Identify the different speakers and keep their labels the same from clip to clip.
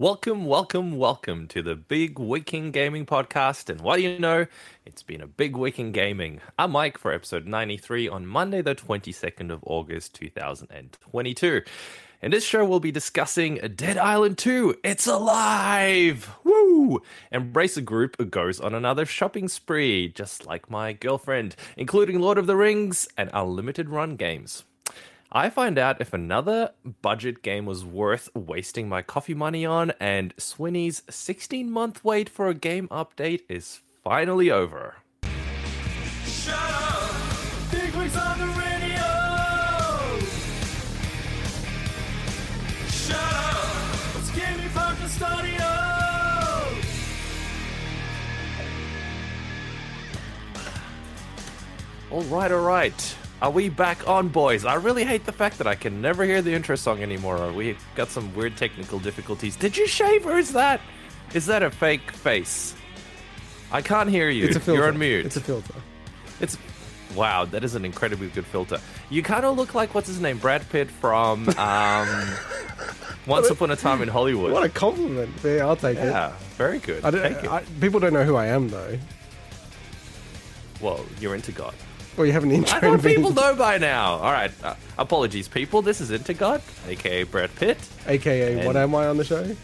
Speaker 1: Welcome, welcome, welcome to the Big Week in Gaming podcast. And what do you know? It's been a big week in gaming. I'm Mike for episode 93 on Monday, the 22nd of August, 2022. In this show, we'll be discussing Dead Island 2. It's alive! Woo! Embracer Group goes on another shopping spree, just like my girlfriend, including Lord of the Rings and Unlimited Run games. I find out if another budget game was worth wasting my coffee money on, and Swinny's 16 month wait for a game update is finally over.
Speaker 2: Shut up! Big on the radio! Shut up! It's Gaming Focus Audio!
Speaker 1: All right, all right. Are we back on, boys? I really hate the fact that I can never hear the intro song anymore. We got some weird technical difficulties. Did you shave, or is that is that a fake face? I can't hear you.
Speaker 3: It's a filter.
Speaker 1: You're on mute.
Speaker 3: It's a filter.
Speaker 1: It's wow. That is an incredibly good filter. You kind of look like what's his name, Brad Pitt from um, Once Upon a Time in Hollywood.
Speaker 3: What a compliment. Yeah, I'll take it.
Speaker 1: yeah, very good.
Speaker 3: I
Speaker 1: Thank
Speaker 3: don't,
Speaker 1: you.
Speaker 3: I, people don't know who I am though.
Speaker 1: Well, you're into God.
Speaker 3: Well, you haven't
Speaker 1: I
Speaker 3: intro
Speaker 1: thought
Speaker 3: me,
Speaker 1: people know by now. All right. Uh, apologies, people. This is Intergod, aka Brad Pitt.
Speaker 3: aka what am I on the show?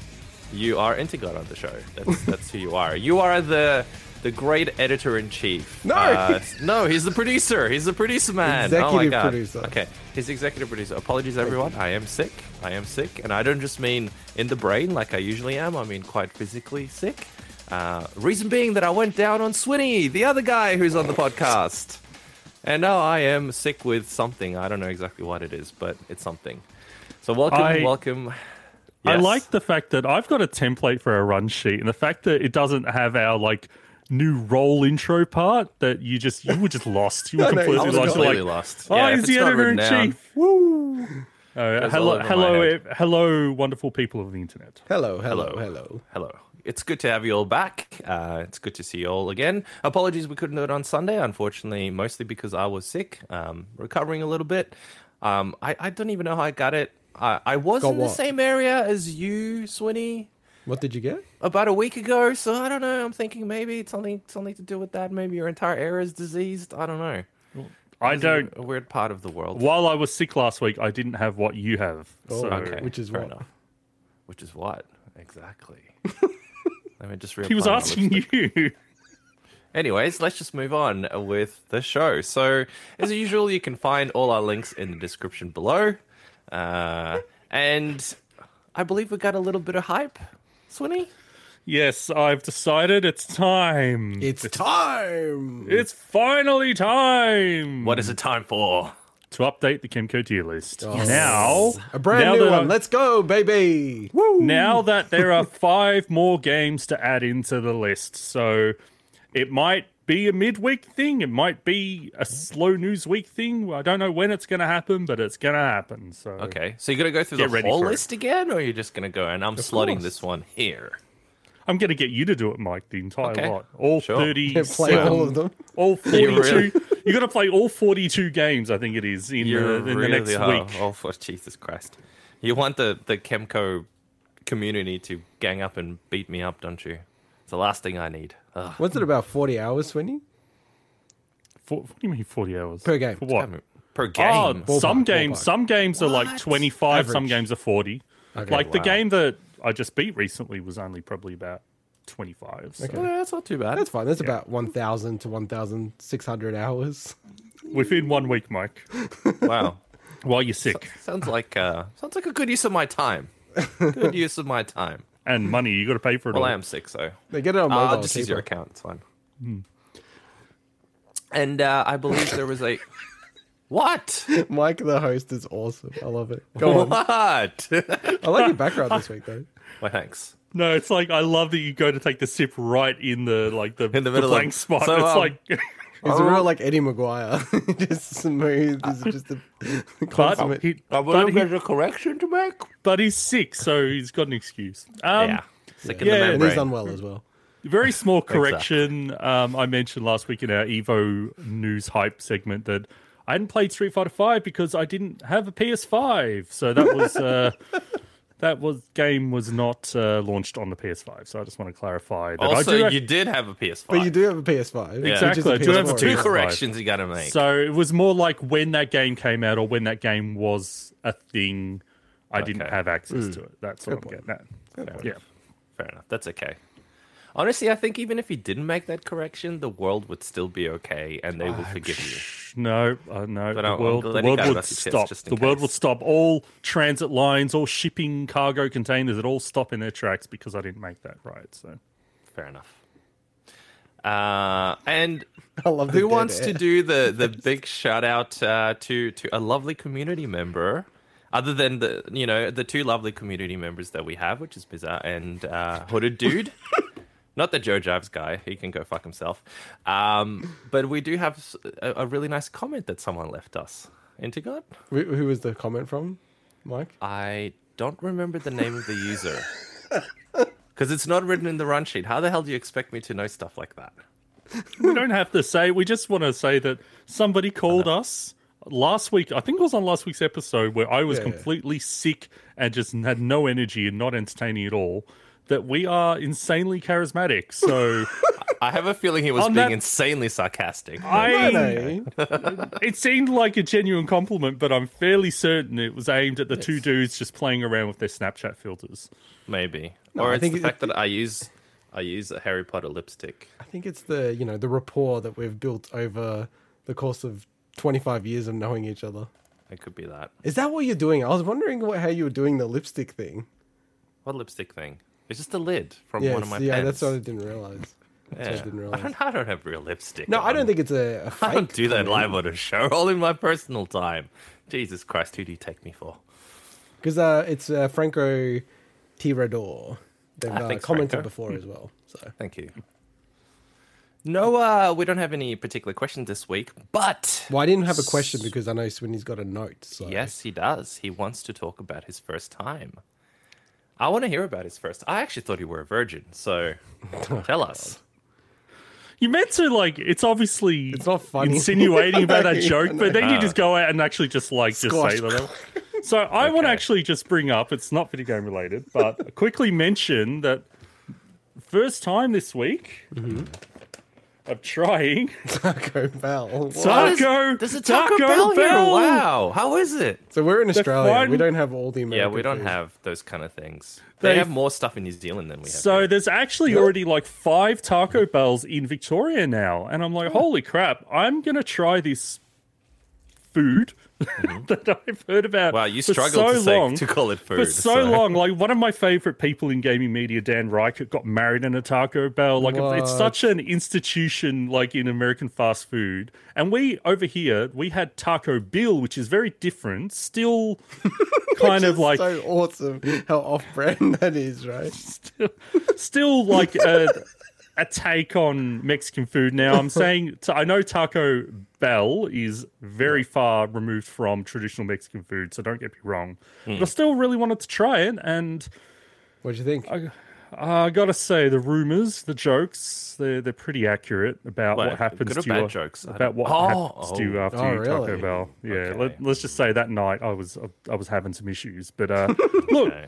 Speaker 1: You are Intergod on the show. That's that's who you are. You are the the great editor in chief.
Speaker 3: No!
Speaker 1: Uh, no, he's the producer. He's the producer man. oh my
Speaker 3: Executive
Speaker 1: god.
Speaker 3: producer.
Speaker 1: Okay, he's executive producer. Apologies, everyone. I am sick. I am sick, and I don't just mean in the brain like I usually am. I mean quite physically sick. Uh, reason being that I went down on Swinny, the other guy who's on the podcast. And now I am sick with something. I don't know exactly what it is, but it's something. So welcome,
Speaker 4: I-
Speaker 1: welcome.
Speaker 4: I like the fact that I've got a template for a run sheet, and the fact that it doesn't have our like new role intro part. That you just you were just lost. You were
Speaker 3: I know,
Speaker 4: completely
Speaker 3: I
Speaker 1: I was
Speaker 3: was
Speaker 4: lost.
Speaker 1: Completely
Speaker 4: like,
Speaker 1: lost.
Speaker 4: oh,
Speaker 1: Yeah,
Speaker 4: he's the editor in chief. Woo! Uh, hello, hello, hello, wonderful people of the internet.
Speaker 3: Hello, hello,
Speaker 1: Hello.
Speaker 3: hello.
Speaker 1: Hello. It's good to have you all back. Uh, it's good to see you all again. Apologies we couldn't do it on Sunday, unfortunately, mostly because I was sick, um, recovering a little bit. Um, I, I don't even know how I got it. I, I was
Speaker 3: Got
Speaker 1: in the same area as you, Swinny,
Speaker 3: What did you get?
Speaker 1: about a week ago, so I don't know. I'm thinking maybe it's something something to do with that. Maybe your entire area is diseased. I don't know.
Speaker 4: I don't.
Speaker 1: A weird part of the world.
Speaker 4: While I was sick last week, I didn't have what you have.
Speaker 3: Oh,
Speaker 4: so
Speaker 1: okay.
Speaker 3: Which is
Speaker 1: fair
Speaker 3: what?
Speaker 1: enough. Which is what? Exactly. Let me just
Speaker 4: he was asking you.
Speaker 1: Anyways, let's just move on with the show. So, as usual, you can find all our links in the description below. Uh, and I believe we got a little bit of hype, Swinny.
Speaker 4: yes, I've decided it's time.
Speaker 3: It's time.
Speaker 4: It's finally time.
Speaker 1: What is it time for?
Speaker 4: To update the Kemco tier list. Oh.
Speaker 3: Yes.
Speaker 4: Now,
Speaker 3: A brand
Speaker 4: now
Speaker 3: new one.
Speaker 4: I-
Speaker 3: Let's go, baby. Woo.
Speaker 4: now that there are five more games to add into the list, so it might be a midweek thing, it might be a slow news week thing. I don't know when it's going to happen, but it's going to happen. So
Speaker 1: Okay, so you're gonna go through the whole
Speaker 4: for it.
Speaker 1: list again, or you're just gonna go and I'm slotting
Speaker 3: course.
Speaker 1: this one here?
Speaker 4: I'm going to get you to do it, Mike. The entire
Speaker 1: Okay.
Speaker 4: lot, all
Speaker 1: Sure.
Speaker 4: thirty,
Speaker 3: Yeah, play all of them.
Speaker 4: all
Speaker 1: You really-
Speaker 4: forty-two. You got to play all forty-two games. I think it is in,
Speaker 1: You're
Speaker 4: the, in
Speaker 1: really
Speaker 4: the next
Speaker 1: oh,
Speaker 4: week.
Speaker 1: Oh, for Jesus Christ! You want the the Kemco community to gang up and beat me up, don't you? It's the last thing I need. Ugh.
Speaker 3: What's it about? Forty hours, Swinny?
Speaker 4: For, what do you mean forty hours
Speaker 3: Per game.
Speaker 4: For what?
Speaker 1: Damn it. Per
Speaker 4: Oh,
Speaker 1: game.
Speaker 3: Ballpark,
Speaker 4: some games,
Speaker 3: ballpark.
Speaker 4: some games are like
Speaker 1: What?
Speaker 4: 25, some games are 40.
Speaker 3: Okay,
Speaker 4: like the game that I just beat recently was only probably about 25. So
Speaker 3: Okay.
Speaker 1: Yeah, that's not too bad.
Speaker 3: That's fine. That's about one thousand to one thousand six hundred hours.
Speaker 4: within one week, Mike,
Speaker 1: wow.
Speaker 4: while you're sick
Speaker 1: Sounds like uh, sounds like a good use of my time. Good use of my time.
Speaker 4: and money, you got to pay for it
Speaker 1: Well,
Speaker 4: all.
Speaker 1: I am sick, so
Speaker 3: They get it on
Speaker 1: uh,
Speaker 3: mobile.
Speaker 1: I'll just use your account. It's fine. And uh, I believe there was a what?
Speaker 3: Mike, the host, is awesome. I love it. Go on.
Speaker 1: What?
Speaker 3: I like your background this week, though.
Speaker 1: Well, thanks.
Speaker 4: No, it's like I love that you go to take the sip right in the like the,
Speaker 1: In the
Speaker 4: the
Speaker 1: middle of-
Speaker 4: blank spot.
Speaker 1: So,
Speaker 4: it's
Speaker 1: um,
Speaker 4: like
Speaker 3: He's a real like Eddie McGuire, just smooth. This is just a
Speaker 4: but
Speaker 3: consummate.
Speaker 4: he,
Speaker 1: I
Speaker 4: but,
Speaker 1: believe
Speaker 4: he,
Speaker 1: there's a correction to make.
Speaker 4: but he's sick, so he's got an excuse. Um,
Speaker 1: yeah, sick in
Speaker 4: yeah,
Speaker 1: the
Speaker 4: and
Speaker 3: and
Speaker 1: membrane.
Speaker 3: he's unwell as well.
Speaker 4: Very small correction. Um, I mentioned last week in our Evo news hype segment that I hadn't played Street Fighter Five because I didn't have a PS5. So that was uh, that was game was not uh, launched on the PS5. So I just want to clarify that. I
Speaker 1: Also,
Speaker 4: do
Speaker 1: you did have a PS5.
Speaker 3: But you do have a PS5. which is a
Speaker 4: Exactly, I do have
Speaker 1: two corrections you got to make.
Speaker 4: So it was more like when that game came out or when that game was a thing, I didn't have access to it. That's what
Speaker 3: Good
Speaker 4: I'm
Speaker 3: point.
Speaker 4: getting at.
Speaker 1: Fair
Speaker 4: Yeah.
Speaker 1: Fair enough. That's okay. Honestly, I think even if he didn't make that correction, the world would still be okay, and they will forgive you.
Speaker 4: No, uh, no.
Speaker 1: But
Speaker 4: the
Speaker 1: I'm- I'm
Speaker 4: world, the world would
Speaker 1: off your chest
Speaker 4: stop.
Speaker 1: just in
Speaker 4: The world would stop. All transit lines, all shipping cargo containers, it all stop in their tracks because I didn't make that right. So
Speaker 1: Fair enough. Uh, and
Speaker 3: I love
Speaker 1: who wants
Speaker 3: air.
Speaker 1: to do the the big shout out uh, to to a lovely community member? Other than the you know the two lovely community members that we have, which is Bizarre and uh, Hooded Dude, not the Joe Jabs guy, he can go fuck himself. Um, but we do have a really nice comment that someone left us. Into God,
Speaker 3: Who, who was the comment from, Mike?
Speaker 1: I don't remember the name of the user because it's not written in the run sheet. How the hell do you expect me to know stuff like that?
Speaker 4: we don't have to say. We just want to say that somebody called us last week. I think it was on last week's episode where I was
Speaker 3: Yeah.
Speaker 4: completely sick and just had no energy and not entertaining at all. That we are insanely charismatic. So
Speaker 1: I have a feeling he was being
Speaker 4: that-
Speaker 1: insanely sarcastic.
Speaker 4: I it seemed like a genuine compliment, but I'm fairly certain it was aimed at the two dudes just playing around with their Snapchat filters.
Speaker 1: Maybe,
Speaker 3: No,
Speaker 1: or
Speaker 3: I
Speaker 1: it's
Speaker 3: think
Speaker 1: the
Speaker 3: it-
Speaker 1: fact that I use I use a Harry Potter lipstick.
Speaker 3: I think it's the you know the rapport that we've built over the course of 25 years of knowing each other.
Speaker 1: It could be that.
Speaker 3: Is that what you're doing? I was wondering what, how you were doing the lipstick thing.
Speaker 1: What lipstick thing? It's just a lid from
Speaker 3: Yes,
Speaker 1: one of my
Speaker 3: yeah,
Speaker 1: pens.
Speaker 3: that's what I didn't realize.
Speaker 1: Yeah.
Speaker 3: I didn't
Speaker 1: I
Speaker 3: realize.
Speaker 1: don't, I don't have real lipstick.
Speaker 3: No, I don't think it's a, a fake.
Speaker 1: I don't do that live on a show. All in my personal time. Jesus Christ, who do you take me for?
Speaker 3: Because uh, it's uh, Franco Tirador. They've
Speaker 1: Ah,
Speaker 3: uh, commented
Speaker 1: Franco.
Speaker 3: before as well. So
Speaker 1: Thank you. No, uh, we don't have any particular questions this week, but
Speaker 3: well, I didn't have a question because I know Swinny's got a note. So
Speaker 1: yes, he does. He wants to talk about his first time. I want to hear about his first. I actually thought you were a virgin, so tell us.
Speaker 4: You meant to like it's obviously
Speaker 3: It's not funny.
Speaker 4: insinuating about that joke, but then you just go out and actually just like just
Speaker 3: Squash.
Speaker 4: say that. So I want to actually just bring up it's not video game related, but quickly mention that first time this week
Speaker 3: Mm-hmm.
Speaker 4: Of trying
Speaker 3: Taco Bell. What?
Speaker 4: Taco
Speaker 1: There's a Taco,
Speaker 4: Taco
Speaker 1: Bell, here.
Speaker 4: Bell.
Speaker 1: Wow, how is it?
Speaker 3: So we're in Australia.
Speaker 4: fun-
Speaker 3: We don't have all the American
Speaker 1: Yeah, we don't
Speaker 3: food.
Speaker 1: have those kind of things. They,
Speaker 4: They-
Speaker 1: have more stuff in New Zealand than we have.
Speaker 4: So
Speaker 1: here.
Speaker 4: there's actually already like five Taco Bells in Victoria now, and I'm
Speaker 1: Oh.
Speaker 4: like, holy crap! I'm gonna try this food that I've heard about.
Speaker 1: Mm-hmm. wow, you
Speaker 4: for
Speaker 1: struggled
Speaker 4: so
Speaker 1: to say
Speaker 4: long.
Speaker 1: to call it food
Speaker 4: for so, long. Like one of my favorite people in gaming media, Dan Ryckert, got married in a Taco Bell. Like it's such an institution, like in American fast food. And we over here, we had Taco Bill, which is very different. Still, kind of
Speaker 3: It's
Speaker 4: like
Speaker 3: so awesome how off-brand that is, right?
Speaker 4: Still, still like a, a take on Mexican food. Now, I'm saying I know Taco Bell is very far removed from traditional Mexican food, so don't get me wrong. But I still really wanted to try it, and
Speaker 3: What do you think?
Speaker 4: uh, I gotta say the rumors, the jokes, they're they're pretty accurate about
Speaker 1: Wait,
Speaker 4: what happens to
Speaker 1: bad
Speaker 4: you.
Speaker 1: jokes?
Speaker 4: About what
Speaker 1: Oh,
Speaker 4: happens to you
Speaker 1: oh.
Speaker 4: after
Speaker 3: Oh,
Speaker 4: you Taco
Speaker 3: really?
Speaker 4: Bell. Yeah,
Speaker 1: Okay.
Speaker 4: let, let's just say that night I was I was having some issues, but uh, look.
Speaker 1: Okay.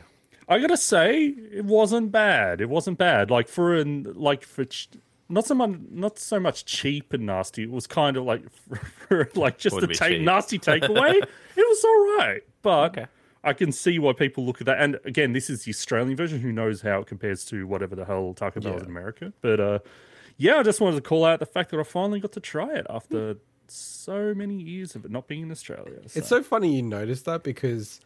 Speaker 4: I gotta say, it wasn't bad. It wasn't bad. Like for an like for ch- not so much not so much cheap and nasty. It was kind of like for, like just
Speaker 1: Would
Speaker 4: a
Speaker 1: be
Speaker 4: take
Speaker 1: cheap.
Speaker 4: nasty takeaway. it was all right, but
Speaker 1: Okay.
Speaker 4: I can see why people look at that. And again, this is the Australian version. Who knows how it compares to whatever the hell Taco Bell is
Speaker 3: Yeah.
Speaker 4: in America? But uh, yeah, I just wanted to call out the fact that I finally got to try it after so many years of it not being in Australia. So.
Speaker 3: It's so funny you noticed that because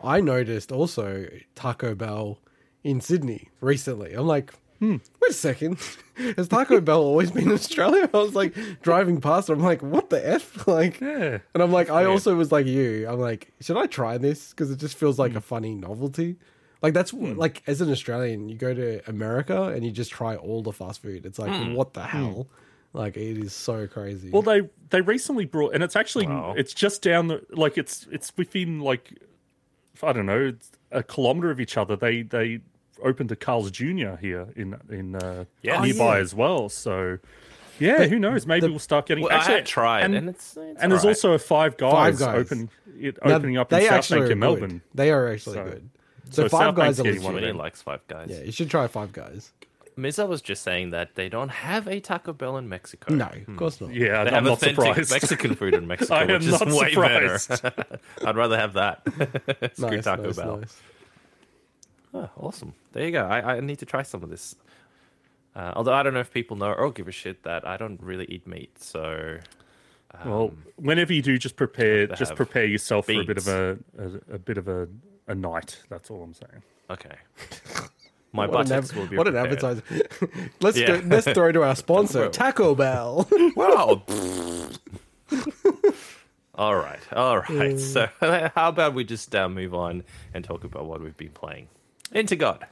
Speaker 3: I noticed also Taco Bell in Sydney recently. I'm like,
Speaker 4: Hmm.
Speaker 3: wait a second. Has Taco Bell always been in Australia? I was like driving past. I'm like, what the F? Like,
Speaker 4: yeah.
Speaker 3: and I'm like, I also was like you. I'm like, should I try this? Because it just feels like hmm. a funny novelty. Like that's hmm. like as an Australian, you go to America and you just try all the fast food. It's like, hmm. what the hell? Like it is so crazy.
Speaker 4: Well, they they recently brought, and it's actually
Speaker 1: Wow.
Speaker 4: it's just down the like it's it's within like I don't know a kilometer of each other. They they opened a Carl's Jr. here in in uh,
Speaker 1: Yes.
Speaker 4: nearby
Speaker 3: Oh, yeah.
Speaker 4: as well. So yeah, who knows? Maybe
Speaker 3: the-
Speaker 4: we'll start getting.
Speaker 1: Well,
Speaker 4: actually,
Speaker 1: I had tried, and,
Speaker 4: and,
Speaker 1: it's, it's
Speaker 4: and there's
Speaker 1: alright.
Speaker 4: also a Five Guys,
Speaker 3: Five Guys.
Speaker 4: open it
Speaker 3: Now,
Speaker 4: opening up in
Speaker 3: they
Speaker 4: South
Speaker 3: actually
Speaker 4: Bank
Speaker 3: are
Speaker 4: in
Speaker 3: good.
Speaker 4: Melbourne.
Speaker 3: They are actually
Speaker 4: So-
Speaker 3: good. So,
Speaker 4: So
Speaker 3: Five
Speaker 4: South
Speaker 3: Guys
Speaker 4: Bank's
Speaker 3: are
Speaker 4: getting
Speaker 3: legit.
Speaker 4: one of
Speaker 1: likes Five Guys.
Speaker 3: Yeah, you should try Five Guys.
Speaker 1: Miza was just saying that they don't have a Taco Bell in Mexico.
Speaker 3: No, of hmm. course not.
Speaker 4: Yeah,
Speaker 1: They
Speaker 4: I'm
Speaker 1: have
Speaker 4: not
Speaker 1: authentic
Speaker 4: surprised.
Speaker 1: Mexican food in Mexico,
Speaker 4: I am
Speaker 1: which is
Speaker 4: not
Speaker 1: way
Speaker 4: surprised.
Speaker 1: better. I'd rather have that. Screw
Speaker 3: Nice,
Speaker 1: Taco
Speaker 3: nice,
Speaker 1: Bell.
Speaker 3: nice.
Speaker 1: Oh, awesome. There you go. I, I need to try some of this. Uh, although I don't know if people know or give a shit that I don't really eat meat, so
Speaker 4: Well, um, whenever you do, just prepare just prepare yourself for a bit of a, a a bit of a, a night. That's all I'm saying.
Speaker 1: okay. My
Speaker 3: What an,
Speaker 1: buttocks
Speaker 3: ad-
Speaker 1: will be
Speaker 3: what an
Speaker 1: prepared.
Speaker 3: advertisement. let's
Speaker 1: Yeah.
Speaker 3: do, let's throw to our sponsor, Taco Bell.
Speaker 1: Wow. all right, all right. So, how about we just uh, move on and talk about what we've been playing? Into God,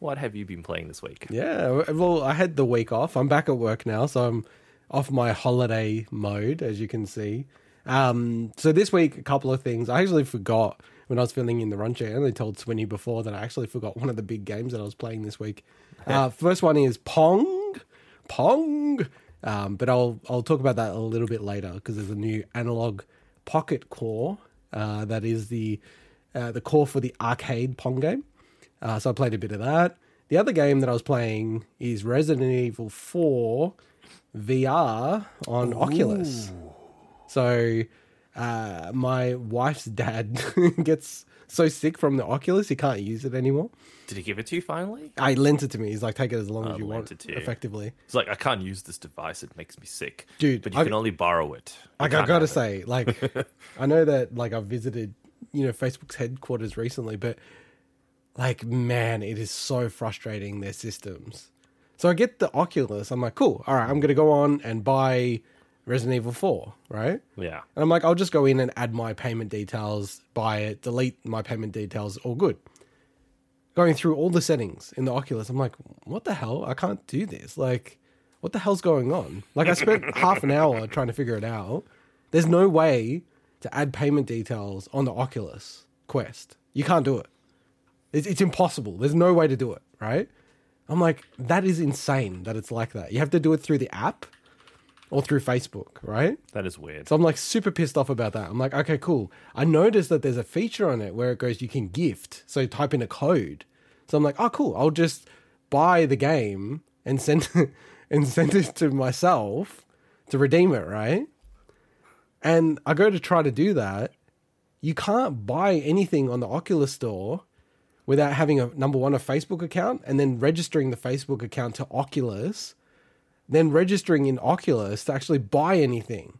Speaker 1: what have you been playing this week?
Speaker 3: yeah, well, I had the week off. I'm back at work now, so I'm off my holiday mode, as you can see. Um, so this week, a couple of things. I actually forgot when I was filling in the run sheet. I only told Swinny before that I actually forgot one of the big games that I was playing this week. Uh, first one is Pong, Pong. Um, but I'll I'll talk about that a little bit later because there's a new analog pocket core uh, that is the uh, the core for the arcade Pong game. Uh, so I played a bit of that. The other game that I was playing is Resident Evil 4 VR on Oculus. So uh, my wife's dad gets so sick from the Oculus he can't use it anymore.
Speaker 1: Did he give it to you finally?
Speaker 3: I lent it to me. He's like, take it as long
Speaker 1: Oh,
Speaker 3: as you want.
Speaker 1: it to you.
Speaker 3: Effectively,
Speaker 1: It's like I can't use this device; it makes me sick,
Speaker 3: Dude,
Speaker 1: But you
Speaker 3: I-
Speaker 1: can only borrow it. You
Speaker 3: like I gotta
Speaker 1: have it.
Speaker 3: say, like I know that like I've visited, you know, Facebook's headquarters recently, but like man, it is so frustrating their systems. So I get the Oculus. I'm like, cool. All right, I'm gonna go on and buy Resident Evil 4, right?
Speaker 1: yeah,
Speaker 3: And I'm like, I'll just go in and add my payment details, buy it, delete my payment details, all good. Going through all the settings in the Oculus, I'm like, what the hell? I can't do this. Like, what the hell's going on? Like, I spent half an hour trying to figure it out. There's no way to add payment details on the Oculus Quest. You can't do it. It's, it's impossible. There's no way to do it, right? I'm like, that is insane that it's like that. You have to do it through the app or through Facebook, right?
Speaker 1: that is weird.
Speaker 3: So I'm like super pissed off about that. I'm like, okay, cool. I noticed that there's a feature on it where it goes you can gift. So type in a code. So I'm like, oh cool. I'll just buy the game and send and send it to myself to redeem it, right? And I go to try to do that. You can't buy anything on the Oculus store without having a number one a Facebook account and then registering the Facebook account to Oculus, then registering in Oculus to actually buy anything.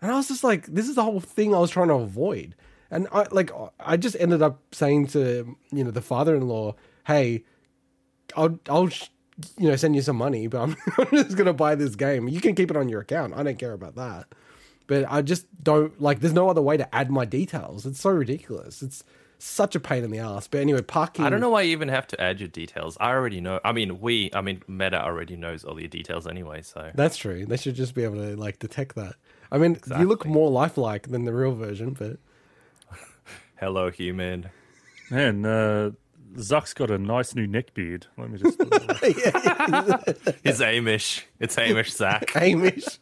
Speaker 3: And I was just like, this is the whole thing I was trying to avoid. And I like I just ended up saying to you know the father-in-law, "Hey, I'll I'll you know send you some money, but I'm, I'm just gonna buy this game. You can keep it on your account. I don't care about that. But I just don't like. There's no other way to add my details. It's so ridiculous. It's such a pain in the ass. But anyway, parking.
Speaker 1: I don't know why you even have to add your details. I already know. I mean, we. I mean, Meta already knows all your details anyway. So
Speaker 3: That's true. They should just be able to like detect that. I mean, you look more lifelike than the real version, but
Speaker 1: hello, human.
Speaker 4: Man, uh, Zuck's got a nice new neck beard. Let me just.
Speaker 1: It's Amish. It's Amish Zuck.
Speaker 3: Amish.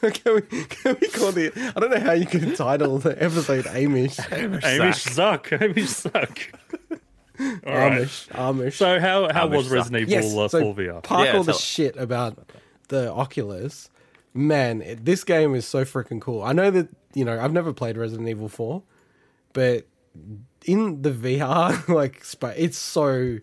Speaker 3: can, can we, can we call the? I don't know how you can title the episode Amish.
Speaker 4: Amish Zuck. Amish Zuck. All right.
Speaker 3: Amish. Amish.
Speaker 4: So how how
Speaker 1: Amish
Speaker 4: was
Speaker 1: Zuck.
Speaker 4: Resident Evil
Speaker 3: yes.
Speaker 4: uh,
Speaker 3: So
Speaker 4: 4 VR?
Speaker 3: park
Speaker 1: Yeah,
Speaker 3: all the
Speaker 1: tell-
Speaker 3: shit about the Oculus. Man, it, this game is so freaking cool. I know that you know I've never played Resident Evil Four, but in the VR like spa- it's so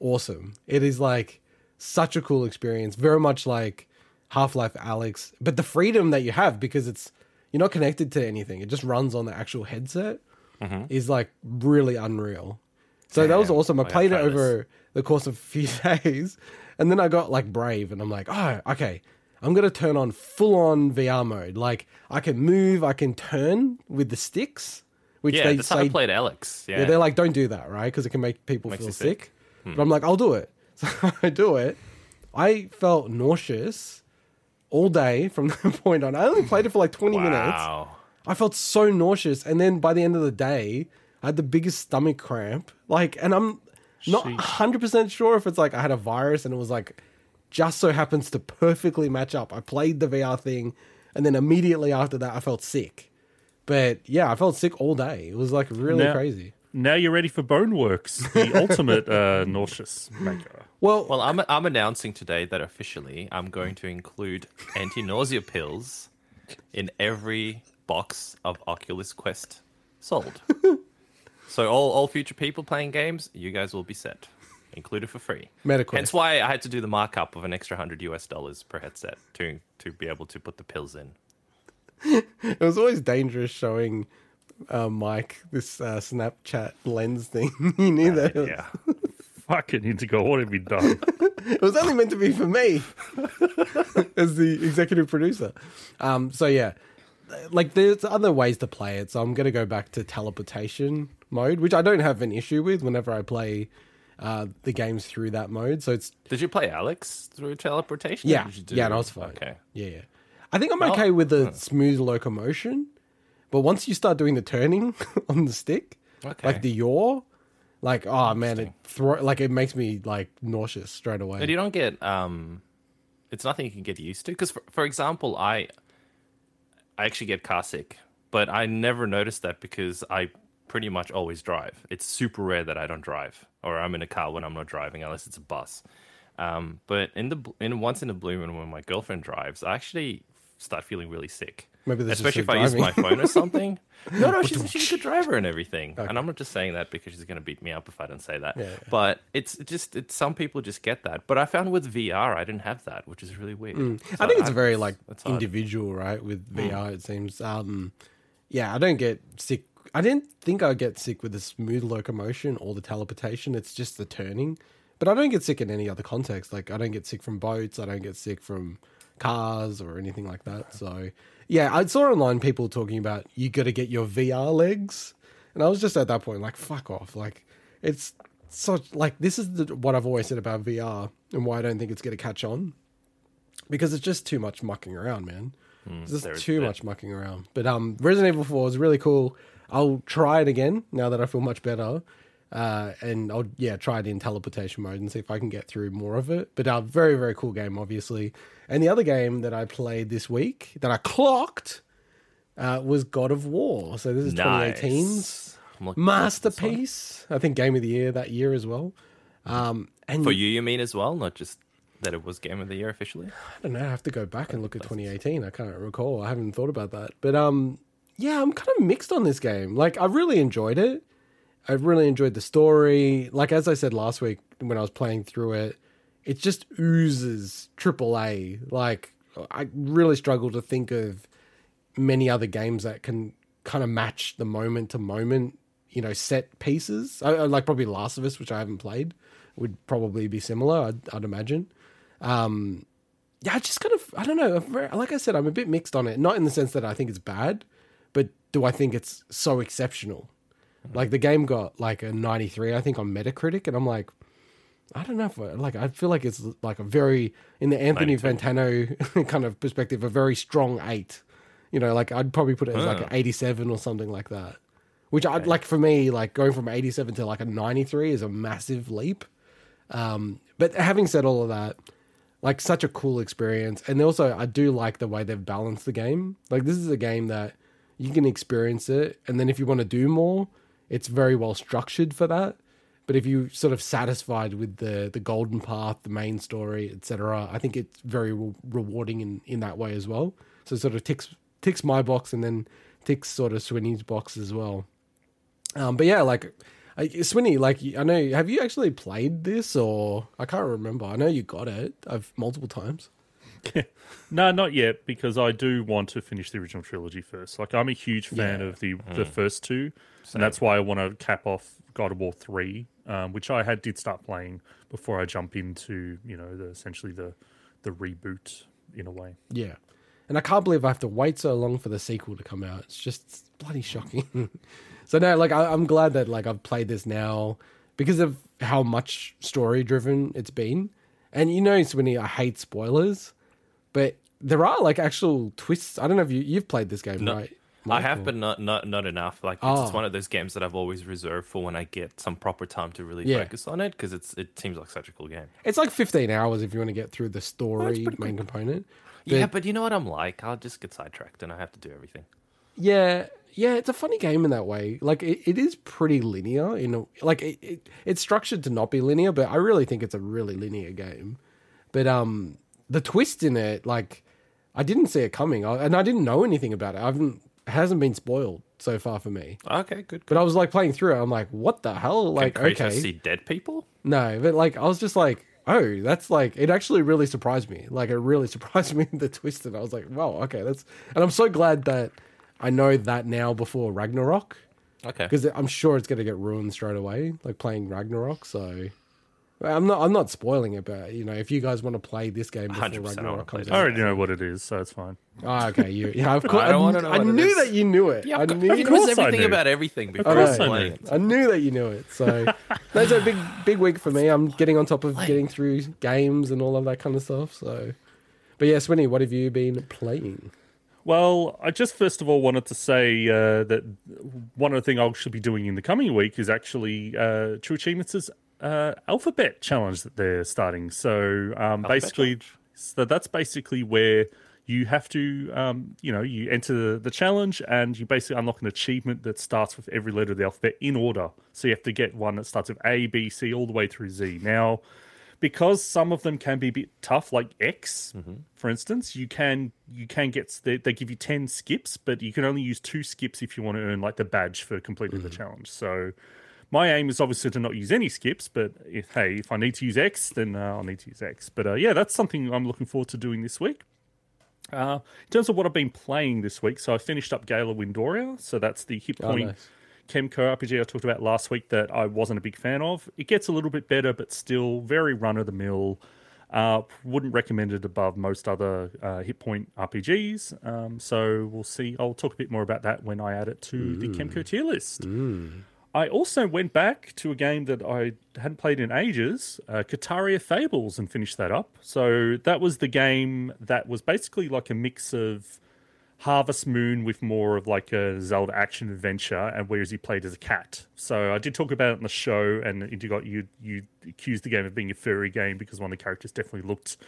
Speaker 3: awesome. It is like such a cool experience. Very much like Half Life Alyx, but the freedom that you have because it's you're not connected to anything. It just runs on the actual headset mm-hmm. is like really unreal. So that was awesome. I
Speaker 1: oh, gotta
Speaker 3: played it
Speaker 1: try this.
Speaker 3: over the course of a few days, and then I got like brave, and I'm like, oh, okay, I'm gonna turn on full on VR mode. Like I can move, I can turn with the sticks, which
Speaker 1: Yeah,
Speaker 3: they
Speaker 1: that's how I played Alyx. Yeah,
Speaker 3: yeah, they're like, don't do that, right? Because it can make people
Speaker 1: Makes
Speaker 3: feel sick.
Speaker 1: sick. Hmm.
Speaker 3: But I'm like, I'll do it. So I do it. I felt nauseous all day from that point on. I only played it for like 20 minutes.
Speaker 1: wow.
Speaker 3: I felt so nauseous, and then by the end of the day, I had the biggest stomach cramp. Like, and I'm not hundred percent sure if it's like I had a virus and it was like just so happens to perfectly match up. I played the VR thing, and then immediately after that, I felt sick. But yeah, I felt sick all day. It was like really
Speaker 4: Now-
Speaker 3: crazy.
Speaker 4: now you're ready for Boneworks, the ultimate uh, nauseous maker.
Speaker 3: Well,
Speaker 1: Well, I'm I'm announcing today that officially I'm going to include anti-nausea pills in every box of Oculus Quest sold. so all all future people playing games, you guys will be set, included for free.
Speaker 3: MetaQuest.
Speaker 1: Hence why I had to do the markup of an extra hundred US dollars per headset to to be able to put the pills in.
Speaker 3: it was always dangerous showing uh, Mike this uh, Snapchat lens thing. you knew that. It,
Speaker 1: Yeah.
Speaker 4: Fucking Indigo, what have you done?
Speaker 3: it was only meant to be for me as the executive producer. Um, so yeah, like there's other ways to play it. So I'm gonna go back to teleportation mode, which I don't have an issue with whenever I play uh, the games through that mode. So it's
Speaker 1: Did you play Alyx through teleportation? or
Speaker 3: yeah,
Speaker 1: did you do-
Speaker 3: yeah, no, it's fine.
Speaker 1: Okay.
Speaker 3: Yeah, yeah. I think I'm okay with the smooth locomotion, but once you start doing the turning on the stick,
Speaker 1: Okay.
Speaker 3: like the yaw, like oh man, it throw like it makes me like nauseous straight away.
Speaker 1: But you don't get um it's nothing you can get used to because for, for example i i actually get car sick but i never noticed that because i pretty much always drive. It's super rare that i don't drive or i'm in a car when i'm not driving unless it's a bus. Um but in the in once in a blue moon when my girlfriend drives i actually start feeling really sick
Speaker 3: Maybe this is
Speaker 1: especially if i use my phone or something no no she's, she's a good driver and everything and i'm not just saying that because she's going to beat me up if i don't say that
Speaker 3: Yeah, yeah.
Speaker 1: but it's just it's some people just get that but i found with vr i didn't have that which is really weird
Speaker 3: Mm. I think it's very like individual, right? With VR, it seems. Um, yeah, I don't get sick. I didn't think I'd get sick with the smooth locomotion or the teleportation. It's just the turning. But I don't get sick in any other context. Like I don't get sick from boats. I don't get sick from cars or anything like that. So yeah, I saw online people talking about you got to get your VR legs, and I was just at that point like, fuck off. Like it's such like this is the, what I've always said about VR and why I don't think it's going to catch on because it's just too much mucking around, man. It's just too much mucking around. But um, Resident Evil Four is really cool. I'll try it again now that I feel much better, uh, and I'll yeah try it in teleportation mode and see if I can get through more of it. But uh, very very cool game, obviously. And the other game that I played this week that I clocked uh, was God of War. So this is 2018's
Speaker 1: Nice. I'm looking forward to this one.
Speaker 3: masterpiece. I think game of the year that year as well. Um, and
Speaker 1: for you you mean as well not just that it was game of the year officially
Speaker 3: I don't know. I have to go back and look at 2018. I can't recall. I haven't thought about that. But um, yeah, I'm kind of mixed on this game. Like, I really enjoyed it. I really enjoyed the story. Like as I said last week when I was playing through it, it just oozes triple A. Like I really struggle to think of many other games that can kind of match the moment to moment, you know, set pieces. I, I like probably Last of Us, which I haven't played, would probably be similar. I'd, I'd imagine. Um, yeah, I just kind of I don't know. Like I said, I'm a bit mixed on it. Not in the sense that I think it's bad, but do I think it's so exceptional? Like the game got like a 93, I think, on Metacritic, and I'm like, I don't know if I, like I feel like it's like a very in the Anthony
Speaker 1: 92.
Speaker 3: Fantano kind of perspective, a very strong eight. You know, like I'd probably put it as like an 87 or something like that. Which I'd like for me, like going from 87 to like a 93 is a massive leap. Um, but having said all of that, like such a cool experience, and also I do like the way they've balanced the game. Like this is a game that you can experience it, and then if you want to do more, it's very well structured for that. But if you sort of satisfied with the the golden path, the main story, etc., I think it's very re- rewarding in in that way as well. So sort of ticks ticks my box, and then ticks sort of Swinny's box as well. Um, but yeah, like I, Swinny, like I know, have you actually played this or I can't remember. I know you got it. I've multiple times.
Speaker 4: No, not yet, because I do want to finish the original trilogy first. Like, I'm a huge fan
Speaker 3: Yeah.
Speaker 4: of the the first two, and that's why I want to cap off God of War three, um, which I had did start playing before I jump into you know the essentially the the reboot in a way.
Speaker 3: Yeah, and I can't believe I have to wait so long for the sequel to come out. It's just bloody shocking. so no, like I, I'm glad that like I've played this now because of how much story driven it's been. And you know, Swinny, I hate spoilers, but there are like actual twists. I don't know if you you've played this game,
Speaker 1: No,
Speaker 3: right?
Speaker 1: I have, but not not not enough. Like
Speaker 3: Oh.
Speaker 1: it's one of those games that I've always reserved for when I get some proper time to really
Speaker 3: Yeah.
Speaker 1: focus on it because it's it seems like such a cool game.
Speaker 3: It's like 15 hours if you want to get through the story main component.
Speaker 1: yeah, but you know what I'm like? I'll just get sidetracked and I have to do everything.
Speaker 3: Yeah, yeah, it's a funny game in that way. Like it, it is pretty linear. You know, like it, it, it's structured to not be linear, but I really think it's a really linear game. But um, the twist in it, like I didn't see it coming, I, and I didn't know anything about it. I haven't it hasn't been spoiled so far for me.
Speaker 1: Okay, good.
Speaker 3: But I was like playing through it. I'm like, what the hell? Like,
Speaker 1: Can Kratos
Speaker 3: okay,
Speaker 1: see dead people?
Speaker 3: no, but like I was just like, oh, that's like it actually really surprised me. Like it really surprised me the twist, and I was like, wow, okay, that's. And I'm so glad that I know that now before Ragnarok
Speaker 1: Okay.
Speaker 3: because I'm sure it's going to get ruined straight away, like playing Ragnarok. So I'm not I'm not spoiling it, but you know, if you guys want to play this game before
Speaker 1: 100% I wanna
Speaker 3: Ragnarok comes
Speaker 1: this.
Speaker 4: I already know what it is, so it's fine.
Speaker 3: oh, okay, you yeah, of course.
Speaker 1: I don't wanna know
Speaker 3: I
Speaker 1: what
Speaker 3: knew
Speaker 1: is.
Speaker 3: that you knew it.
Speaker 1: Yeah,
Speaker 3: I
Speaker 1: of, course,
Speaker 3: knew.
Speaker 1: of
Speaker 4: course
Speaker 1: course
Speaker 4: I
Speaker 1: everything
Speaker 4: knew.
Speaker 1: about everything before
Speaker 3: I know.
Speaker 4: I
Speaker 1: playing
Speaker 4: knew.
Speaker 1: it.
Speaker 3: I knew that you knew it. So that's a big, big week for me. I'm getting on top of getting through games and all of that kind of stuff. So, but yeah, Swinny, what have you been playing?
Speaker 4: Well, I just first of all wanted to say uh, that one of the things I should be doing in the coming week is actually uh, True Achievements' uh, alphabet challenge that they're starting. So um, basically, so that's basically where you have to, um, you know, you enter the challenge and you basically unlock an achievement that starts with every letter of the alphabet in order. So you have to get one that starts with A, B, C, all the way through Z. Now, because some of them can be a bit tough, like X, for instance, you can you can get they, they give you ten skips, but you can only use two skips if you want to earn like the badge for completing the challenge. So my aim is obviously to not use any skips, but if hey, if I need to use X, then uh, I'll need to use X. But uh, yeah, that's something I'm looking forward to doing this week. Uh, in terms of what I've been playing this week, so I finished up Gala Windoria, so that's the hit
Speaker 3: Oh,
Speaker 4: point
Speaker 3: nice.
Speaker 4: Kemco RPG I talked about last week that I wasn't a big fan of. It gets a little bit better, but still very run of the mill. Uh, wouldn't recommend it above most other uh, hit point RPGs. Um, so we'll see. I'll talk a bit more about that when I add it to the Kemco tier list. I also went back to a game that I hadn't played in ages, uh, Kitaria Fables, and finished that up. So that was the game that was basically like a mix of Harvest Moon with more of like a Zelda action adventure, and whereas he played as a cat. So I did talk about it in the show, and you got you you accused the game of being a furry game because one of the characters definitely looked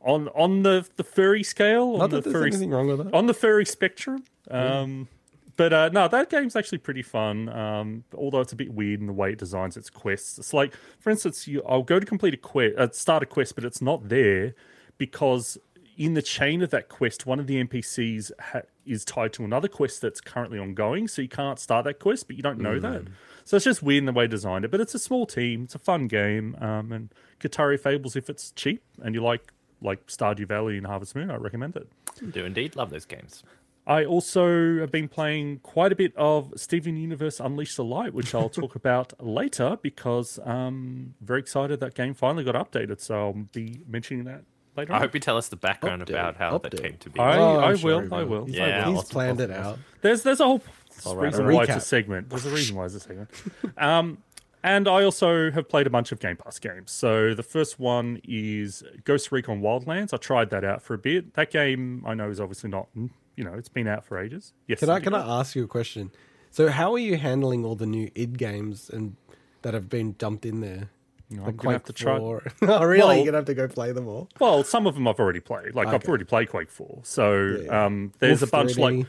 Speaker 4: on on the the furry scale,
Speaker 3: Not
Speaker 4: on the furry
Speaker 3: anything wrong with that.
Speaker 4: on the furry spectrum. Um, But uh, no, that game's actually pretty fun. Um, although it's a bit weird in the way it designs its quests. It's like, for instance, you, I'll go to complete a quest, uh, start a quest, but it's not there because in the chain of that quest, one of the NPCs ha- is tied to another quest that's currently ongoing. So you can't start that quest, but you don't know that. So it's just weird in the way designed it. But it's a small team. It's a fun game. Um, and Kitaria Fables, if it's cheap and you like like Stardew Valley and Harvest Moon, I recommend it.
Speaker 1: Do indeed love those games.
Speaker 4: I also have been playing quite a bit of Steven Universe Unleash the Light, which I'll talk about later because I'm very excited that game finally got updated. So I'll be mentioning that later.
Speaker 1: I
Speaker 4: on.
Speaker 1: hope you tell us the background
Speaker 3: Update,
Speaker 1: about how that came to be.
Speaker 4: I,
Speaker 3: Oh, I'm
Speaker 4: I will. I will.
Speaker 3: He's,
Speaker 1: Yeah,
Speaker 3: he's planned it out.
Speaker 4: There's there's a whole
Speaker 1: All right,
Speaker 4: reason
Speaker 3: all right.
Speaker 4: why it's a segment. There's a reason why it's a segment. um, and I also have played a bunch of Game Pass games. So the first one is Ghost Recon Wildlands. I tried that out for a bit. That game I know is obviously not, you know, it's been out for ages. Yes.
Speaker 3: Can I can I ask you a question? So how are you handling all the new id games and that have been dumped in there?
Speaker 4: I'm
Speaker 3: Like
Speaker 4: gonna have to try.
Speaker 3: 4. oh, really?
Speaker 4: Well-
Speaker 3: You're gonna have to go play them all.
Speaker 4: Well, some of them I've already played. Like I've already played Quake Four. So
Speaker 3: Yeah.
Speaker 4: um, there's
Speaker 3: Wolf
Speaker 4: a bunch
Speaker 3: 3D.
Speaker 4: like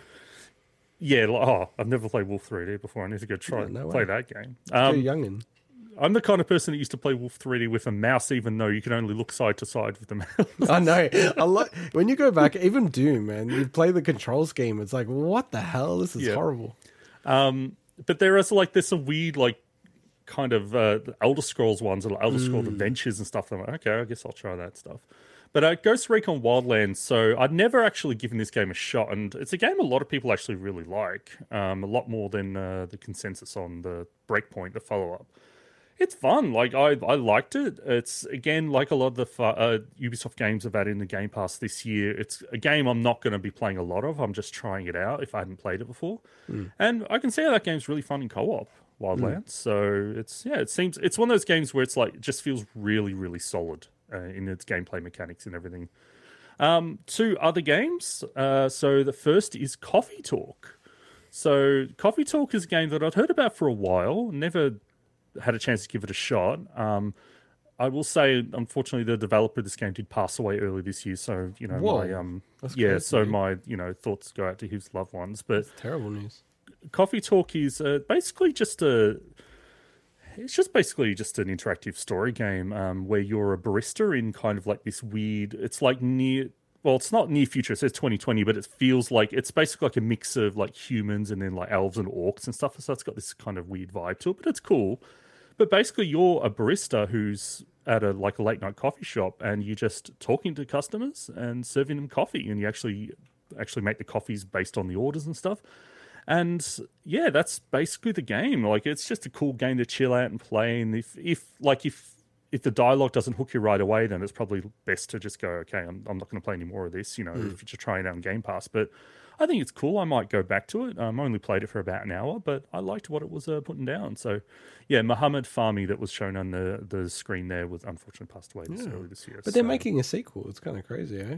Speaker 4: yeah. Like, oh, I've never played Wolf 3D before. I need to go try
Speaker 3: Yeah,
Speaker 4: and
Speaker 3: no
Speaker 4: play
Speaker 3: way.
Speaker 4: that game.
Speaker 3: Too
Speaker 4: Um,
Speaker 3: youngin.
Speaker 4: I'm the kind of person that used to play Wolf 3D with a mouse, even though you can only look side to side with the mouse.
Speaker 3: I know. I like when you go back, even Doom, man. You play the control scheme. It's like, what the hell? This is
Speaker 4: Yeah.
Speaker 3: horrible.
Speaker 4: but there is like there's some weird like kind of uh, Elder Scrolls ones or Elder Scrolls Adventures and stuff. I'm like, okay, I guess I'll try that stuff. But uh, Ghost Recon Wildlands, so I'd never actually given this game a shot, and it's a game a lot of people actually really like, um, a lot more than uh, the consensus on the Breakpoint, the follow up. It's fun. Like I, I liked it. It's again like a lot of the fu- uh, Ubisoft games have had in the Game Pass this year. It's a game I'm not going to be playing a lot of. I'm just trying it out if I hadn't played it before, and I can see how that game's really fun in co-op. Wildlands. So it's yeah, it seems it's one of those games where it's like it just feels really really solid uh, in its gameplay mechanics and everything. Um, two other games. Uh, so the first is Coffee Talk. So Coffee Talk is a game that I'd heard about for a while, never had a chance to give it a shot. Um, I will say, unfortunately, the developer of this game did pass away early this year. So you know,
Speaker 3: Whoa,
Speaker 4: my um, yeah.
Speaker 3: crazy,
Speaker 4: So my you know thoughts go out to his loved ones. But
Speaker 3: Terrible news.
Speaker 4: Coffee Talk is uh, basically just a. It's just basically just an interactive story game um, where you're a barista in kind of like this weird. It's like near. Well, it's not near future. It says 2020, but it feels like it's basically like a mix of like humans and then like elves and orcs and stuff. So it's got this kind of weird vibe to it, but it's cool. But basically, you're a barista who's at a like a late night coffee shop, and you're just talking to customers and serving them coffee, and you actually actually make the coffees based on the orders and stuff. And yeah, that's basically the game. Like it's just a cool game to chill out and play. And if if like if if the dialogue doesn't hook you right away, then it's probably best to just go, okay, I'm, I'm not going to play any more of this. You know, hmm. if you're just trying it out on Game Pass. But I think it's cool. I might go back to it. Um, I only played it for about an hour, but I liked what it was uh, putting down. So yeah, Mohammad Fahmi that was shown on the the screen there was unfortunately passed away this early this year.
Speaker 3: But they're
Speaker 4: So-
Speaker 3: making a sequel. It's kind of crazy, eh?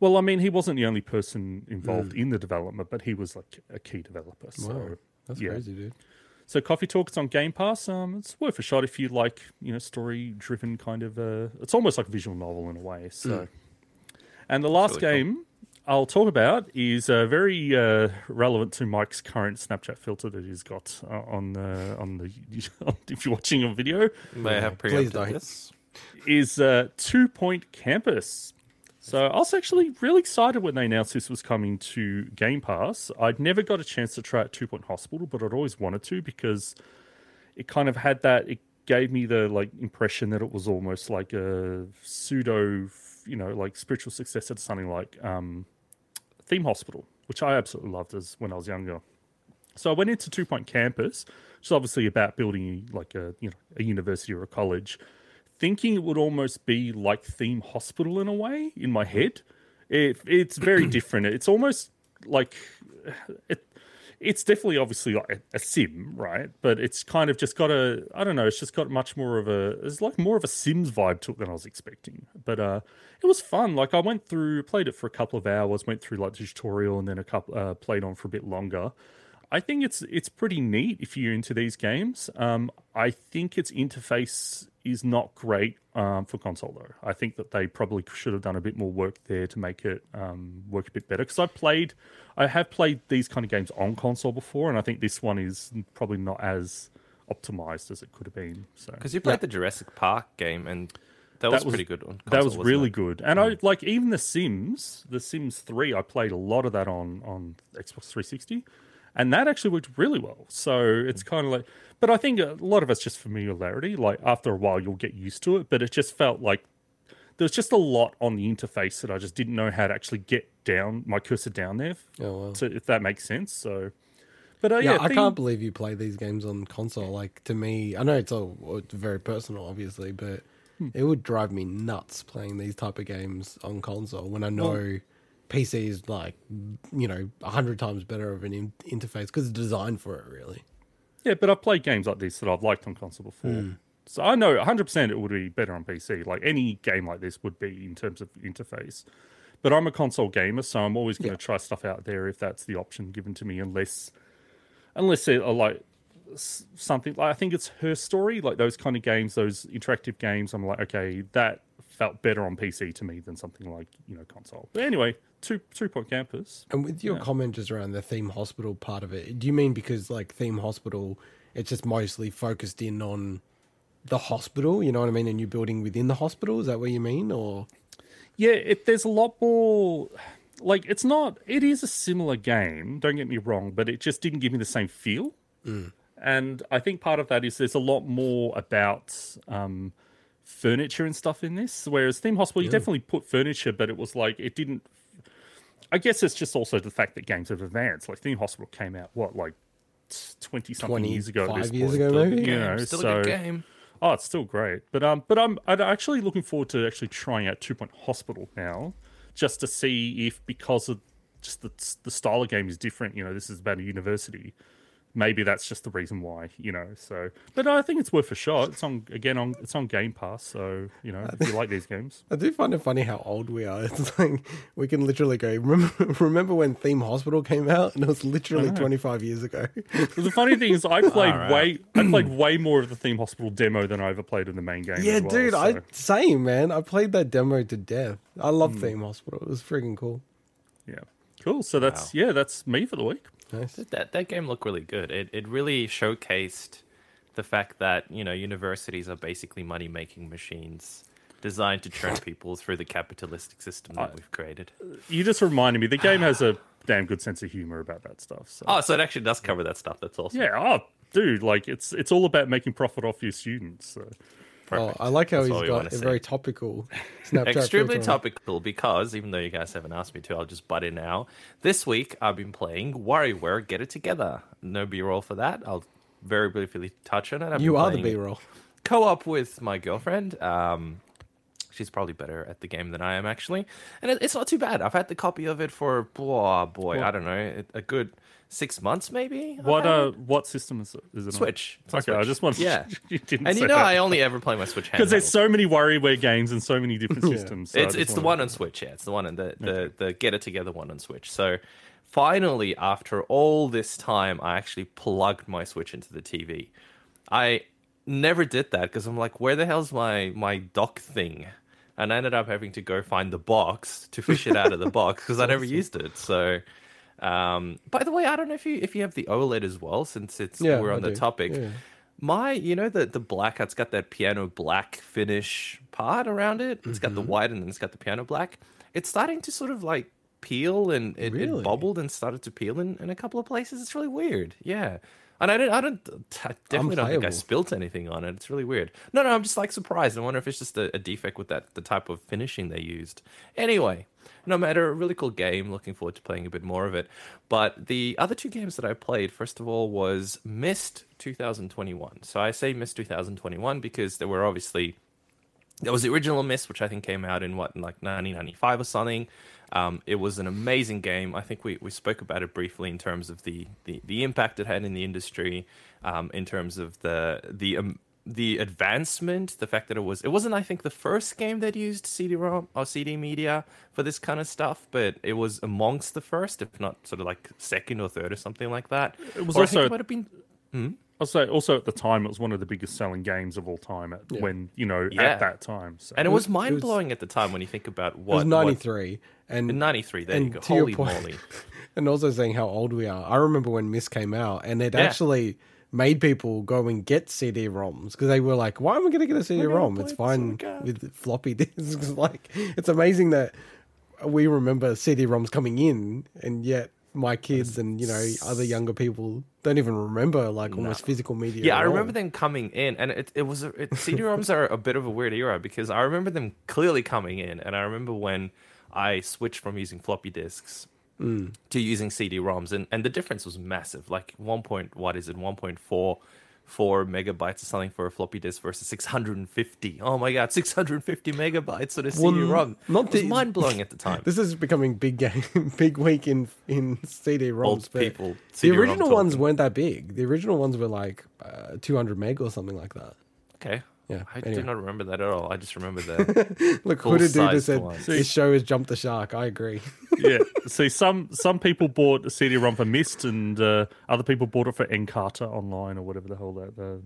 Speaker 4: well, I mean, he wasn't the only person involved in the development, but he was like a key developer. So
Speaker 3: Wow. That's
Speaker 4: yeah.
Speaker 3: crazy, dude.
Speaker 4: So Coffee Talk is on Game Pass. Um, it's worth a shot if you like, you know, story-driven kind of. Uh, it's almost like a visual novel in a way. So, and the last
Speaker 1: really cool.
Speaker 4: game I'll talk about is uh, very uh, relevant to Mike's current Snapchat filter that he's got uh, on the on the. if you're watching a video,
Speaker 1: May I have
Speaker 3: please
Speaker 1: preempted
Speaker 3: don't.
Speaker 1: this?
Speaker 4: is uh, Two Point Campus. So I was actually really excited when they announced this was coming to Game Pass. I'd never got a chance to try out Two Point Hospital, but I'd always wanted to because it kind of had that. It gave me the like impression that it was almost like a pseudo, you know, like spiritual successor to something like um, Theme Hospital, which I absolutely loved as when I was younger. So I went into Two Point Campus, which is obviously about building like a you know a university or a college, thinking it would almost be like Theme Hospital in a way in my head. It, it's very different. It's almost like it. It's definitely obviously like a, a sim, right? But it's kind of just got a I don't know. It's just got much more of a. It's like more of a Sims vibe to it than I was expecting. But uh, it was fun. Like I went through, played it for a couple of hours, went through like the tutorial, and then a couple uh, played on for a bit longer. I think it's it's pretty neat if you're into these games. Um, I think its interface is not great um, for console though. I think that they probably should have done a bit more work there to make it um, work a bit better. Because I played, I have played these kind of games on console before, and I think this one is probably not as optimized as it could have been. So
Speaker 1: Because you played the Jurassic Park game, and that,
Speaker 4: That
Speaker 1: was,
Speaker 4: was-
Speaker 1: pretty good on console.
Speaker 4: that was really
Speaker 1: it?
Speaker 4: good. And I like even the Sims, the Sims 3, I played a lot of that on on Xbox 360 and that actually worked really well. So it's kind of like but I think a lot of it's just familiarity. Like after a while you'll get used to it, but it just felt like there was just a lot on the interface that I just didn't know how to actually get down my cursor down there.
Speaker 3: Oh, wow.
Speaker 4: So if that makes sense. So but uh,
Speaker 3: Yeah,
Speaker 4: yeah,
Speaker 3: I
Speaker 4: theme-
Speaker 3: can't believe you play these games on console. Like to me, I know it's all it's very personal, obviously, but
Speaker 4: Hmm.
Speaker 3: it would drive me nuts playing these type of games on console when I know PC is like you know a hundred times better of an in- interface because it's designed for it. Really,
Speaker 4: Yeah, but I've played games like this that I've liked on console before.
Speaker 3: Hmm.
Speaker 4: So I know 100% it would be better on PC. Like any game like this would be in terms of interface. But I'm a console gamer, so I'm always going to try stuff out there if that's the option given to me, unless unless it like something like I think it's her story, like those kind of games, those interactive games. I'm like, okay, that felt better on PC to me than something like you know console. But anyway, two two point campus.
Speaker 3: and with your comment just around the theme hospital part of it, do you mean because like theme hospital, it's just mostly focused in on the hospital? You know what I mean? And you're building within the hospital. Is that what you mean, or
Speaker 4: Yeah, it, there's a lot more. Like, it's not. It is a similar game. Don't get me wrong, but it just didn't give me the same feel. And I think part of that is there's a lot more about um, furniture and stuff in this. Whereas Theme Hospital, you definitely put furniture, but it was like it didn't. I guess it's just also the fact that games have advanced. Like Theme Hospital came out what like twenty something years ago. At this
Speaker 3: 25 years
Speaker 4: point.
Speaker 3: ago, maybe?
Speaker 4: You know,
Speaker 1: still
Speaker 4: so
Speaker 1: a good game.
Speaker 4: Oh, it's still great, but um, but I'm I'm actually looking forward to actually trying out Two Point Hospital now, just to see if because of just the the style of game is different. You know, this is about a university, maybe that's just the reason why, you know. So, but I think it's worth a shot. It's on again on it's on Game Pass, so you know if you like these games.
Speaker 3: I do find it funny how old we are. It's like we can literally go. Remember, remember when Theme Hospital came out, and it was literally 25 years ago.
Speaker 4: The funny thing is, I played
Speaker 1: Alright.
Speaker 4: way I played way more of the Theme Hospital demo than I ever played in the main game.
Speaker 3: yeah,
Speaker 4: well,
Speaker 3: dude,
Speaker 4: so-
Speaker 3: I same man. I played that demo to death. I love
Speaker 4: Hmm.
Speaker 3: Theme Hospital. It was freaking cool.
Speaker 4: yeah, cool. So that's yeah, that's me for the week.
Speaker 3: Nice.
Speaker 1: That that game looked really good. It it really showcased the fact that you know universities are basically money making machines designed to turn people through the capitalistic system that we've created.
Speaker 4: You just reminded me the game has a damn good sense of humor about that stuff. So
Speaker 1: Oh, so it actually does cover that stuff. That's awesome.
Speaker 4: yeah, oh dude, like it's it's all about making profit off your students. So.
Speaker 3: Oh, I like how
Speaker 1: That's
Speaker 3: he's got a very topical Snapchat.
Speaker 1: Extremely topical because even though you guys haven't asked me to, I'll just butt in now. This week I've been playing WarioWare Get It Together. No B roll for that. I'll very briefly touch on it. I've
Speaker 3: You are the B roll.
Speaker 1: co-op with my girlfriend. Um, she's probably better at the game than I am actually, and it, it's not too bad. I've had the copy of it for oh boy, I don't know, a good six months maybe.
Speaker 4: What uh, what system is it? Is it on?
Speaker 1: Switch? It's on
Speaker 4: Okay, I
Speaker 1: Switch.
Speaker 4: just wanted.
Speaker 1: Yeah.
Speaker 4: you didn't
Speaker 1: And you
Speaker 4: say
Speaker 1: know,
Speaker 4: that.
Speaker 1: I only ever play my Switch
Speaker 4: because there's so many WarioWare games and so many different systems. so I
Speaker 1: it's
Speaker 4: just
Speaker 1: it's the one on Switch. Yeah, it's the one on the the, the Get It Together one on Switch. So finally, after all this time, I actually plugged my Switch into the TV. I never did that because I'm like, where the hell's my my dock thing? And I ended up having to go find the box to fish it out of the box because I never used it. So. Um, by the way, I don't know if you if you have the OLED as well, since it's
Speaker 3: Yeah,
Speaker 1: we're
Speaker 3: I
Speaker 1: on the
Speaker 3: do.
Speaker 1: topic.
Speaker 3: Yeah.
Speaker 1: My, you know, the the black, it's got that piano black finish part around it. It's got the
Speaker 3: Mm-hmm.
Speaker 1: white and then it's got the piano black. It's starting to sort of like peel and it,
Speaker 3: Really?
Speaker 1: it bubbled and started to peel in, in a couple of places. It's really weird. Yeah. And I don't, I don't, I definitely don't think I spilt anything on it. It's really weird. No, no, I'm just like surprised. I wonder if it's just a, a defect with that, the type of finishing they used. Anyway, no matter, a really cool game. Looking forward to playing a bit more of it. But the other two games that I played, first of all, was Myst 2021. So I say Myst 2021 because there were obviously there was the original Myst, which I think came out in what, in like 1995 or something. Um, it was an amazing game. I think we, we spoke about it briefly in terms of the, the, the impact it had in the industry, um, in terms of the the um, the advancement, the fact that it was it wasn't I think the first game that used CD-ROM or CD media for this kind of stuff, but it was amongst the first, if not sort of like second or third or something like that.
Speaker 4: It was
Speaker 1: Or I think
Speaker 4: also-
Speaker 1: it might have been
Speaker 4: I'll say also at the time it was one of the biggest selling games of all time. At when you know
Speaker 1: Yeah.
Speaker 4: at that time. So.
Speaker 1: and it was
Speaker 3: was-
Speaker 1: mind blowing at the time when you think about
Speaker 3: It
Speaker 1: what
Speaker 3: was
Speaker 1: what-
Speaker 3: 93. And
Speaker 1: 93 there you
Speaker 3: and
Speaker 1: go
Speaker 3: to your
Speaker 1: holy
Speaker 3: point-
Speaker 1: moly
Speaker 3: and also saying how old we are. I remember when Myst came out, and it
Speaker 1: Yeah.
Speaker 3: actually made people go and get CD-ROMs because they were like, "Why am I going to get a CD-ROM? It's fine
Speaker 1: Sugar."
Speaker 3: with floppy disks." like, it's amazing that we remember CD-ROMs coming in, and yet my kids and you know other younger people don't even remember like almost physical media.
Speaker 1: Yeah, I remember
Speaker 3: all.
Speaker 1: them coming in, and it, it was it, CD-ROMs are a bit of a weird era because I remember them clearly coming in, and I remember when I switched from using floppy disks
Speaker 3: Mm.
Speaker 1: to using CD-ROMs, and, and the difference was massive. Like one point, what is it, one point four four megabytes or something for a floppy disk versus 650. Oh my god, 650 megabytes on a
Speaker 3: Well,
Speaker 1: CD-ROM.
Speaker 3: not
Speaker 1: it was
Speaker 3: the-
Speaker 1: mind blowing at the time.
Speaker 3: This is becoming big game, big week in in CD-ROMs.
Speaker 1: Old people.
Speaker 3: The
Speaker 1: CD-ROM
Speaker 3: original ones weren't that big. The original ones were like uh, 200 meg or something like that.
Speaker 1: Okay.
Speaker 3: Yeah,
Speaker 1: I
Speaker 3: anyway.
Speaker 1: do not remember that at all. I just remember that.
Speaker 3: Look, Huda Duda
Speaker 1: Full-sized
Speaker 3: said
Speaker 1: ones.
Speaker 3: this show has jumped the shark. I agree.
Speaker 4: yeah. See, some some people bought a CD-ROM for Myst, and uh, other people bought it for Encarta Online or whatever the hell that. Uh,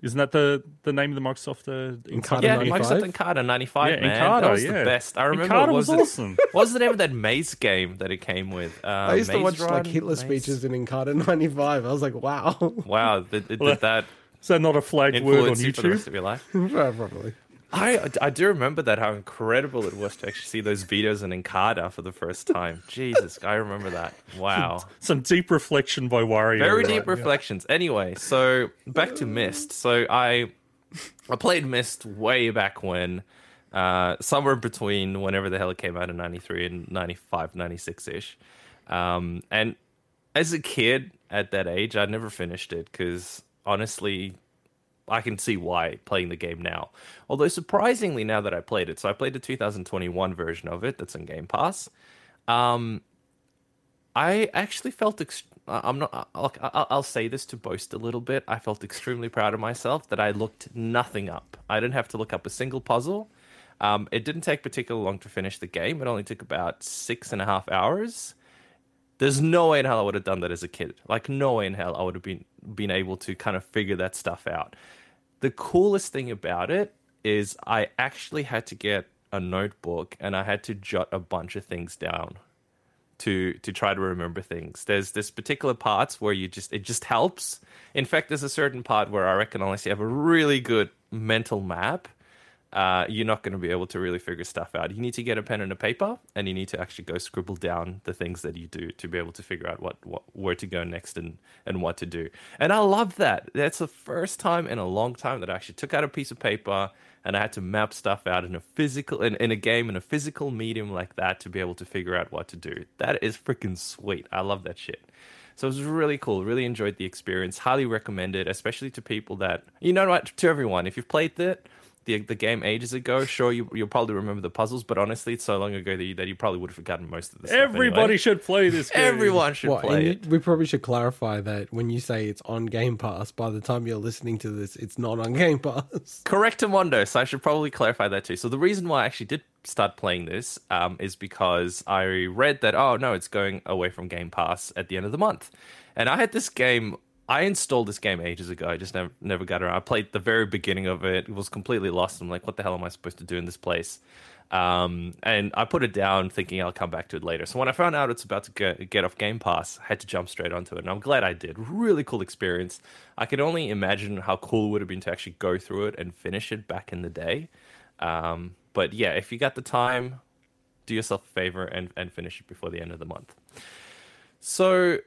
Speaker 4: isn't that the the name of the Microsoft? Uh,
Speaker 3: Encarta
Speaker 1: Yeah,
Speaker 3: 95?
Speaker 1: Microsoft Encarta 95,
Speaker 4: Yeah,
Speaker 1: man.
Speaker 4: Encarta,
Speaker 1: that was
Speaker 4: yeah.
Speaker 1: the best. I remember
Speaker 4: Encarta
Speaker 1: was,
Speaker 4: was
Speaker 1: it,
Speaker 4: awesome.
Speaker 1: what was the name of that Maze game that it came with? Uh,
Speaker 3: I used to
Speaker 1: Maze
Speaker 3: watch like
Speaker 1: Run?
Speaker 3: Hitler
Speaker 1: Maze-
Speaker 3: speeches in Encarta 95. I was like, wow.
Speaker 1: Wow, did, did,
Speaker 4: Well,
Speaker 1: did that
Speaker 4: Is that not a flagged word on
Speaker 1: influence you for the
Speaker 4: YouTube?
Speaker 1: rest of your life?
Speaker 3: Probably.
Speaker 1: I I do remember that how incredible it was to actually see those videos and Encarta for the first time. Jesus, I remember that. Wow.
Speaker 4: Some deep reflection by Wario.
Speaker 1: Very
Speaker 4: right?
Speaker 1: deep reflections. Anyway, so back to Myst. So I I played Myst way back when, uh, somewhere between whenever the hell it came out in 93 and 95, 96 ish. Um, and as a kid at that age, I never finished it because honestly, I can see why playing the game now. Although surprisingly, now that I played it, so I played the 2021 version of it that's in Game Pass. Um, I actually felt ex- I'm not. I'll, I'll I'll say this to boast a little bit. I felt extremely proud of myself that I looked nothing up. I didn't have to look up a single puzzle. Um, it didn't take particularly long to finish the game. It only took about six and a half hours. There's no way in hell I would have done that as a kid. Like no way in hell I would have been been able to kind of figure that stuff out. The coolest thing about it is I actually had to get a notebook and I had to jot a bunch of things down to to try to remember things. There's this particular parts where you just it just helps. In fact, there's a certain part where I reckon unless you have a really good mental map, uh, you're not going to be able to really figure stuff out. You need to get a pen and a paper, and you need to actually go scribble down the things that you do to be able to figure out what, what where to go next and and what to do. And I love that. That's the first time in a long time that I actually took out a piece of paper and I had to map stuff out in a physical in, in a game in a physical medium like that to be able to figure out what to do. That is freaking sweet. I love that shit. So it was really cool. Really enjoyed the experience. Highly recommend it, especially to people that you know what to everyone. If you've played it, the the game ages ago, sure you you'll probably remember the puzzles, but honestly, it's so long ago that you, that you probably would have forgotten most of the stuff.
Speaker 4: Everybody
Speaker 1: anyway.
Speaker 4: should play this game.
Speaker 1: everyone should
Speaker 3: What,
Speaker 1: play it.
Speaker 3: you- we probably should clarify that when you say it's on Game Pass, by the time you're listening to this, it's not on Game Pass.
Speaker 1: Correctamundo. So I should probably clarify that too. So the reason why I actually did start playing this um, is because I read that oh no, it's going away from Game Pass at the end of the month, and I had this game. I installed this game ages ago. I just never never got around. I played the very beginning of it. It was completely lost. I'm like, what the hell am I supposed to do in this place? Um, and I put it down thinking I'll come back to it later. So when I found out it's about to get, off Game Pass, I had to jump straight onto it. And I'm glad I did. Really cool experience. I can only imagine how cool it would have been to actually go through it and finish it back in the day. Um, but yeah, if you got the time, do yourself a favor and, and finish it before the end of the month. So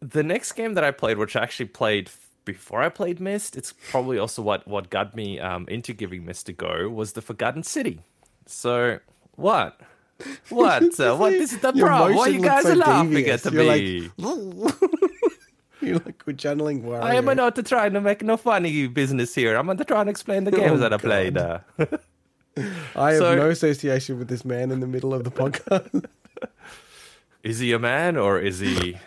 Speaker 1: the next game that I played, which I actually played before I played Myst, it's probably also what what got me um, into giving Myst a go, was the Forgotten City. So what? What? uh, what? This is the problem. Why
Speaker 3: motion
Speaker 1: you guys
Speaker 3: so
Speaker 1: are laughing
Speaker 3: devious.
Speaker 1: at
Speaker 3: You're
Speaker 1: me?
Speaker 3: like, You're like we're channeling.
Speaker 1: I am not trying to make no funny business here. I'm not trying to explain the games
Speaker 3: Oh,
Speaker 1: that I played. Uh.
Speaker 3: I have
Speaker 1: So-
Speaker 3: no association with this man in the middle of the podcast.
Speaker 1: Is he a man or is he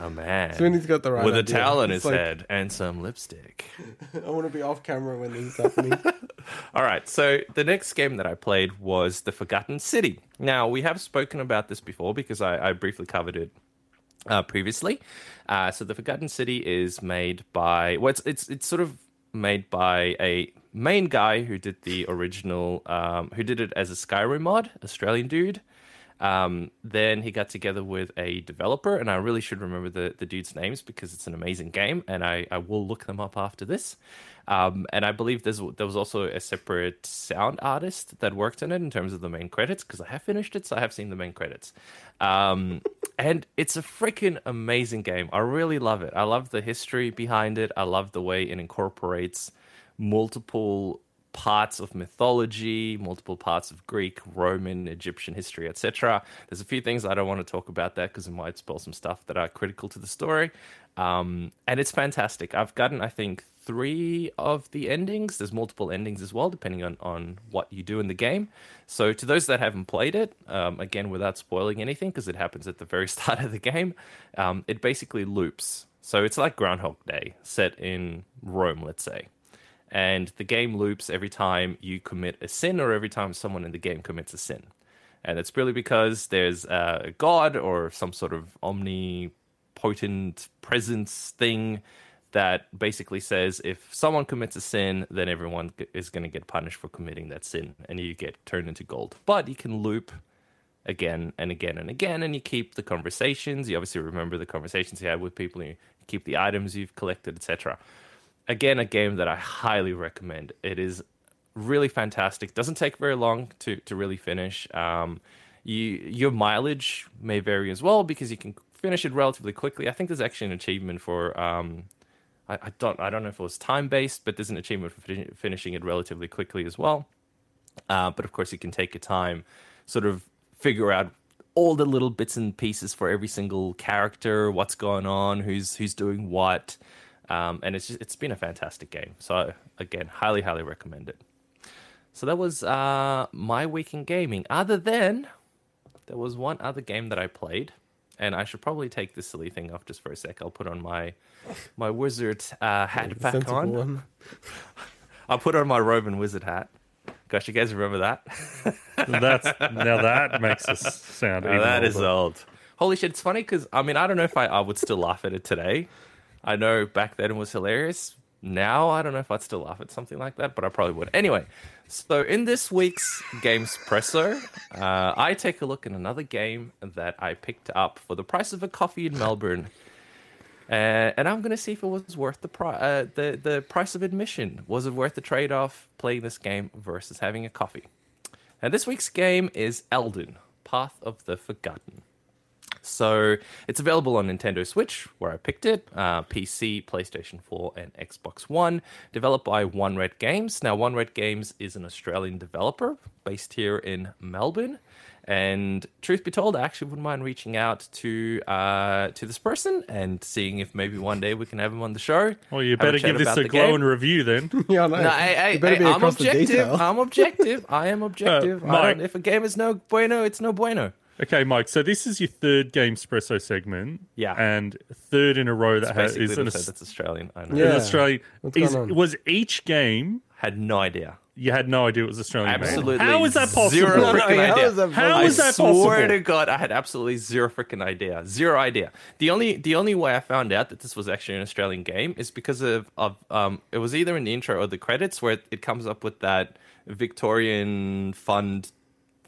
Speaker 1: a man
Speaker 3: Swinny's got the right
Speaker 1: with a towel on
Speaker 3: It's
Speaker 1: his
Speaker 3: like,
Speaker 1: head and some lipstick?
Speaker 3: I want to be off camera when this is happening.
Speaker 1: All right, so the next game that I played was The Forgotten City. Now, we have spoken about this before because I, I briefly covered it uh, previously. Uh, so, The Forgotten City is made by, well, it's, it's, it's sort of made by a main guy who did the original, um, who did it as a Skyrim mod, Australian dude. Um, then he got together with a developer, and I really should remember the, the dude's names because it's an amazing game, and I, I will look them up after this. Um, and I believe there's there was also a separate sound artist that worked on it in terms of the main credits because I have finished it, so I have seen the main credits. Um, and it's a freaking amazing game. I really love it. I love the history behind it. I love the way it incorporates multiple parts of mythology, multiple parts of Greek, Roman, Egyptian history, etc. There's a few things I don't want to talk about that because it might spoil some stuff that are critical to the story. Um, and it's fantastic. I've gotten, I think, three of the endings. There's multiple endings as well, depending on, on what you do in the game. So, to those that haven't played it, um, again, without spoiling anything, because it happens at the very start of the game, um, it basically loops. So, it's like Groundhog Day set in Rome, let's say and the game loops every time you commit a sin or every time someone in the game commits a sin. And it's purely because there's a god or some sort of omnipotent presence thing that basically says if someone commits a sin, then everyone is going to get punished for committing that sin and you get turned into gold. But you can loop again and again and again and you keep the conversations. You obviously remember the conversations you had with people, you keep the items you've collected, etc again a game that I highly recommend. It is really fantastic. Doesn't take very long to to really finish. Um, you your mileage may vary as well because you can finish it relatively quickly. I think there's actually an achievement for. Um, I, don't I don't know if it was time based, but there's an achievement for fin- finishing it relatively quickly as well. Uh, but of course, you can take your time, sort of figure out all the little bits and pieces for every single character, what's going on, who's who's doing what, um, and it's just, it's been a fantastic game. So again, highly highly recommend it. So that was uh, my week in gaming. Other than there was one other game that I played, and I should probably take this silly thing off just for a sec. I'll put on my my wizard uh, hat back on.
Speaker 3: one.
Speaker 1: I'll put on my robe and wizard hat. Gosh, you guys remember that?
Speaker 4: That's now that makes us sound.
Speaker 1: Oh,
Speaker 4: even
Speaker 1: that is
Speaker 4: older.
Speaker 1: old. Holy shit! It's funny because I mean I don't know if I, I would still laugh at it today. I know back then it was hilarious. Now I don't know if I'd still laugh at something like that, but I probably would. Anyway, so in this week's Game Espresso, uh, I take a look at another game that I picked up for the price of a coffee in Melbourne. Uh, and I'm gonna see if it was worth the pri- uh, the the price of admission. Was it worth the trade off playing this game versus having a coffee? And this week's game is Elden: Path of the Forgotten. So it's available on Nintendo Switch, where I picked it, uh, PC, PlayStation 4, and Xbox One. Developed by Onerat Games. Now, Onerat Games is an Australian developer based here in Melbourne. And truth be told, I actually wouldn't mind reaching out to uh, to this person and seeing if maybe one day we can have him on the show.
Speaker 4: Well, you better give this a
Speaker 1: the
Speaker 4: glowing
Speaker 1: game.
Speaker 4: review then.
Speaker 3: Yeah, no,
Speaker 1: no, I, I,
Speaker 3: be
Speaker 1: I, I'm
Speaker 3: across the
Speaker 1: objective. I'm objective. I am objective. I
Speaker 4: Mike.
Speaker 1: don't, if a game is no bueno, it's no bueno.
Speaker 4: Okay, Mike. So this is your third Game Espresso segment.
Speaker 1: Yeah.
Speaker 4: and third in a row that has is an,
Speaker 1: that's Australian. I know.
Speaker 3: Yeah.
Speaker 4: Australian.
Speaker 3: What's
Speaker 4: Is, was each game
Speaker 1: Had no idea.
Speaker 4: you had no idea it was Australian? made?
Speaker 1: Absolutely.
Speaker 4: How is that possible?
Speaker 1: Zero
Speaker 3: No, no,
Speaker 1: freaking
Speaker 3: how
Speaker 1: idea.
Speaker 3: is that
Speaker 4: How
Speaker 3: possible?
Speaker 1: I
Speaker 4: is that
Speaker 1: swear
Speaker 4: possible?
Speaker 1: to God, I had absolutely zero freaking idea. Zero idea. The only the only way I found out that this was actually an Australian game is because of, of um it was either in the intro or the credits where it, it comes up with that Victorian fund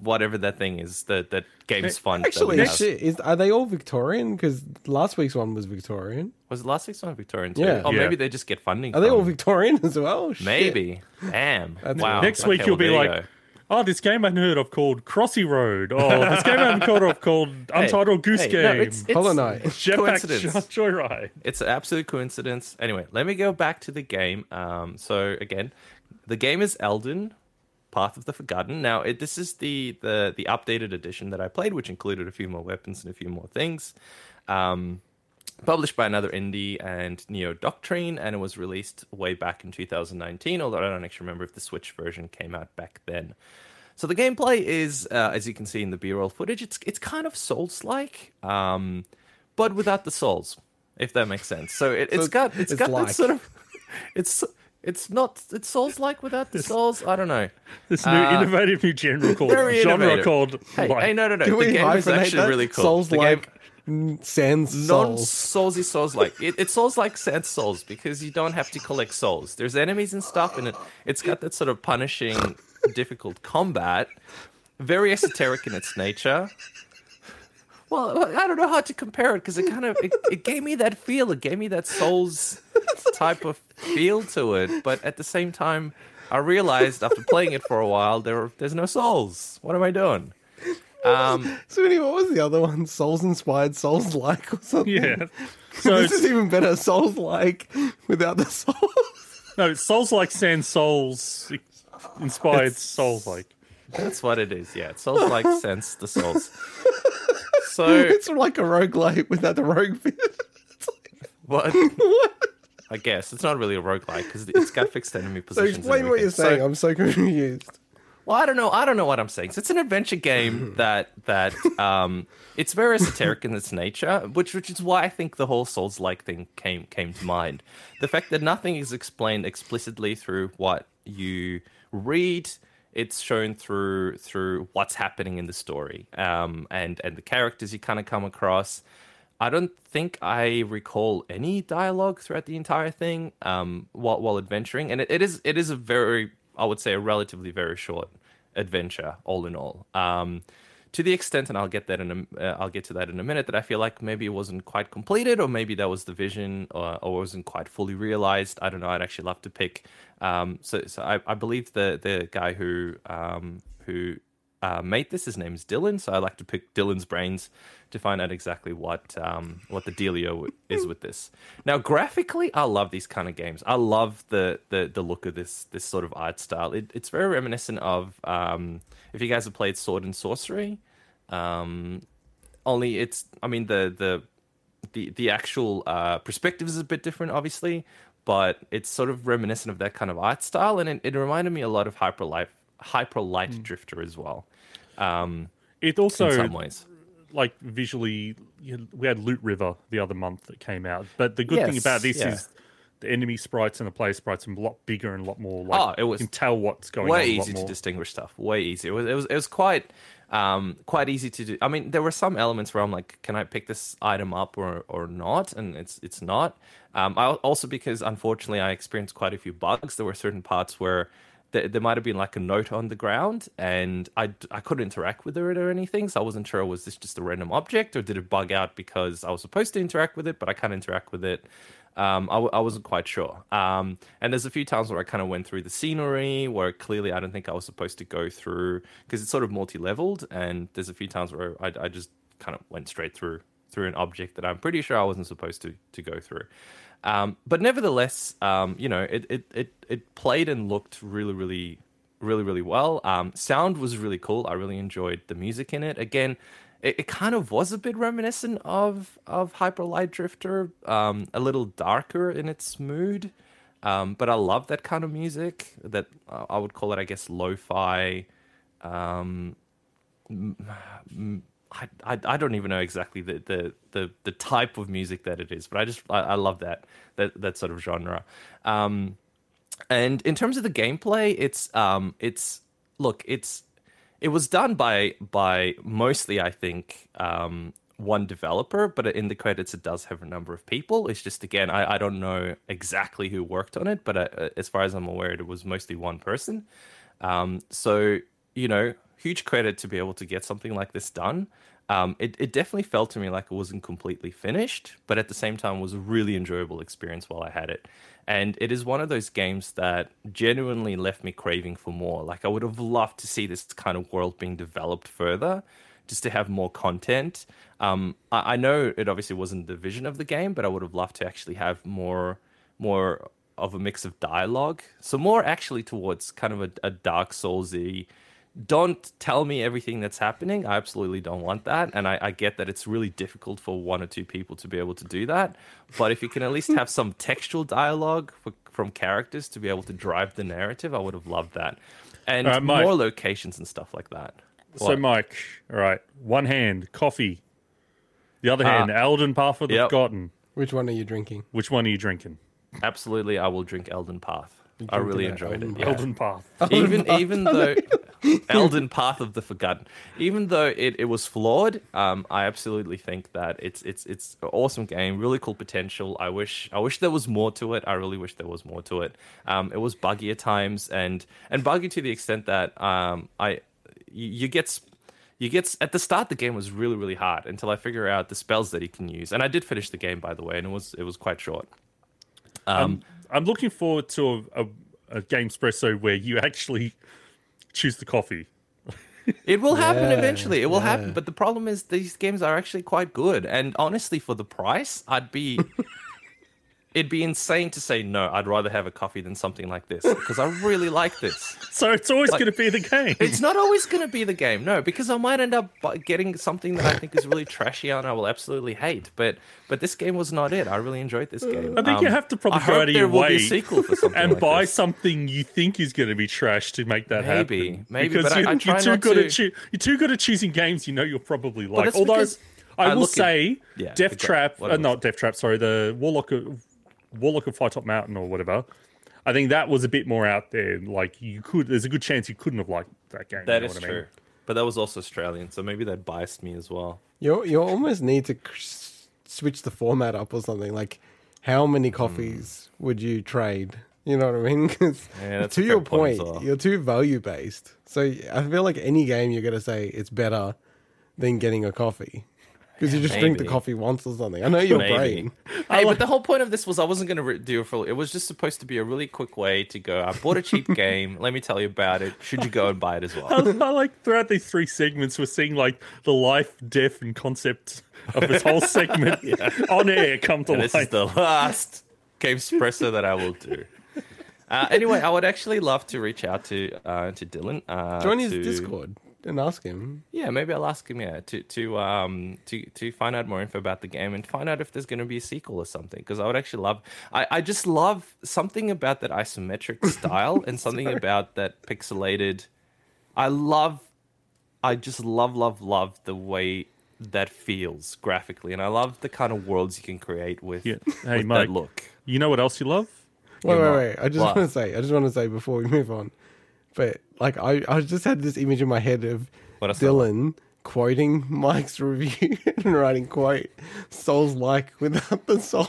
Speaker 1: whatever that thing is, that that games fund. that
Speaker 3: Actually, is are they all Victorian? Because last week's one was Victorian.
Speaker 1: was last week's one Victorian too?
Speaker 3: Yeah.
Speaker 1: Or
Speaker 4: Yeah.
Speaker 1: maybe they just get funding.
Speaker 3: Are they all Victorian as well? Shit.
Speaker 1: Maybe. Damn.
Speaker 3: That's
Speaker 1: wow.
Speaker 4: Next
Speaker 1: Okay,
Speaker 4: week you'll
Speaker 1: well,
Speaker 4: be
Speaker 1: there you
Speaker 4: like, oh, this game I hadn't heard of called Crossy Road. Oh, this game I hadn't heard of called Untitled Goose
Speaker 1: Hey,
Speaker 4: Game.
Speaker 1: no, it's, it's,
Speaker 3: Hollow Knight.
Speaker 4: Jetpack
Speaker 1: coincidence.
Speaker 4: Joyride.
Speaker 1: It's an absolute coincidence. Anyway, let me go back to the game. Um, so again, the game is Elden, Path of the Forgotten. Now, it, this is the, the the updated edition that I played, which included a few more weapons and a few more things. Um, published by another indie and Neo Doctrine, and it was released way back in 2019. Although I don't actually remember if the Switch version came out back then. So the gameplay is, uh, as you can see in the B-roll footage, it's it's kind of Souls-like, um, but without the souls, if that makes sense. So it, it's
Speaker 3: it's-
Speaker 1: got it's
Speaker 3: it's
Speaker 1: got
Speaker 3: like.
Speaker 1: that sort of it's it's not it's Souls-like without the souls. I don't know.
Speaker 4: This new
Speaker 1: Uh,
Speaker 4: innovative new genre called
Speaker 1: very
Speaker 4: genre called
Speaker 1: Hey,
Speaker 4: like,
Speaker 1: hey, no, no, no.
Speaker 3: Can
Speaker 1: the game is actually
Speaker 3: that?
Speaker 1: really cool.
Speaker 3: Souls like sans
Speaker 1: non
Speaker 3: souls.
Speaker 1: soulsy souls like it, it's souls like sans souls because you don't have to collect souls there's enemies and stuff and it it's got that sort of punishing difficult combat very esoteric in its nature well i don't know how to compare it because it kind of it, it gave me that feel it gave me that souls type of feel to it but at the same time i realized after playing it for a while there there's no souls what am i doing um
Speaker 3: Swinny, what was the other one? Souls inspired, souls like, or something.
Speaker 4: yeah. So
Speaker 3: this is even better. Souls like without the souls.
Speaker 4: no, Souls like Sans Souls inspired Souls like.
Speaker 1: That's what it is. Yeah, souls like sense the souls. So
Speaker 3: it's like a roguelite without the rogue bit.
Speaker 1: what?
Speaker 3: what?
Speaker 1: I guess it's not really a roguelike because it's got fixed enemy positions. and
Speaker 3: explain what you're saying.
Speaker 1: So-
Speaker 3: I'm so confused.
Speaker 1: well, I don't know. I don't know what I'm saying. So it's an adventure game that that um, it's very esoteric in its nature, which which is why I think the whole Souls like thing came came to mind. The fact that nothing is explained explicitly through what you read. It's shown through through what's happening in the story, um, and and the characters you kind of come across. I don't think I recall any dialogue throughout the entire thing um, while while adventuring, and it, it is it is a very I would say a relatively very short adventure all in all. Um, to the extent, and I'll get that in a, uh, I'll get to that in a minute. That I feel like maybe it wasn't quite completed, or maybe that was the vision, or, or wasn't quite fully realized. I don't know. I'd actually love to pick. Um, so, so I, I believe the the guy who um, who uh, made this, his name is Dylan. So I like to pick Dylan's brains to find out exactly what um, what the dealio is with this. Now, graphically, I love these kind of games. I love the the, the look of this this sort of art style. It, it's very reminiscent of um, if you guys have played Sword and Sworcery. Um, only it's I mean the the the the actual uh, perspective is a bit different, obviously, but it's sort of reminiscent of that kind of art style, and it, it reminded me a lot of Hyper Light Hyper Light Drifter as well. Um,
Speaker 4: It also in
Speaker 1: some ways,
Speaker 4: like visually you- we had Loot River the other month that came out. But the good thing about this
Speaker 1: yeah.
Speaker 4: is the enemy sprites and the player sprites are a lot bigger and a lot more like
Speaker 1: Oh, it was
Speaker 4: you can tell what's going on.
Speaker 1: way
Speaker 4: a lot
Speaker 1: easy to distinguish stuff. Way easy. It was it was it was quite um quite easy to do. I mean, there were some elements where I'm like, can I pick this item up or or not? And it's it's not. Um, I also because unfortunately I experienced quite a few bugs. There were certain parts where there, there might have been like a note on the ground and I, I couldn't interact with it or anything. So I wasn't sure was this just a random object or did it bug out because I was supposed to interact with it, but I can't interact with it. Um, I, w- I wasn't quite sure. Um, and there's a few times where I kind of went through the scenery where clearly I don't think I was supposed to go through because it's sort of multi-leveled. And there's a few times where I, I just kind of went straight through through an object that I'm pretty sure I wasn't supposed to to go through. Um, but nevertheless, um, you know, it, it it it played and looked really really really really well. Um, sound was really cool. I really enjoyed the music in it. Again, it, it kind of was a bit reminiscent of of Hyper Light Drifter, um, a little darker in its mood. Um, but I love that kind of music. That uh, I would call it, I guess, lo-fi. Um, I, I, I don't even know exactly the, the, the, the type of music that it is, but I just I, I love that that that sort of genre. Um, and in terms of the gameplay, it's um it's look it's it was done by by mostly I think um one developer, but in the credits it does have a number of people. It's just again I, I don't know exactly who worked on it, but uh, as far as I'm aware, it was mostly one person. Um, so you know, huge credit to be able to get something like this done. Um, it, it definitely felt to me like it wasn't completely finished, but at the same time was a really enjoyable experience while I had it. And it is one of those games that genuinely left me craving for more. Like I would have loved to see this kind of world being developed further, just to have more content. Um, I, I know it obviously wasn't the vision of the game, but I would have loved to actually have more more of a mix of dialogue. So more actually towards kind of a, a Dark Soulsy. Don't tell me everything that's happening. I absolutely don't want that, and I, I get that it's really difficult for one or two people to be able to do that. But if you can at least have some textual dialogue for, from characters to be able to drive the narrative, I would have loved that, and
Speaker 4: All right, Mike.
Speaker 1: more locations and stuff like that.
Speaker 4: So,
Speaker 1: What?
Speaker 4: Mike, all right, one hand, coffee. The other
Speaker 1: Uh,
Speaker 4: hand, Elden Path of the
Speaker 1: yep.
Speaker 4: Forgotten.
Speaker 3: Which one are you drinking?
Speaker 4: Which one are you drinking?
Speaker 1: absolutely, I will drink Elden Path. I really enjoyed
Speaker 3: Elden
Speaker 1: it. yeah.
Speaker 4: Elden Path.
Speaker 1: even even though Elden Path of the Forgotten, even though it, it was flawed, um, I absolutely think that it's it's it's an awesome game, really cool potential. I wish I wish there was more to it. I really wish there was more to it. Um, it was buggy at times, and and buggy to the extent that um, I you, you get. s- You get at the start the game was really really hard until I figure out the spells that he can use, and I did finish the game by the way, and it was it was quite short. Um,
Speaker 4: I'm looking forward to a, a, a game espresso where you actually choose the coffee.
Speaker 1: It will happen
Speaker 3: Yeah,
Speaker 1: eventually. It will
Speaker 3: yeah.
Speaker 1: happen. But the problem is these games are actually quite good. And honestly, for the price, I'd be it'd be insane to say no. I'd rather have a coffee than something like this because I really like this.
Speaker 4: So it's always
Speaker 1: Like-
Speaker 4: going to be the game.
Speaker 1: It's not always going to be the game, no, because I might end up getting something that I think is really trashy and I will absolutely hate. But but this game was not it. I really enjoyed this game.
Speaker 4: I think you
Speaker 1: Um,
Speaker 4: have to probably
Speaker 1: I
Speaker 4: go out of your
Speaker 1: will be a
Speaker 4: way
Speaker 1: sequel for something
Speaker 4: and
Speaker 1: like
Speaker 4: buy
Speaker 1: this.
Speaker 4: something you think is going to be trash to make that
Speaker 1: Maybe,
Speaker 4: happen.
Speaker 1: maybe,
Speaker 4: because
Speaker 1: but I-
Speaker 4: you're,
Speaker 1: I
Speaker 4: you're too good
Speaker 1: to-
Speaker 4: at choo- you're too good at choosing games you know you'll probably like. Although I
Speaker 1: I
Speaker 4: will
Speaker 1: look at-
Speaker 4: say,
Speaker 1: Yeah,
Speaker 4: Death Trap, uh, not Death Trap, sorry, the Warlock of Warlock of Fire Top Mountain or whatever. I think that was a bit more out there. Like you could, there's a good chance you couldn't have liked that game.
Speaker 1: That
Speaker 4: you know
Speaker 1: is
Speaker 4: what I mean?
Speaker 1: true. But that was also Australian, so maybe that biased me as well.
Speaker 3: You you almost need to switch the format up or something. Like, how many coffees hmm. would you trade? You know what I mean? 'Cause
Speaker 1: Yeah,
Speaker 3: to your
Speaker 1: point as
Speaker 3: point,
Speaker 1: well.
Speaker 3: you're too value based. So I feel like any game you're gonna say it's better than getting a coffee because you just drink the coffee once or something. I know your
Speaker 1: Maybe.
Speaker 3: brain.
Speaker 1: Hey, but the whole point of this was I wasn't going to re- do a full. It was just supposed to be a really quick way to go. I bought a cheap game. Let me tell you about it. Should you go and buy it as well?
Speaker 4: I, I like throughout these three segments, we're seeing like the life, death, and concept of this whole segment on air come to
Speaker 1: And
Speaker 4: life.
Speaker 1: this is the last game espresso that I will do. Uh, anyway, I would actually love to reach out to uh, to Dylan. Uh,
Speaker 3: Join his
Speaker 1: to-
Speaker 3: Discord and ask him.
Speaker 1: Yeah, maybe I'll ask him. Yeah, to to um to to find out more info about the game and find out if there's going to be a sequel or something. Because I would actually love. I I just love something about that isometric style and something about that pixelated. I love. I just love love love the way that feels graphically, and I love the kind of worlds you can create with,
Speaker 4: Yeah. Hey,
Speaker 1: with
Speaker 4: Mike.
Speaker 1: that look.
Speaker 4: You know what else you love?
Speaker 3: Wait,
Speaker 1: You're
Speaker 3: wait,
Speaker 1: not-
Speaker 3: wait. I just
Speaker 1: What?
Speaker 3: want to say, I just want to say before we move on, but like I, I just had this image in my head of Dylan quoting Mike's review and writing quote "Souls like without the soul."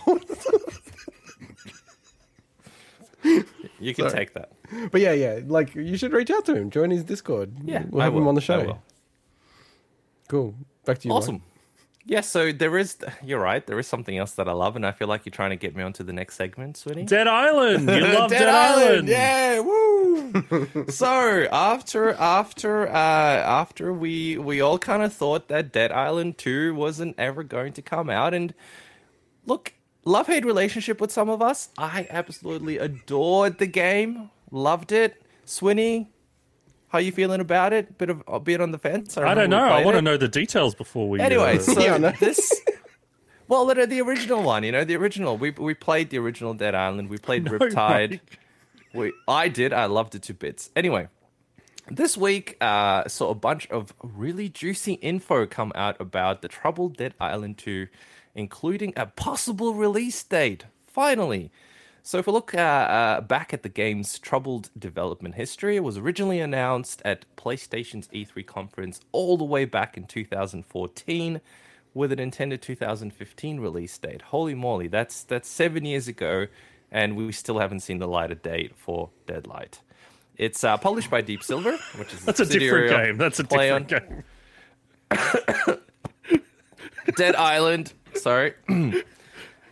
Speaker 1: You can
Speaker 3: Sorry.
Speaker 1: take that.
Speaker 3: but yeah, yeah, like you should reach out to him, join his Discord.
Speaker 1: Yeah,
Speaker 3: we'll
Speaker 1: I
Speaker 3: have him on the show.
Speaker 1: will.
Speaker 3: Cool. Back to you. Mike.
Speaker 1: Awesome. Yeah, so there is. You're right. There is something else that I love, and I feel like you're trying to get me onto the next segment, Swinny.
Speaker 4: Dead Island. You love Dead, Island.
Speaker 1: Yeah, woo. so after after uh after we we all kind of thought that Dead Island 2 wasn't ever going to come out and look, love hate relationship with some of us. I absolutely adored the game. Loved it. Swinny, how you feeling about it? Bit of a bit on the fence.
Speaker 4: I don't know. I
Speaker 1: played
Speaker 4: want to know the details before we.
Speaker 1: Anyway,
Speaker 4: uh,
Speaker 1: so
Speaker 3: Yeah,
Speaker 1: this. Well, the, the original one, you know, the original. We we played the original Dead Island. We played Riptide.
Speaker 4: Mike.
Speaker 1: We, I did. I loved it to bits. Anyway, this week uh, saw a bunch of really juicy info come out about the Troubled Dead Island 2, including a possible release date. Finally. So if we look uh, uh, back at the game's troubled development history, it was originally announced at PlayStation's E3 conference all the way back in 2014 with an intended 2015 release date. Holy moly, that's that's 7 years ago and we still haven't seen the light of day for Deadlight. It's uh, published by Deep Silver, which is
Speaker 4: That's a different game. That's a different
Speaker 1: on-
Speaker 4: game.
Speaker 1: Dead Island. Sorry.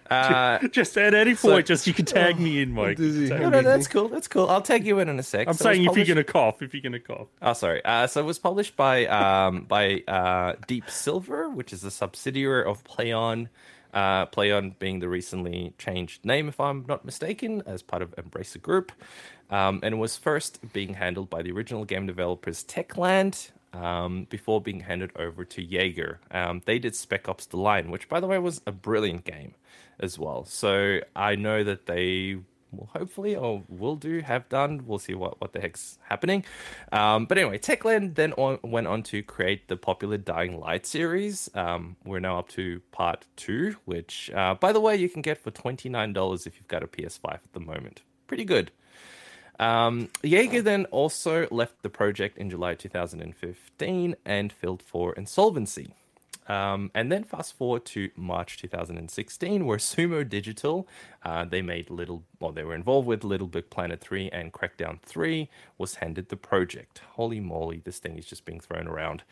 Speaker 1: uh,
Speaker 4: Just at any
Speaker 1: So-
Speaker 4: point, just you can tag me in, Mike.
Speaker 3: Dizzy.
Speaker 4: Tag
Speaker 1: no, no, that's cool. That's cool. I'll tag you in in a sec.
Speaker 4: I'm
Speaker 1: So it was
Speaker 4: saying if you're gonna cough, if you're gonna cough.
Speaker 1: Oh, sorry. Uh, so it was published by um, by uh, Deep Silver, which is a subsidiary of Plaion. Uh, Plaion being the recently changed name, if I'm not mistaken, as part of Embracer Group. Um, and it was first being handled by the original game developers Techland um, before being handed over to Yager. Um, they did Spec Ops The Line, which, by the way, was a brilliant game as well. So I know that they will hopefully or will do have done. We'll see what, what the heck's happening. Um, but anyway, Techland then on, went on to create the popular Dying Light series. Um, we're now up to part two, which, uh, by the way, you can get for $29 if you've got a PS5 at the moment. Pretty good. Um, Yager then also left the project in July 2015 and filed for insolvency. Um, and then fast forward to March 2016, where Sumo Digital, uh, they made Little, well, they were involved with Little Big Planet 3 and Crackdown 3, was handed the project. Holy moly, this thing is just being thrown around.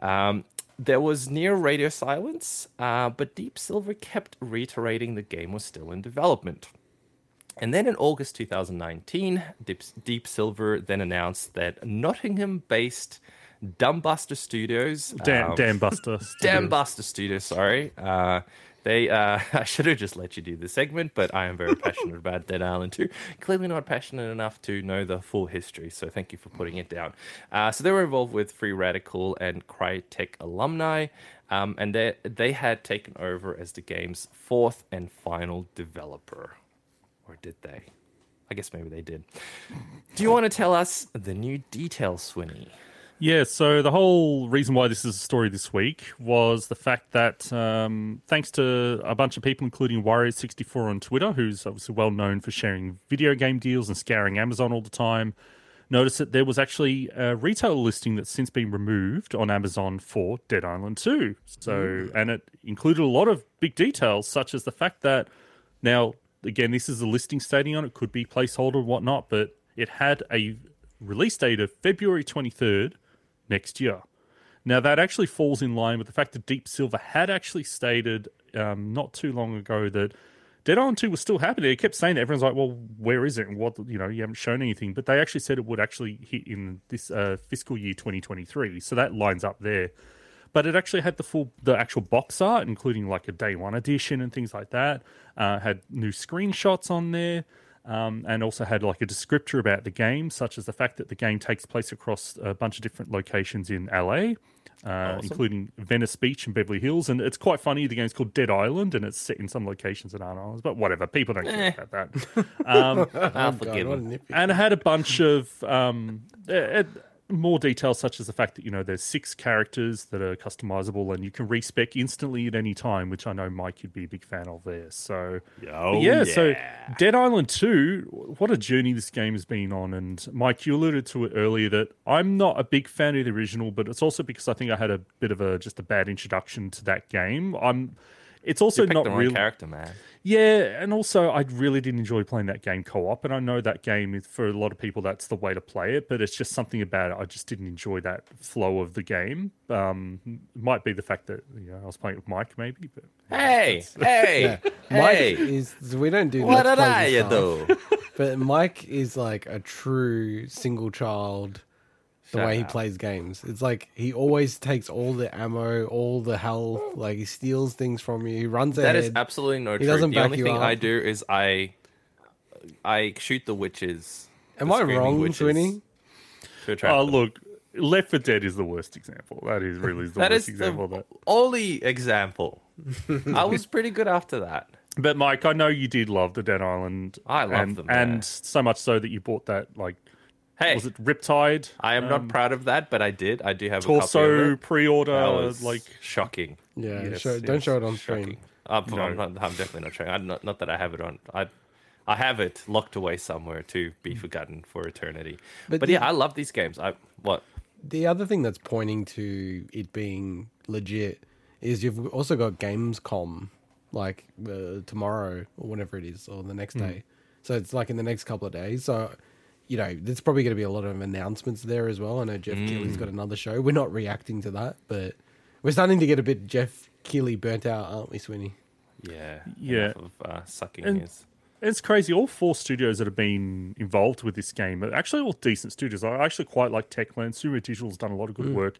Speaker 1: Um, there was near radio silence, uh, but Deep Silver kept reiterating the game was still in development. And then in August 2019, Deep, Deep Silver then announced that Nottingham based Dambuster Studios.
Speaker 4: Damn,
Speaker 1: um,
Speaker 4: Buster.
Speaker 1: Dambuster Studios, sorry. Uh, they, uh, I should have just let you do the segment, but I am very passionate about Dead Island 2. Clearly not passionate enough to know the full history, so thank you for putting it down. Uh, so they were involved with Free Radical and Crytek alumni, um, and they, they had taken over as the game's fourth and final developer. Or did they? I guess maybe they did. Do you want to tell us the new details, Swinny?
Speaker 4: Yeah, so the whole reason why this is a story this week was the fact that um, thanks to a bunch of people, including Wario64 on Twitter, who's obviously well known for sharing video game deals and scouring Amazon all the time, noticed that there was actually a retail listing that's since been removed on Amazon for Dead Island 2. So, and it included a lot of big details, such as the fact that now, again, this is a listing stating on it, could be placeholder and whatnot, but it had a release date of February 23rd next year. Now, that actually falls in line with the fact that Deep Silver had actually stated um, not too long ago that Dead Island 2 was still happening. They kept saying that. Everyone's like, well, where is it? And what, you know, you haven't shown anything. But they actually said it would actually hit in this uh, fiscal year 2023. So that lines up there. But it actually had the full, the actual box art, including like a day one edition and things like that. Uh, had new screenshots on there um, and also had like a descriptor about the game, such as the fact that the game takes place across a bunch of different locations in LA, uh, including Venice Beach and Beverly Hills. And it's quite funny. The game's called Dead Island, and it's set in some locations that aren't islands, but whatever. People don't care about that. Um,
Speaker 1: I'll
Speaker 3: God,
Speaker 1: forgive
Speaker 3: what a
Speaker 1: him.
Speaker 3: nitpick.
Speaker 4: and it had a bunch of um, it, it- more details such as the fact that you know there's six characters that are customizable and you can respec instantly at any time, which I know Mike you'd be a big fan of there. So
Speaker 1: Oh,
Speaker 4: yeah, so Dead Island 2, what a journey this game has been on. And Mike, you alluded to it earlier that I'm not a big fan of the original, but it's also because I think I had a bit of a just a bad introduction to that game. I'm it's also
Speaker 1: you
Speaker 4: not
Speaker 1: the wrong
Speaker 4: really
Speaker 1: character, man.
Speaker 4: yeah, and also I really did enjoy playing that game co-op, and I know that game is for a lot of people that's the way to play it. But it's just something about it. I just didn't enjoy that flow of the game. Um, might be the fact that you know I was playing with Mike, maybe. But
Speaker 1: Hey, hey,
Speaker 3: Mike
Speaker 1: hey!
Speaker 3: is we don't do
Speaker 1: what
Speaker 3: let's
Speaker 1: did I do?
Speaker 3: But Mike is like a true single child. The
Speaker 1: Shut
Speaker 3: way he
Speaker 1: up.
Speaker 3: plays games, it's like he always takes all the ammo, all the health. Like he steals things from you. He runs
Speaker 1: That
Speaker 3: ahead.
Speaker 1: is absolutely no
Speaker 3: He
Speaker 1: truth.
Speaker 3: doesn't
Speaker 1: The
Speaker 3: back
Speaker 1: only
Speaker 3: you
Speaker 1: thing I do is I I shoot the witches.
Speaker 3: Am
Speaker 1: the
Speaker 3: I
Speaker 1: screaming
Speaker 3: wrong,
Speaker 1: witches
Speaker 3: Swinny?
Speaker 1: To attract
Speaker 4: oh,
Speaker 1: them.
Speaker 4: look, Left for Dead is the worst example. That is really the
Speaker 1: That
Speaker 4: worst
Speaker 1: is
Speaker 4: example
Speaker 1: the
Speaker 4: of that.
Speaker 1: only example. I was pretty good after that.
Speaker 4: But Mike, I know you did love the Dead Island.
Speaker 1: I love
Speaker 4: and,
Speaker 1: them, yeah.
Speaker 4: and so much so that you bought that like
Speaker 1: Hey,
Speaker 4: was it Riptide?
Speaker 1: I am not proud of that, but I did. I do have a copy
Speaker 4: Torso
Speaker 1: of it.
Speaker 4: pre-order
Speaker 1: That was
Speaker 4: like
Speaker 1: shocking.
Speaker 3: Yeah,
Speaker 4: Yes,
Speaker 3: show, don't show it on
Speaker 1: Shocking.
Speaker 3: screen.
Speaker 1: Uh,
Speaker 4: No.
Speaker 1: I'm, not, I'm definitely not showing. I, not, not that I have it on. I, I have it locked away somewhere to be forgotten for eternity. But,
Speaker 3: But
Speaker 1: yeah, I love these games. I what?
Speaker 3: The other thing that's pointing to it being legit is you've also got Gamescom like uh, tomorrow or whenever it is or the next day. So it's like in the next couple of days. So you know, there's probably going to be a lot of announcements there as well. I know Geoff Keighley's got another show. We're not reacting to that, but we're starting to get a bit Geoff Keighley burnt out, aren't we, Swinny?
Speaker 1: Yeah,
Speaker 4: Yeah.
Speaker 1: Of, uh, sucking
Speaker 4: And-
Speaker 1: his.
Speaker 4: It's crazy. All four studios that have been involved with this game are actually all decent studios. I actually quite like Techland. Sumo Digital's done a lot of good work.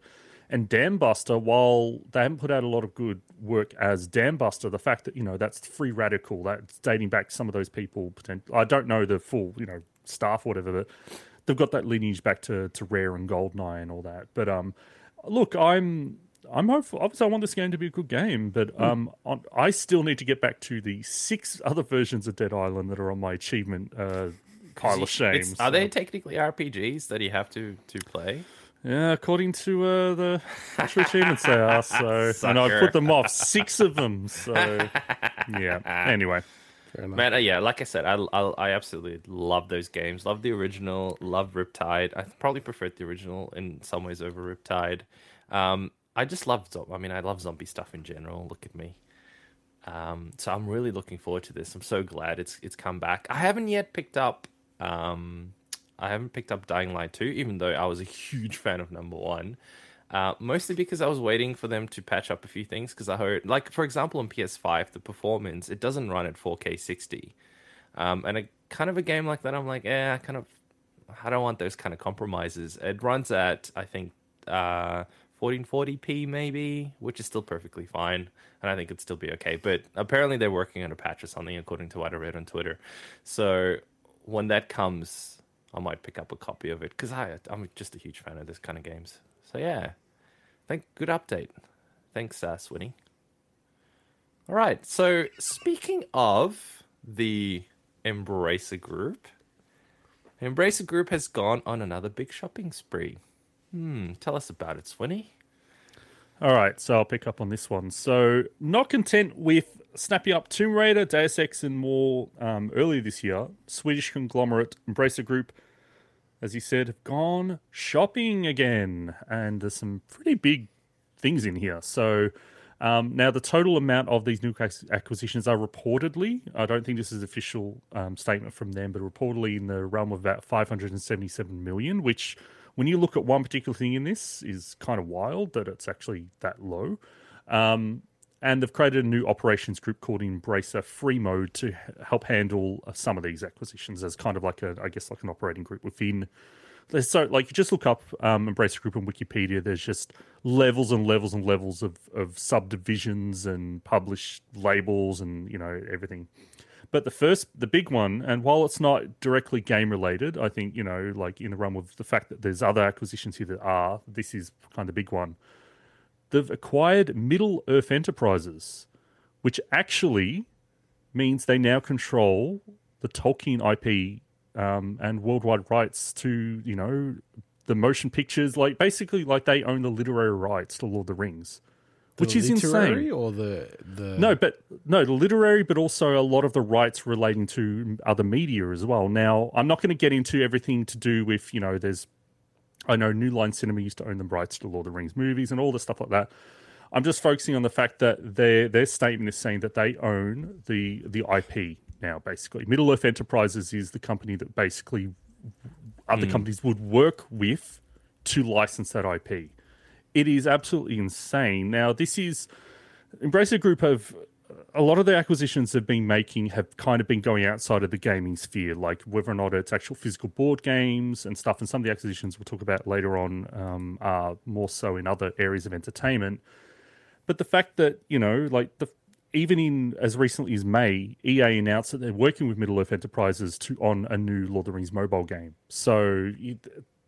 Speaker 4: And Dambuster, while they haven't put out a lot of good work as Dambuster, the fact that, you know, that's free radical, that's dating back to some of those people. Potent- I don't know the full, you know, staff or whatever, but they've got that lineage back to, to Rare and Goldeneye and all that. But um, look, I'm I'm hopeful. Obviously, I want this game to be a good game, but um, on, I still need to get back to the six other versions of Dead Island that are on my achievement uh, pile of shame.
Speaker 1: It's- are they technically RPGs that you have to to play?
Speaker 4: Yeah, according to uh, the actual achievements they are. So, and I put them off six of them. So, yeah. Anyway.
Speaker 1: Man, uh, yeah, like I said, I, I I absolutely love those games. Love the original. Love Riptide. I probably preferred the original in some ways over Riptide. Um, I just love. I mean, I love zombie stuff in general. Look at me. Um, so I'm really looking forward to this. I'm so glad it's it's come back. I haven't yet picked up. Um, I haven't picked up Dying Light 2, even though I was a huge fan of number one. Uh, mostly because I was waiting for them to patch up a few things. Because I heard, like for example, on PS5, the performance it doesn't run at 4K 60. Um, and a kind of a game like that, I'm like, eh, I kind of, I don't want those kind of compromises. It runs at, I think, uh, 1440p maybe, which is still perfectly fine, and I think it'd still be okay. But apparently, they're working on a patch or something, according to what I read on Twitter. So when that comes, I might pick up a copy of it because I, I'm just a huge fan of this kind of games. So yeah, thank good update. Thanks, uh, Swinny. All right. So speaking of the Embracer Group, Embracer Group has gone on another big shopping spree. Hmm. Tell us about it, Swinny.
Speaker 4: All right, so I'll pick up on this one. So, not content with snapping up Tomb Raider, Deus Ex, and more um, earlier this year, Swedish conglomerate Embracer Group, as you said, have gone shopping again. And there's some pretty big things in here. So, um, now the total amount of these new acquisitions are reportedly, I don't think this is official um, statement from them, but reportedly in the realm of about 577 million, which when you look at one particular thing in this is kind of wild that it's actually that low. Um, and they've created a new operations group called Embracer Freemode to help handle uh, some of these acquisitions as kind of like a, I guess, like an operating group within. So like you just look up um, Embracer Group on Wikipedia. There's just levels and levels and levels of of subdivisions and published labels and you know everything. But the first, the big one, and while it's not directly game related, I think you know, like in the realm of the fact that there's other acquisitions here that are. This is kind of the big one. They've acquired Middle Earth Enterprises, which actually means they now control the Tolkien IP um, and worldwide rights to you know the motion pictures, like basically like they own the literary rights to Lord of the Rings, which
Speaker 3: The
Speaker 4: is
Speaker 3: literary
Speaker 4: insane.
Speaker 3: or the the
Speaker 4: No, but no, the literary, but also a lot of the rights relating to other media as well. Now, I'm not going to get into everything to do with, you know, there's, I know New Line Cinema used to own the rights to Lord of the Rings movies and all the stuff like that. I'm just focusing on the fact that their their statement is saying that they own the the IP now. Basically, Middle Earth Enterprises is the company that basically other mm. companies would work with to license that IP. It is absolutely insane. Now, this is Embracer Group have a lot of the acquisitions they've been making have kind of been going outside of the gaming sphere, like whether or not it's actual physical board games and stuff. And some of the acquisitions we'll talk about later on um, are more so in other areas of entertainment. But the fact that you know, like the even in as recently as May, EA announced that they're working with Middle Earth Enterprises to on a new Lord of the Rings mobile game. So you,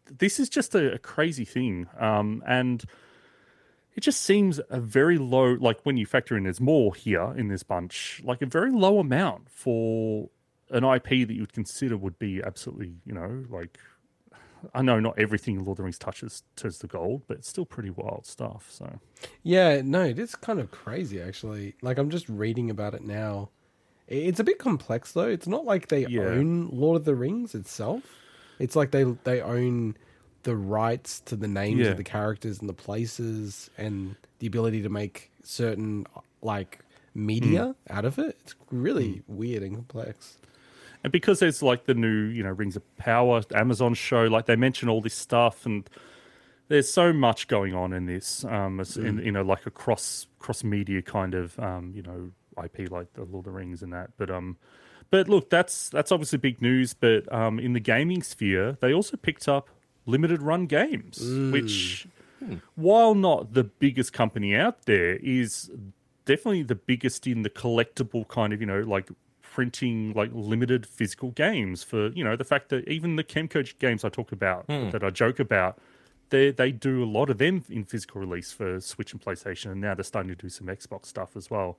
Speaker 4: this is just a, a crazy thing, um, and it just seems a very low. Like when you factor in there's more here in this bunch, like a very low amount for an IP that you would consider would be absolutely, you know, like I know not everything Lord of the Rings touches turns to gold, but it's still pretty wild stuff. So
Speaker 3: Yeah, no, it is kind of crazy actually. Like I'm just reading about it now. It's a bit complex though. It's not like they
Speaker 4: Yeah.
Speaker 3: own Lord of the Rings itself. It's like they they own the rights to the names
Speaker 4: Yeah.
Speaker 3: of the characters and the places and the ability to make certain like media
Speaker 4: Hmm.
Speaker 3: out of it. It's really weird and complex.
Speaker 4: And because there's like the new, you know, Rings of Power Amazon show, like they mention all this stuff, and there's so much going on in this, um, as in, you know, like a cross cross media kind of, um, you know, IP like the Lord of the Rings and that. But um, but look, that's that's obviously big news. But um, in the gaming sphere, they also picked up limited run games, mm. which, hmm. while not the biggest company out there, is definitely the biggest in the collectible kind of, you know, like printing like limited physical games for, you know, the fact that even the Kemco games I talk about hmm. that I joke about, they they do a lot of them in physical release for Switch and PlayStation, and now they're starting to do some Xbox stuff as well.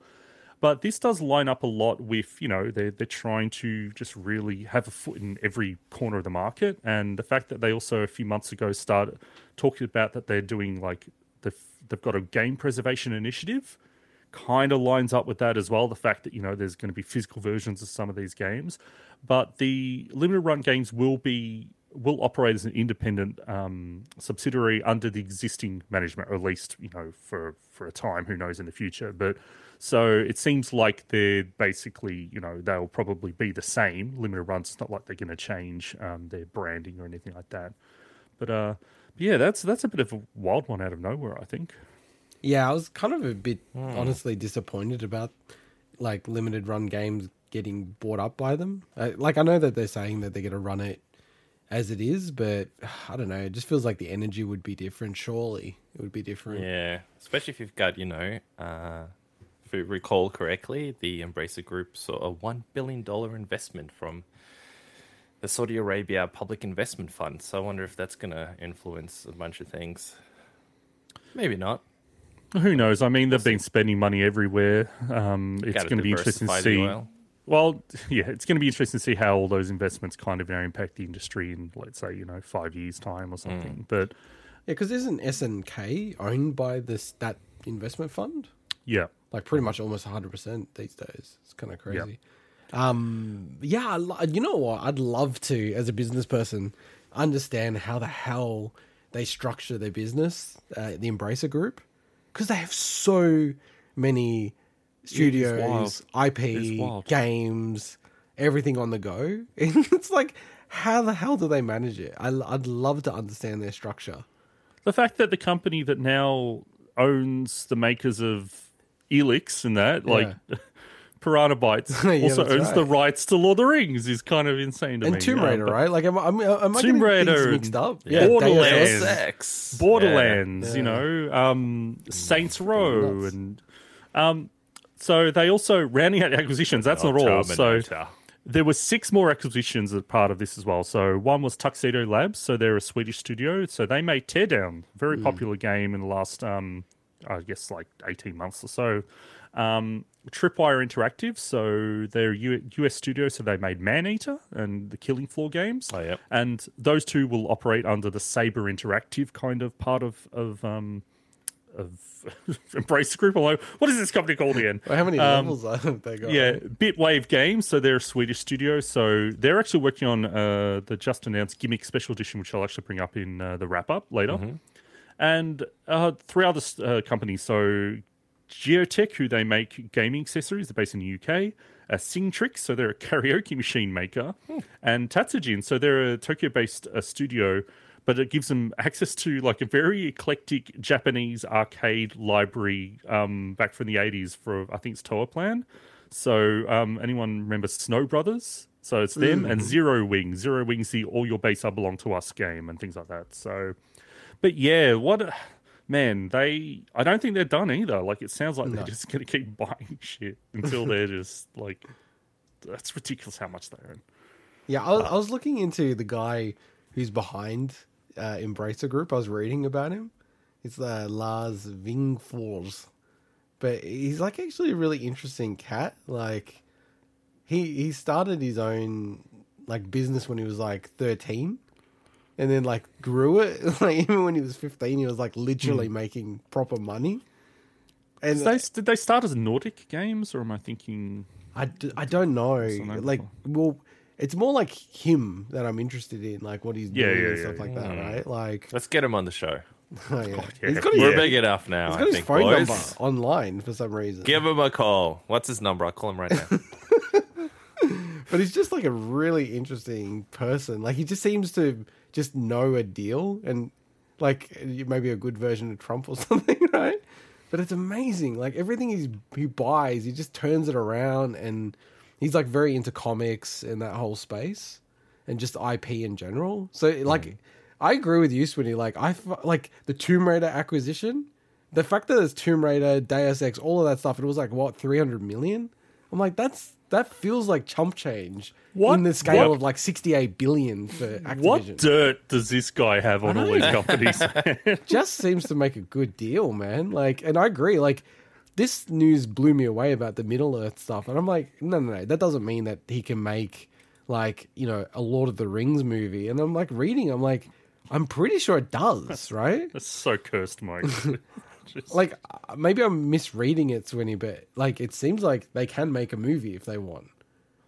Speaker 4: But this does line up a lot with, you know, they're, they're trying to just really have a foot in every corner of the market. And the fact that they also, a few months ago, started talking about that they're doing like, they've, they've got a game preservation initiative, kind of lines up with that as well. The fact that, you know, there's going to be physical versions of some of these games. But the limited run games will be will operate as an independent um, subsidiary under the existing management, or at least you know for for a time. Who knows in the future? But so it seems like they're basically you know they'll probably be the same limited runs. It's not like they're going to change um, their branding or anything like that. But uh, but yeah, that's that's a bit of a wild one out of nowhere. I think.
Speaker 3: Yeah, I was kind of a bit
Speaker 4: Hmm.
Speaker 3: honestly disappointed about like limited run games getting bought up by them. Uh, like I know that they're saying that they're going to run it as it is, but I don't know. It just feels like the energy would be different. Surely it would be different.
Speaker 1: Yeah, especially if you've got, you know, uh, if you recall correctly, the Embracer Group saw a $1 billion investment from the Saudi Arabia Public Investment Fund. So I wonder if that's going to influence a bunch of things. Maybe not.
Speaker 4: Who knows? I mean, they've been spending money everywhere. Um, it's going to be interesting to see.
Speaker 1: oil.
Speaker 4: Well, yeah, it's going to be interesting to see how all those investments kind of you know, impact the industry in, let's say, you know, five years' time or something.
Speaker 1: Mm.
Speaker 4: But
Speaker 3: Yeah, because isn't SNK owned by this that investment fund?
Speaker 4: yeah,
Speaker 3: Like pretty much almost 100% these days. It's kind of crazy. Um, yeah, you know what? I'd love to, as a business person, understand how the hell they structure their business, uh, the Embracer Group, because they have so many studios, IP, games, everything on the go. it's like, how the hell do they manage it? I, I'd love to understand their structure.
Speaker 4: the fact that the company that now owns the makers of Elex and that, like Piranha Bytes,
Speaker 3: Yeah,
Speaker 4: also
Speaker 3: that's
Speaker 4: owns the rights to Lord of the Rings is kind of insane to me.
Speaker 3: And Tomb Raider,
Speaker 4: but
Speaker 3: right? Like, am, I- am, I- am I
Speaker 4: Tomb
Speaker 3: getting
Speaker 4: Raider
Speaker 3: mixed up?
Speaker 4: Yeah, Borderlands.
Speaker 3: Deus Ex.
Speaker 4: Borderlands, you know, um, Saints Row, and um, so they also rounding out the acquisitions. That's
Speaker 1: Oh,
Speaker 4: not all. So there were six more acquisitions as part of this as well. So one was Tuxedo Labs. So they're a Swedish studio. So they made Teardown, very popular game in the last, um, I guess, like eighteen months or so. Um, Tripwire Interactive, so they're a U- US studio, so they made Maneater and the Killing Floor games.
Speaker 1: Oh, yep.
Speaker 4: And those two will operate under the Saber Interactive kind of part of of um, of Embracer Group. What is this company called again?
Speaker 3: Well, how many
Speaker 4: Um,
Speaker 3: levels are they got?
Speaker 4: Yeah, Bitwave Games. So they're a Swedish studio. So they're actually working on uh, the just announced Gimmick Special Edition, which I'll actually bring up in uh, the wrap up later. And uh, three other uh, companies. So Gioteck, who they make gaming accessories, they're based in the UK. Uh, Singtrix, so they're a karaoke machine maker, and Tatsujin, so they're a Tokyo-based uh, studio, but it gives them access to like a very eclectic Japanese arcade library um, back from the 80s for I think it's Toaplan. So um, anyone remember Snow Brothers? So it's them and Zero Wing. Zero Wing's the All Your Base Are Belong to Us game and things like that. So, but yeah, what a- man they? I don't think they're done either. Like it sounds like they're just gonna keep buying shit until they're just like. That's ridiculous how much they own.
Speaker 3: Yeah, I was, I was looking into the guy who's behind uh, Embracer Group. I was reading about him. It's uh, Lars Wingefors. but he's like actually a really interesting cat. Like he he started his own like business when he was like thirteen, and then like grew it. Like even when he was fifteen, he was like literally making proper money. And
Speaker 4: Did they, did they start as Nordic games, or am I thinking?
Speaker 3: I, d- I don't know. Like, well, it's more like him that I'm interested in, like what he's
Speaker 4: Yeah,
Speaker 3: doing
Speaker 4: yeah,
Speaker 3: and
Speaker 4: yeah,
Speaker 3: stuff like that, mm. right? Like,
Speaker 1: Let's get him on the show.
Speaker 3: oh, yeah.
Speaker 4: yeah.
Speaker 3: he's got his,
Speaker 1: We're
Speaker 4: Yeah.
Speaker 1: big enough now,
Speaker 3: he's got
Speaker 1: I
Speaker 3: his
Speaker 1: think,
Speaker 3: phone
Speaker 1: boys.
Speaker 3: number online for some reason.
Speaker 1: Give him a call. What's his number? I'll call him right now.
Speaker 3: But he's just like a really interesting person. Like, he just seems to just know a deal and like maybe a good version of Trump or something, right? But it's amazing. Like everything he's, he buys, he just turns it around and he's like very into comics and that whole space and just IP in general. So like, mm. I agree with you, Swinny. Like I like the Tomb Raider acquisition. The fact that it's Tomb Raider, Deus Ex, all of that stuff, it was like what three hundred million. I'm like, that's that feels like chump change
Speaker 4: What-
Speaker 3: in the scale
Speaker 4: what-
Speaker 3: of like sixty eight billion for Activision.
Speaker 4: What dirt does this guy have on all these companies?
Speaker 3: just seems to make a good deal, man. Like, and I agree. Like, this news blew me away about the Middle Earth stuff, and I'm like, no, no, no, that doesn't mean that he can make like you know a Lord of the Rings movie. And I'm like reading, I'm like, I'm pretty sure it does, right?
Speaker 4: That's so cursed, Mike. Just-
Speaker 3: Like, uh, maybe I'm misreading it, Swinny, but like, it seems like they can make a movie if they want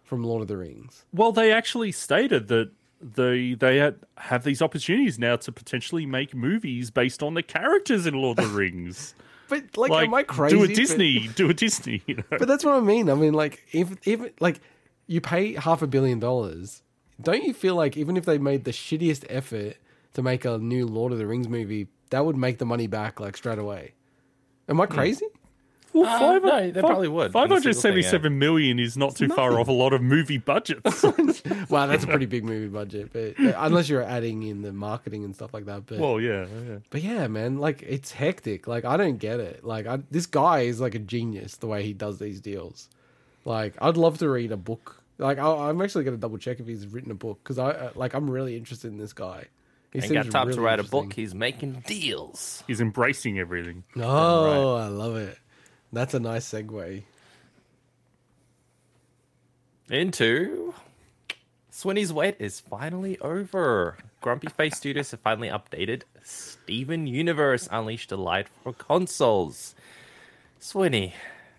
Speaker 3: from Lord of the Rings.
Speaker 4: well, they actually stated that they they had, have these opportunities now to potentially make movies based on the characters in Lord of the Rings.
Speaker 3: But like,
Speaker 4: like,
Speaker 3: am I crazy?
Speaker 4: do a Disney, do a Disney. You know?
Speaker 3: But that's what I mean. I mean, like, if even like you pay half a billion dollars, don't you feel like even if they made the shittiest effort to make a new Lord of the Rings movie, that would make the money back like straight away? Am I hmm. crazy?
Speaker 4: Well,
Speaker 1: Uh,
Speaker 4: five-
Speaker 1: no, they
Speaker 4: fi-
Speaker 1: probably would.
Speaker 4: Five
Speaker 1: In a
Speaker 4: hundred
Speaker 1: single thing,
Speaker 4: seventy-seven million is not too far off a lot of movie budgets.
Speaker 3: Wow, that's a pretty big movie budget, but uh, unless you're adding in the marketing and stuff like that. But
Speaker 4: well, yeah, yeah.
Speaker 3: but yeah, man, like it's hectic. Like I don't get it. Like I, this guy is like a genius the way he does these deals. Like I'd love to read a book. Like I, I'm actually going to double check if he's written a book because I uh, like I'm really interested in this guy. He
Speaker 1: Ain't got
Speaker 3: seems
Speaker 1: time to write a book. He's making deals.
Speaker 4: He's embracing everything.
Speaker 3: Oh, I love it. That's a nice segue.
Speaker 1: Into Swinny's wait is finally over. Grumpy Face Studios have finally updated Steven Universe Unleash the Light for consoles. Swinny,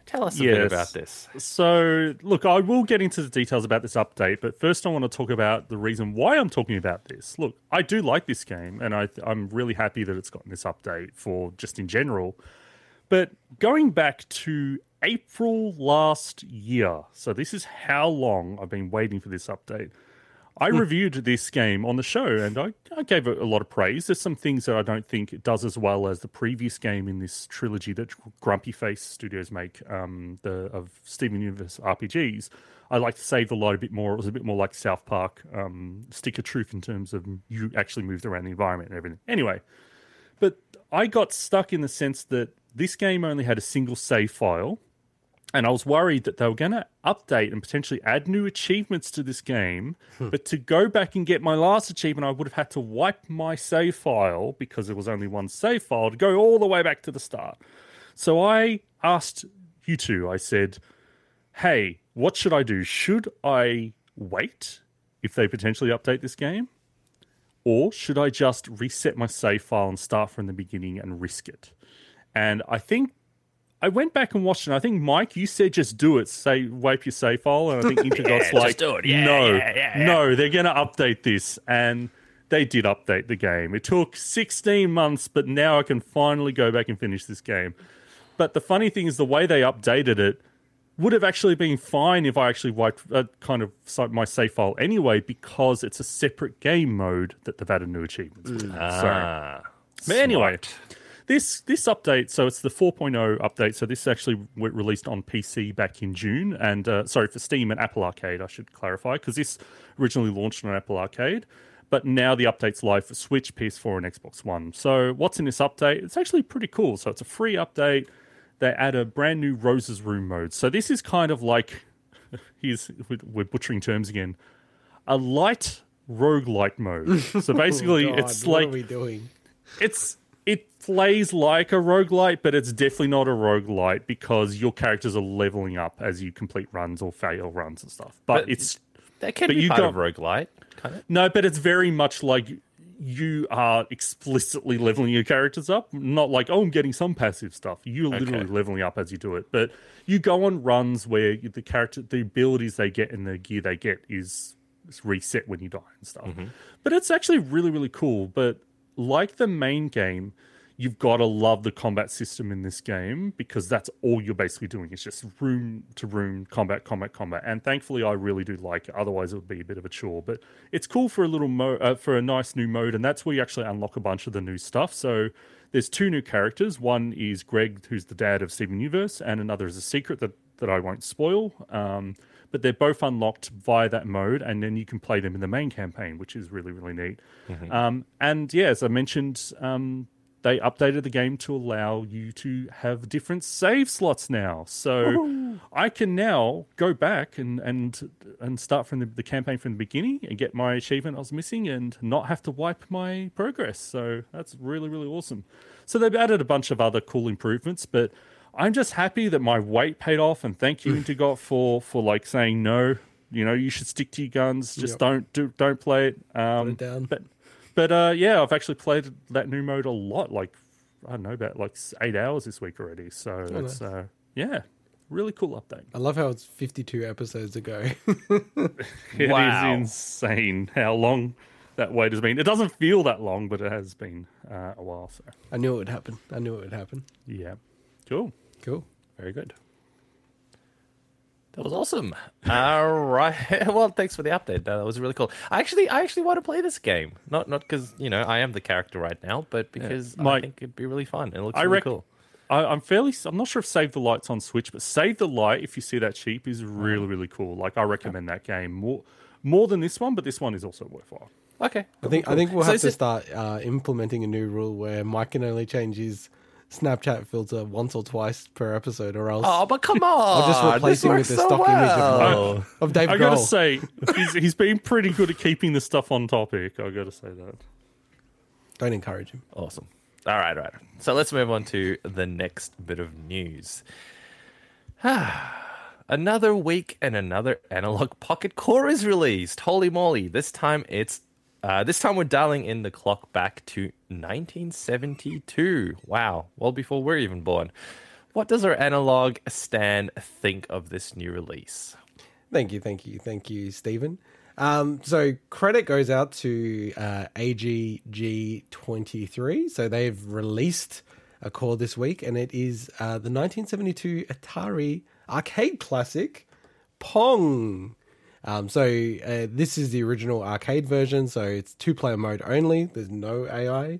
Speaker 1: tell us a bit about this.
Speaker 4: So, look, I will get into the details about this update, but first I want to talk about the reason why I'm talking about this. Look, I do like this game, and I, I'm really happy that it's gotten this update for just in general. But going back to April last year, so this is how long I've been waiting for this update. I reviewed this game on the show and I, I gave it a lot of praise. There's some things that I don't think it does as well as the previous game in this trilogy that Grumpy Face Studios make um, the of Steven Universe RPGs. I like to save the light a bit more. It was a bit more like South Park, um, Stick of Truth in terms of you actually moved around the environment and everything. Anyway, but I got stuck in the sense that this game only had a single save file, and I was worried that they were going to update and potentially add new achievements to this game. Hmm. But to go back and get my last achievement, I would have had to wipe my save file because there was only one save file to go all the way back to the start. So I asked you two, I said, "Hey, what should I do? Should I wait if they potentially update this game, or should I just reset my save file and start from the beginning and risk it?" And I think I went back and watched it. And I think Mike, you said just do it. Say wipe your save file, and I think Intergot's
Speaker 1: just
Speaker 4: like.
Speaker 1: Yeah,
Speaker 4: no,
Speaker 1: yeah, yeah, yeah."
Speaker 4: no, they're going to update this, and they did update the game. It took 16 months, but now I can finally go back and finish this game. But the funny thing is, the way they updated it would have actually been fine if I actually wiped uh, kind of my save file anyway, because it's a separate game mode that they've added new achievements. So,
Speaker 1: Ah,
Speaker 4: but anyway,
Speaker 1: smart.
Speaker 4: This this update, so it's the 4.0 update. So this actually w- released on PC back in June, and uh, sorry for Steam and Apple Arcade. I should clarify because this originally launched on Apple Arcade, but now the update's live for Switch, PS4, and Xbox One. So what's in this update? It's actually pretty cool. So it's a free update. They add a brand new Rose's Room mode. So this is kind of like, here's we're- butchering terms again, a light roguelite mode. So basically,
Speaker 3: Oh, God,
Speaker 4: it's
Speaker 3: what
Speaker 4: like
Speaker 3: are we doing?
Speaker 4: it's it plays like a roguelite, but it's definitely not a roguelite because your characters are leveling up as you complete runs or fail runs and stuff. But,
Speaker 1: But-
Speaker 4: it's
Speaker 1: that can
Speaker 4: but
Speaker 1: be
Speaker 4: you
Speaker 1: part
Speaker 4: got-
Speaker 1: of roguelite, kind of.
Speaker 4: no, but it's very much like you are explicitly leveling your characters up, not like oh, I'm getting some passive stuff. You're literally
Speaker 1: Okay.
Speaker 4: leveling up as you do it. But you go on runs where the character, the abilities they get and the gear they get is, is reset when you die and stuff. Mm-hmm. But it's actually really really cool. But like the main game, you've got to love the combat system in this game because that's all you're basically doing. It's just room to room combat, combat, combat. And thankfully, I really do like it. Otherwise, it would be a bit of a chore. But it's cool for a little mo- uh, for a nice new mode, and that's where you actually unlock a bunch of the new stuff. So there's two new characters. One is Greg, who's the dad of Steven Universe, and another is a secret that that I won't spoil. Um, but they're both unlocked via that mode, and then you can play them in the main campaign, which is really really neat. Um, and yeah, as I mentioned, um, they updated the game to allow you to have different save slots now. So I can now go back and and and start from the, the campaign from the beginning and get my achievement I was missing and not have to wipe my progress. So that's really really awesome. So they've added a bunch of other cool improvements, but I'm just happy that my wait paid off and thank you Intergot for for like saying no. You know, you should stick to your guns. Just
Speaker 3: Yep.
Speaker 4: don't do don't play it. Um,
Speaker 3: it down.
Speaker 4: But but uh, yeah, I've actually played that new mode a lot. Like I don't know about like eight hours this week already. So it's uh, yeah, really cool update.
Speaker 3: I love how it's 52 episodes ago.
Speaker 4: It is
Speaker 1: Wow.
Speaker 4: insane how long that wait has been. It doesn't feel that long, but it has been uh, a while. So
Speaker 3: I knew it would happen. I knew it would happen.
Speaker 4: yeah, cool.
Speaker 3: Cool.
Speaker 1: Very good. That was awesome. All right. Well, thanks for the update. That was really cool. I actually, I actually want to play this game. Not, not because you know I am the character right now, but because I
Speaker 4: Mike,
Speaker 1: think it'd be really fun. It looks
Speaker 4: I
Speaker 1: really
Speaker 4: rec-
Speaker 1: cool.
Speaker 4: I, I'm fairly. I'm not sure if Save the Light's on Switch, but Save the Light, if you see that cheap, is really really cool. Like I recommend that game more more than this one, but this one is also worthwhile.
Speaker 1: Okay.
Speaker 3: I think I think we'll
Speaker 1: So
Speaker 3: have to
Speaker 1: it-
Speaker 3: start uh, implementing a new rule where Mike can only change his Snapchat filter once or twice per episode, or else
Speaker 1: Oh, but come on!
Speaker 3: I'll just replace him with
Speaker 1: works
Speaker 3: the
Speaker 1: so
Speaker 3: stock image of
Speaker 1: well.
Speaker 3: of Dave
Speaker 4: I
Speaker 3: Grohl.
Speaker 4: gotta say, he's, he's been pretty good at keeping the stuff on topic. I gotta say that.
Speaker 3: Don't encourage him.
Speaker 1: Awesome. All right, all right. So let's move on to the next bit of news. another week and another analog pocket core is released. Holy moly! This time it's uh, this time we're dialing in the clock back to 1972. Wow, well before we're even born. What does our analog Stan think of this new release?
Speaker 3: Thank you, thank you, thank you, Stephen. Um, so credit goes out to uh, AGG23. So they've released a core this week, and it is uh, the 1972 Atari arcade classic Pong. Um, so uh, this is the original arcade version. So it's two-player mode only. There's no AI,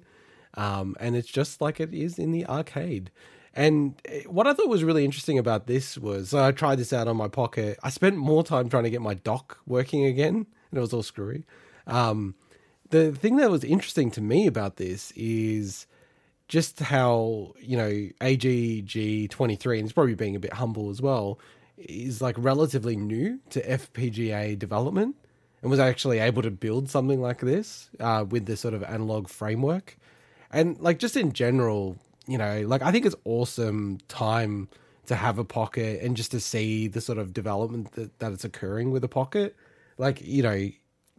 Speaker 3: um, and it's just like it is in the arcade. And uh, what I thought was really interesting about this was so I tried this out on my pocket. I spent more time trying to get my dock working again, and it was all screwy. Um, the thing that was interesting to me about this is just how you know AGG twenty three, and it's probably being a bit humble as well, is like relatively new to FPGA development, and was actually able to build something like this uh, with this sort of analog framework, and like just in general, you know, like I think it's awesome time to have a pocket and just to see the sort of development that, that it's occurring with a pocket. Like you know,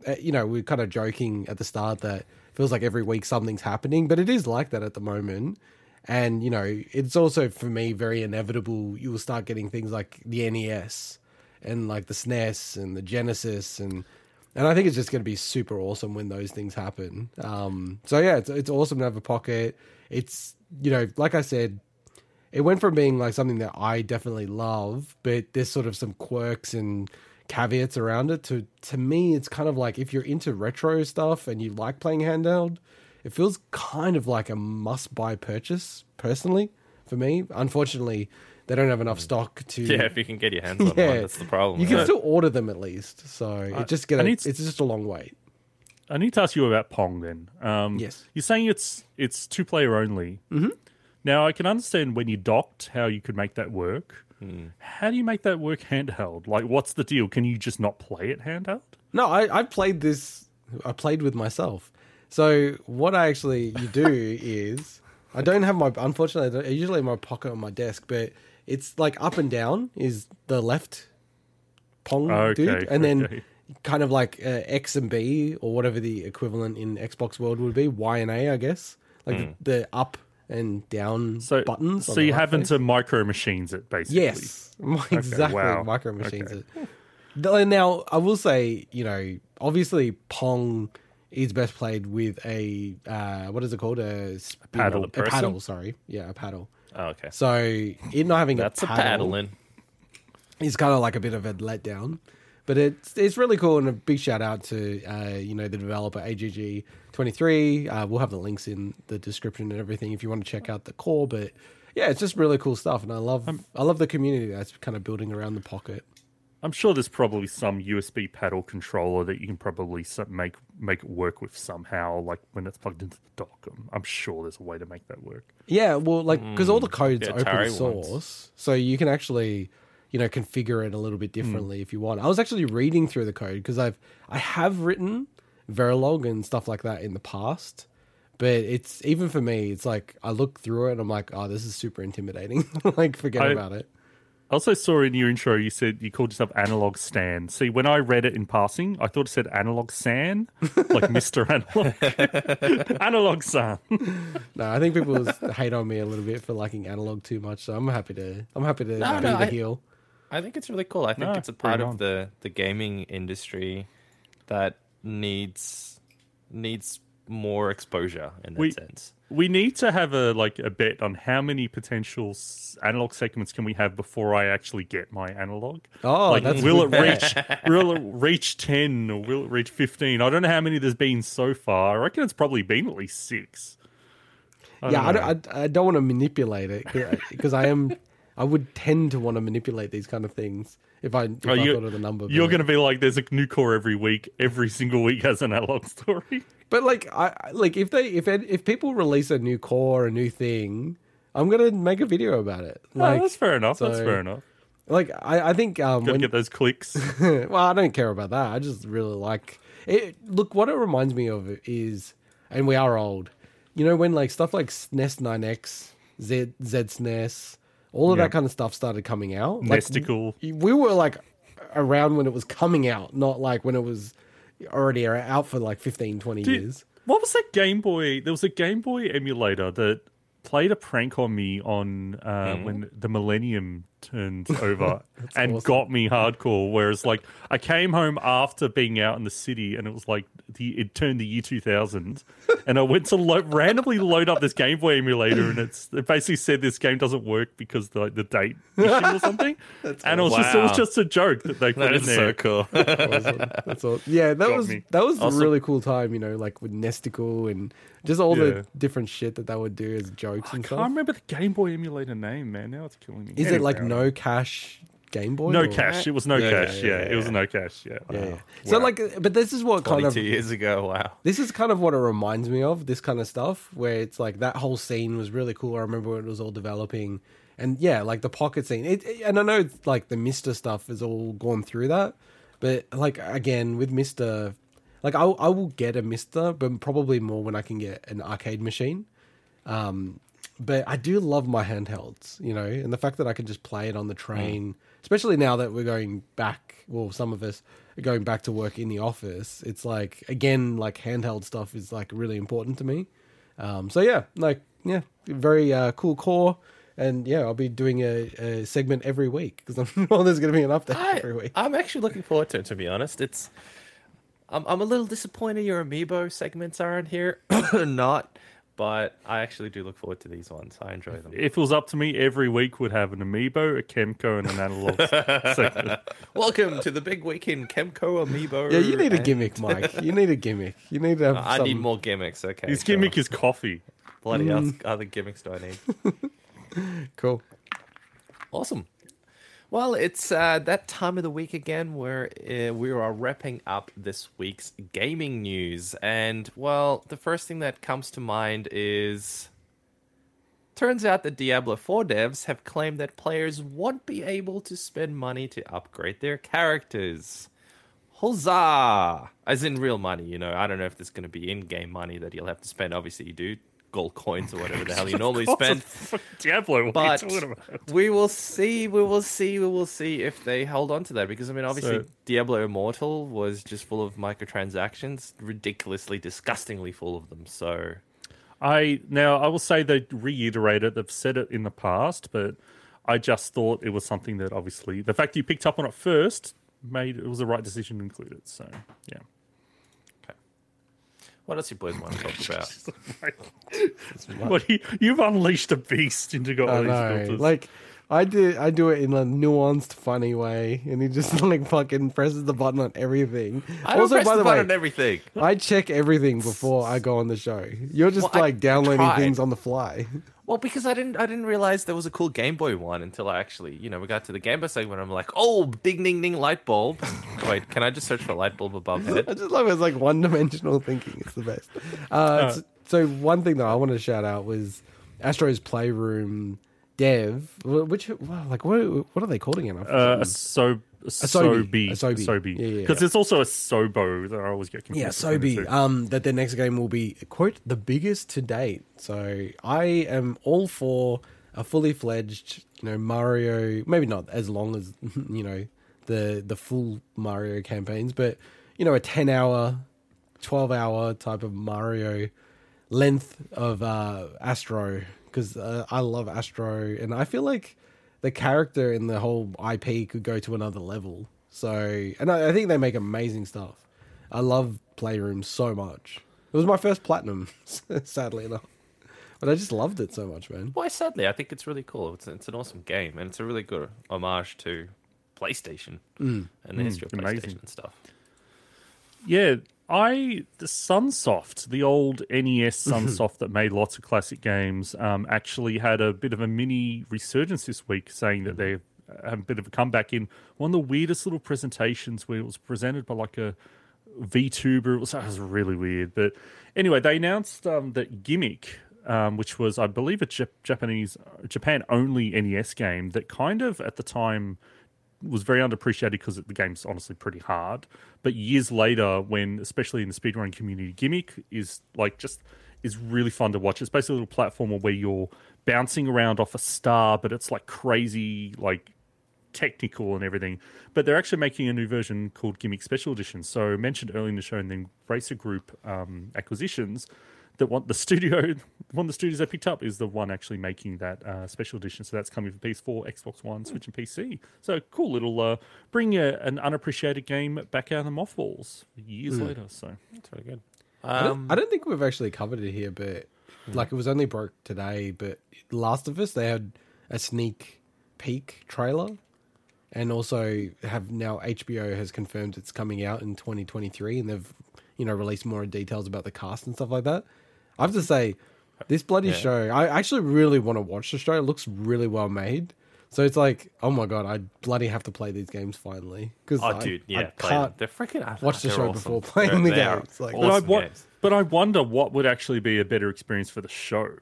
Speaker 3: uh, you know, we're kind of joking at the start that feels like every week something's happening, but it is like that at the moment. And you know, it's also for me very inevitable. You will start getting things like the NES and like the SNES and the Genesis and and I think it's just going to be super awesome when those things happen. Um, so yeah, it's it's awesome to have a pocket. It's you know, like I said, it went from being like something that I definitely love, but there's sort of some quirks and caveats around it. To to me, it's kind of like if you're into retro stuff and you like playing handheld, it feels kind of like a must buy purchase. Personally, for me, unfortunately, they don't have enough stock to.
Speaker 1: Yeah, if you can get your hands on one,
Speaker 3: Yeah.
Speaker 1: that's the problem.
Speaker 3: You can
Speaker 1: But-
Speaker 3: still order them at least, so it just get
Speaker 4: I
Speaker 3: a,
Speaker 4: need-
Speaker 3: it's just a long wait.
Speaker 4: I need to ask you about Pong then. Um,
Speaker 3: Yes.
Speaker 4: You're saying it's it's two player only. Mm-hmm. Now I can understand when you docked how you could make that work. How do you make that work handheld? Like, what's the deal? Can you just not play it handheld?
Speaker 3: No, I, I played this. I played with myself. So what I actually you do is I don't have my unfortunately I, usually have my pocket on my desk, but it's like up and down is the left pong
Speaker 4: Okay,
Speaker 3: dude, and then kind of like uh, X and B or whatever the equivalent in Xbox world would be Y and A, I guess, like the, the up and down
Speaker 4: So
Speaker 3: buttons.
Speaker 4: So you
Speaker 3: right
Speaker 4: happen to micro machines it basically.
Speaker 3: Yes, exactly.
Speaker 4: wow.
Speaker 3: Micro machines.
Speaker 4: Okay.
Speaker 3: it. Now, I will say, you know, obviously Pong is best played with a uh, what is it called? A, spin-
Speaker 4: paddle.
Speaker 3: A
Speaker 1: Person?
Speaker 3: paddle. Sorry, yeah, a paddle.
Speaker 1: Oh, okay.
Speaker 3: So it not having
Speaker 1: That's
Speaker 3: a
Speaker 1: a
Speaker 3: paddle
Speaker 1: paddling.
Speaker 3: is kind of like a bit of a letdown. But it's it's really cool and a big shout out to uh, you know the developer AGG twenty three. Uh, we'll have the links in the description and everything if you want to check out the core. But yeah, it's just really cool stuff, and I love I love the community that's kind of building around the pocket.
Speaker 4: I'm sure there's probably some USB paddle controller that you can probably make make it work with somehow, like when it's plugged into the dock. I'm, I'm sure there's a way to make that work.
Speaker 3: Yeah, well, like because all the code's
Speaker 1: the
Speaker 3: open source,
Speaker 1: ones.
Speaker 3: so you can actually, you know, configure it a little bit differently if you want. I was actually reading through the code because I've I have written Verilog and stuff like that in the past, but it's even for me, it's like I look through it and I'm like, oh, this is super intimidating. like, forget
Speaker 4: I-
Speaker 3: about it.
Speaker 4: I also saw in your intro you said you called yourself Analog Stan. See, when I read it in passing, I thought it said Analog San, like Mr. Analog. Analog San.
Speaker 3: No, I think people hate on me a little bit for liking analog too much, so I'm happy to I'm happy to
Speaker 1: No,
Speaker 3: be
Speaker 1: no,
Speaker 3: the
Speaker 1: I-
Speaker 3: heel.
Speaker 1: I think it's really cool. I think
Speaker 4: No,
Speaker 1: it's a part
Speaker 4: bring it
Speaker 1: of the the gaming industry that needs needs more exposure in that
Speaker 4: We-
Speaker 1: sense.
Speaker 4: We need to have a like a bet on how many potential analog segments can we have before I actually get my analog.
Speaker 3: Oh,
Speaker 4: like,
Speaker 3: that's
Speaker 4: will it reach? will it reach ten or will it reach fifteen? I don't know how many there's been so far. I reckon it's probably been at least six. I
Speaker 3: yeah, I
Speaker 4: don't
Speaker 3: don't, I, I don't want to manipulate it because uh, I am. I would tend to want to manipulate these kind of things if I, if
Speaker 4: Oh,
Speaker 3: I
Speaker 4: you-
Speaker 3: thought of the number.
Speaker 4: You're going to be like, there's a new core every week. Every single week has an analog story.
Speaker 3: But like, I like if they if if people release a new core, a new thing, I'm gonna make a video about it.
Speaker 4: Oh,
Speaker 3: Like,
Speaker 4: that's fair enough. that's
Speaker 3: so-
Speaker 4: fair enough.
Speaker 3: like I, I think um,
Speaker 4: Got to
Speaker 3: when,
Speaker 4: get those clicks.
Speaker 3: well, I don't care about that. I just really like it. Look, what it reminds me of is, and we are old. You know when like stuff like SNES 9X, Z ZSNES, all of
Speaker 4: Yeah.
Speaker 3: that kind of stuff started coming out. Like, we were like around when it was coming out, not like when it was already are out for like 15, 20
Speaker 4: Dude,
Speaker 3: years.
Speaker 4: What was that Game Boy? There was a Game Boy emulator that played a prank on me on uh, when the Millennium turned over and
Speaker 3: awesome.
Speaker 4: got me hardcore. Whereas, like, I came home after being out in the city, and it was like the it turned the year two thousand, and I went to lo- randomly load up this Game Boy emulator, and it's it basically said this game doesn't work because the the date issue or something, and it was just it was just a joke that they put
Speaker 1: That
Speaker 4: in
Speaker 1: is
Speaker 4: there.
Speaker 1: so cool.
Speaker 3: awesome. That's all. Yeah, that
Speaker 4: Got
Speaker 3: was
Speaker 4: me.
Speaker 3: that was
Speaker 1: Also-
Speaker 3: a really cool time. You know, like with Nesticle and just all
Speaker 4: Yeah.
Speaker 3: the different shit that they would do as jokes and stuff.
Speaker 4: I
Speaker 3: stuff.
Speaker 4: can't remember the Game Boy emulator name, man. Now it's killing me.
Speaker 3: Is it like
Speaker 4: I don't
Speaker 3: no cash Game Boy?
Speaker 4: No
Speaker 3: or-
Speaker 4: cash. It was no
Speaker 1: Yeah,
Speaker 4: cash.
Speaker 1: yeah,
Speaker 4: Yeah,
Speaker 1: yeah,
Speaker 4: it was no cash. Yeah.
Speaker 3: Yeah, yeah. So
Speaker 4: Wow.
Speaker 3: like, but this is what kind of
Speaker 1: 22 years ago. Wow.
Speaker 3: this is kind of what it reminds me of. This kind of stuff where it's like that whole scene was really cool. I remember when it was all developing, and yeah, like the pocket scene. It, it- and I know it's like the Mister stuff has all gone through that, but like again with Mister, like I I will get a Mister, but probably more when I can get an arcade machine. Um, but I do love my handhelds, you know, and the fact that I can just play it on the train, especially now that we're going back. Well, some of us are going back to work in the office. It's like again, like handheld stuff is like really important to me. Um, so yeah, like yeah, very uh, cool core. And yeah, I'll be doing a, a segment every week because I'm sure there's going to be an update
Speaker 1: I,
Speaker 3: every week.
Speaker 1: I'm actually looking forward to it. To be honest, it's I'm I'm a little disappointed your amiibo segments aren't here, not. But I actually do look forward to these ones. I enjoy them.
Speaker 4: If it was up to me, every week would have an amiibo, a Kemco, and an analog segment.
Speaker 1: Welcome to the big weekend Kemco amiibo.
Speaker 3: Yeah, you need a gimmick, Mike. You need a gimmick. You need to have
Speaker 1: I
Speaker 3: some...
Speaker 1: need more gimmicks. Okay,
Speaker 4: His
Speaker 1: sure.
Speaker 4: gimmick is coffee.
Speaker 1: Bloody
Speaker 3: Mm.
Speaker 1: else, other gimmicks do I need?
Speaker 3: Cool.
Speaker 1: Awesome. Well, it's uh, that time of the week again where uh, we are wrapping up this week's gaming news. And, well, the first thing that comes to mind is. Turns out the Diablo 4 devs have claimed that players won't be able to spend money to upgrade their characters. Huzzah! As in real money, you know. I don't know if there's going to be in game money that you'll have to spend. Obviously, you do gold coins or whatever the hell you normally spend.
Speaker 4: Diablo, what
Speaker 1: But
Speaker 4: are you talking about?
Speaker 1: we will see, we will see, we will see if they hold on to that. Because I mean, obviously,
Speaker 4: So-
Speaker 1: Diablo Immortal was just full of microtransactions, ridiculously, disgustingly full of them. So
Speaker 4: I now I will say they reiterate it. They've said it in the past, but I just thought it was something that obviously the fact you picked up on it first made it was the right decision to include it. So yeah.
Speaker 1: What else you boys want to talk about?
Speaker 4: What you, you've unleashed a beast into got all
Speaker 3: I
Speaker 4: these
Speaker 3: know.
Speaker 4: filters.
Speaker 3: Like, I do, I do it in a nuanced, funny way, and he just like fucking presses the button on everything.
Speaker 1: I don't
Speaker 3: also,
Speaker 1: press
Speaker 3: by
Speaker 1: the
Speaker 3: the way,
Speaker 1: button on everything.
Speaker 3: I check everything before I go on the show. You're just
Speaker 1: Well, I
Speaker 3: like downloading
Speaker 1: tried.
Speaker 3: things on the fly.
Speaker 1: Well, because I didn't, I didn't realize there was a cool Game Boy one until I actually, you know, we got to the Game Boy segment. I'm like, oh, ding, ding, ding, light bulb. Wait, can I just search for light bulb above it?
Speaker 3: I
Speaker 1: head?
Speaker 3: just love it. It's like one dimensional thinking. It's the best. Uh, s- so one thing that I want to shout out was Astro's Playroom dev. Which like what? What are they called again? I've
Speaker 4: uh, a so
Speaker 3: Sobi.
Speaker 4: Sobi,
Speaker 3: Asobi. Sobi, Yeah,
Speaker 4: because
Speaker 3: yeah.
Speaker 4: it's also a Sobo that I always get confused.
Speaker 3: Yeah, Sobi. Um, that their next game will be quote the biggest to date. So I am all for a fully fledged, you know, Mario. Maybe not as long as you know the the full Mario campaigns, but you know, a ten hour, twelve hour type of Mario length of uh, Astro because uh, I love Astro, and I feel like the character in the whole IP could go to another level. So, and I, I think they make amazing stuff. I love Playroom so much. It was my first platinum, sadly enough, but I just loved it so much, man.
Speaker 1: Why, sadly, I think it's really cool. It's, it's an awesome game, and it's a really good homage to PlayStation and the history of PlayStation
Speaker 4: amazing.
Speaker 1: and stuff.
Speaker 4: Yeah, I the Sunsoft, the old NES Sunsoft that made lots of classic games, um, actually had a bit of a mini resurgence this week, saying that they have a bit of a comeback in one of the weirdest little presentations where it was presented by like a VTuber. It was, it was really weird, but anyway, they announced um, that Gimmick. Um, which was, I believe, a Japanese, Japan only NES game that kind of at the time was very underappreciated because the game's honestly pretty hard. But years later, when especially in the speedrun community, gimmick is like just is really fun to watch. It's basically a little platformer where you're bouncing around off a star, but it's like crazy, like technical and everything. But they're actually making a new version called Gimmick Special Edition. So mentioned earlier in the show, and then Racer Group um, acquisitions. That one the studio, one of the studios I picked up is the one actually making that uh, special edition. So that's coming for PS4, Xbox One, Switch, and PC. So cool little uh, bring a, an unappreciated game back out of the mothballs years later. So
Speaker 1: It's really good.
Speaker 3: I don't,
Speaker 1: Um,
Speaker 3: I don't think we've actually covered it here, but like it was only broke today. But Last of Us, they had a sneak peek trailer, and also have now HBO has confirmed it's coming out in 2023, and they've you know released more details about the cast and stuff like that. I have to say, this bloody
Speaker 1: Yeah.
Speaker 3: show, I actually really want to watch the show. It looks really well made. So it's like, oh my god, I bloody have to play these games finally because
Speaker 1: oh,
Speaker 3: I,
Speaker 1: dude, yeah,
Speaker 3: I can't
Speaker 1: They're freaking. I-
Speaker 3: watch the show
Speaker 1: awesome.
Speaker 3: before playing
Speaker 1: They're-
Speaker 3: the
Speaker 1: they are
Speaker 3: game. It's like-
Speaker 4: but I
Speaker 1: awesome games
Speaker 4: but I wonder what would actually be a better experience for the show.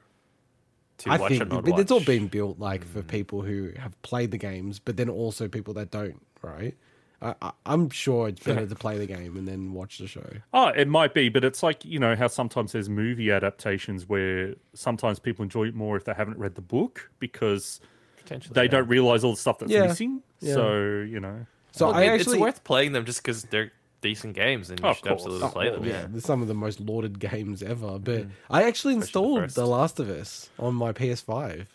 Speaker 1: to
Speaker 3: I
Speaker 1: watch
Speaker 3: think
Speaker 1: and not
Speaker 3: but it's all
Speaker 1: watch.
Speaker 3: been built like for mm. people who have played the games, but then also people that don't, right? I, I, I'm sure it's better to play the game and then watch the show.
Speaker 4: Oh, it might be, but it's like you know how sometimes there's movie adaptations where sometimes people enjoy it more if they haven't read the book because
Speaker 1: Potentially,
Speaker 4: they
Speaker 1: yeah.
Speaker 4: don't realize all the stuff that's
Speaker 3: Yeah.
Speaker 4: missing.
Speaker 3: Yeah.
Speaker 4: So you know,
Speaker 3: So
Speaker 1: Look,
Speaker 3: I
Speaker 1: it-
Speaker 3: actually
Speaker 1: it's worth playing them just because they're decent games and you
Speaker 4: Of
Speaker 1: should
Speaker 4: course.
Speaker 1: absolutely
Speaker 4: Oh,
Speaker 1: play them.
Speaker 3: yeah,
Speaker 1: Yeah.
Speaker 3: they're some of the most lauded games ever. But mm. I actually installed
Speaker 1: first.
Speaker 3: The Last of Us on my PS5.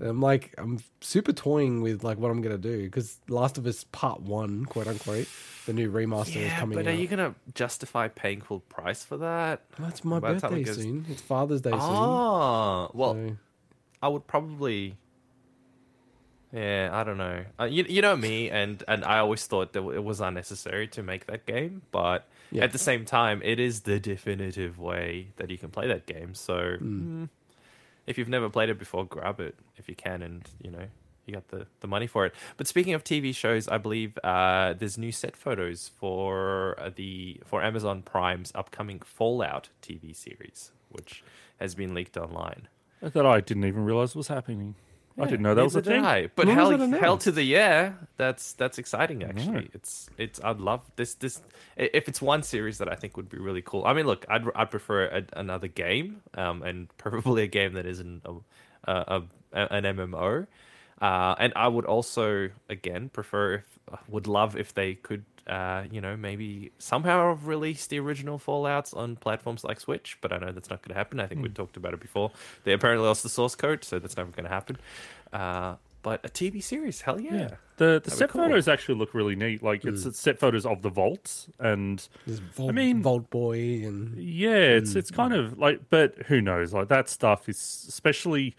Speaker 3: I'm like, I'm super toying with like what I'm gonna do because Last of Us Part One, quote unquote, the new remaster is
Speaker 1: Yeah,
Speaker 3: coming
Speaker 1: but
Speaker 3: out.
Speaker 1: are you gonna justify paying full price for that?
Speaker 3: That's my
Speaker 1: by it
Speaker 3: birthday
Speaker 1: goes-
Speaker 3: soon. It's Father's Day
Speaker 1: Oh, well.
Speaker 3: So,
Speaker 1: I would probably. Yeah, I don't know. Uh, you, you know me, and and I always thought that it was unnecessary to make that game, but
Speaker 3: Yeah.
Speaker 1: at the same time, it is the definitive way that you can play that game. So, mm, if you've never played it before, grab it if you can, and you know you got the the money for it. But speaking of TV shows, I believe uh, there's new set photos for uh, the for Amazon Prime's upcoming Fallout TV series, which has been leaked online.
Speaker 4: that I didn't even realize was happening. I didn't know that was a thing.
Speaker 1: I. But hell, hell to the yeah, that's that's exciting. Actually,
Speaker 4: Right.
Speaker 1: it's it's. I'd love this. This if it's one series that I think would be really cool. I mean, look, I'd I'd prefer a, another game, um, and preferably a game that isn't a, a, a an MMO. Uh, and I would also again prefer if would love if they could. Uh, you know, maybe somehow release the original Fallout's on platforms like Switch, but I know that's not going to happen. I think
Speaker 3: Hmm.
Speaker 1: we talked about it before. They apparently lost the source code, so that's never going to happen. Uh, but a TV series, hell yeah.
Speaker 4: The the
Speaker 1: be
Speaker 4: set
Speaker 1: cool.
Speaker 4: photos actually look really neat. Like it's, it's set photos of the vaults, and
Speaker 3: there's Vault,
Speaker 4: mean-
Speaker 3: Vault Boy and
Speaker 4: yeah, it's it's kind of like, but who knows? Like that stuff is especially.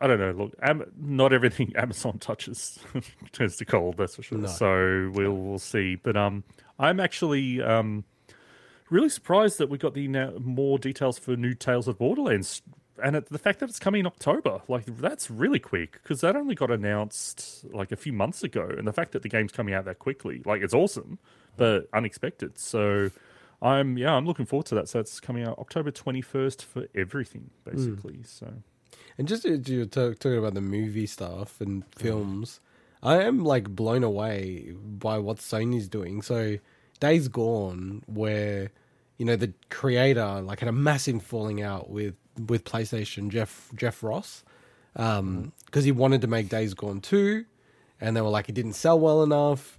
Speaker 4: I don't know. Look, Am- not everything Amazon touches turns to gold. That's for sure.
Speaker 3: No.
Speaker 4: So we'll we'll see. But um, I'm actually um, really surprised that we got the now more details for new Tales of Borderlands, and it, the fact that it's coming in October. Like that's really quick because that only got announced like a few months ago, and the fact that the game's coming out that quickly, like it's awesome, but unexpected. So. I'm yeah, I'm looking forward to that. So it's coming out October 21st for everything, basically. So
Speaker 3: And just to, to talk, talking about the movie stuff and mm. films, I am like blown away by what Sony's doing. So, Days Gone, where you know the creator like had a massive falling out with with PlayStation, Jeff Jeff Ross, um, mm. because he wanted to make Days Gone two, and they were like it didn't sell well enough.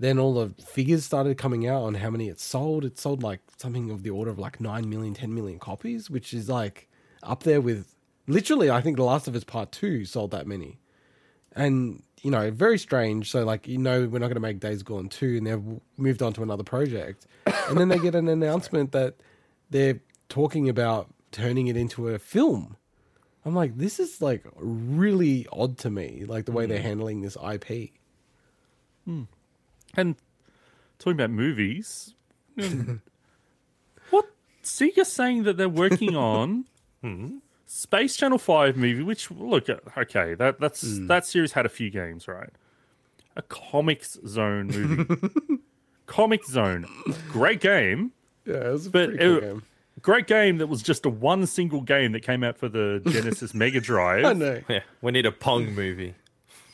Speaker 3: Then all the figures started coming out on how many it sold. It sold like something of the order of like 9 million, 10 million copies, which is like up there with literally, I think The Last of Us Part 2 sold that many. And, you know, very strange. So, like, you know, we're not going to make Days Gone 2, and they've moved on to another project. And then they get an announcement that they're talking about turning it into a film. I'm like, this is like really odd to me, like the way they're mm. handling this IP. Hmm.
Speaker 4: And talking about movies, um, what Sega saying that they're working on hmm. Space Channel Five movie? Which look, okay, that that's hmm. that series had a few games, right? A Comix Zone movie, Comic Zone, great game,
Speaker 3: Yeah, it was a
Speaker 4: but
Speaker 3: pretty cool
Speaker 4: it-
Speaker 3: game.
Speaker 4: great game that was just a one single game that came out for the Genesis Mega Drive.
Speaker 3: I know.
Speaker 1: Yeah, we need a Pong movie.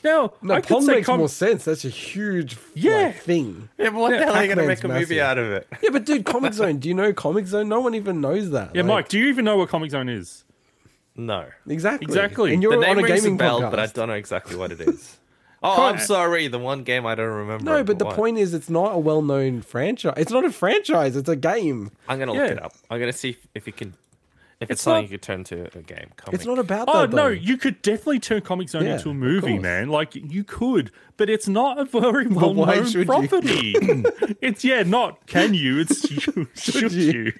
Speaker 4: Now,
Speaker 3: No,
Speaker 4: I
Speaker 3: Pong makes
Speaker 4: Com-
Speaker 3: more sense. That's a huge
Speaker 4: Yeah.
Speaker 3: like, thing.
Speaker 1: Yeah, but what the hell are you going to make a movie out of it?
Speaker 3: Yeah, but dude, Comic Zone. Do you know Comic Zone? No one even knows that.
Speaker 4: Yeah,
Speaker 3: Like,
Speaker 4: Mike, do you even know what Comic Zone is?
Speaker 1: No.
Speaker 3: Exactly.
Speaker 4: Exactly.
Speaker 3: And
Speaker 1: The
Speaker 3: you're
Speaker 1: name
Speaker 3: on a
Speaker 1: rings a
Speaker 3: gaming
Speaker 1: bell,
Speaker 3: podcast.
Speaker 1: but I don't know exactly what it is. Oh, I'm sorry. The one game I don't remember.
Speaker 3: No, but the
Speaker 1: what.
Speaker 3: point is, it's not a well-known franchise. It's not a franchise. It's a game.
Speaker 1: I'm gonna look
Speaker 4: Yeah.
Speaker 1: it up. I'm gonna see if, if you can, if it's,
Speaker 4: It's
Speaker 1: something
Speaker 4: not-
Speaker 1: you could turn to a game. Comic.
Speaker 3: It's not about
Speaker 4: Oh
Speaker 3: that.
Speaker 4: no,
Speaker 3: though.
Speaker 4: you could definitely turn Comic Zone
Speaker 3: Yeah,
Speaker 4: into a
Speaker 3: of
Speaker 4: movie,
Speaker 3: course.
Speaker 4: man. Like you could, but it's not a very
Speaker 3: Well,
Speaker 4: well
Speaker 3: why
Speaker 4: known
Speaker 3: should you?
Speaker 4: property. it's yeah, not can you? It's you, should
Speaker 3: you?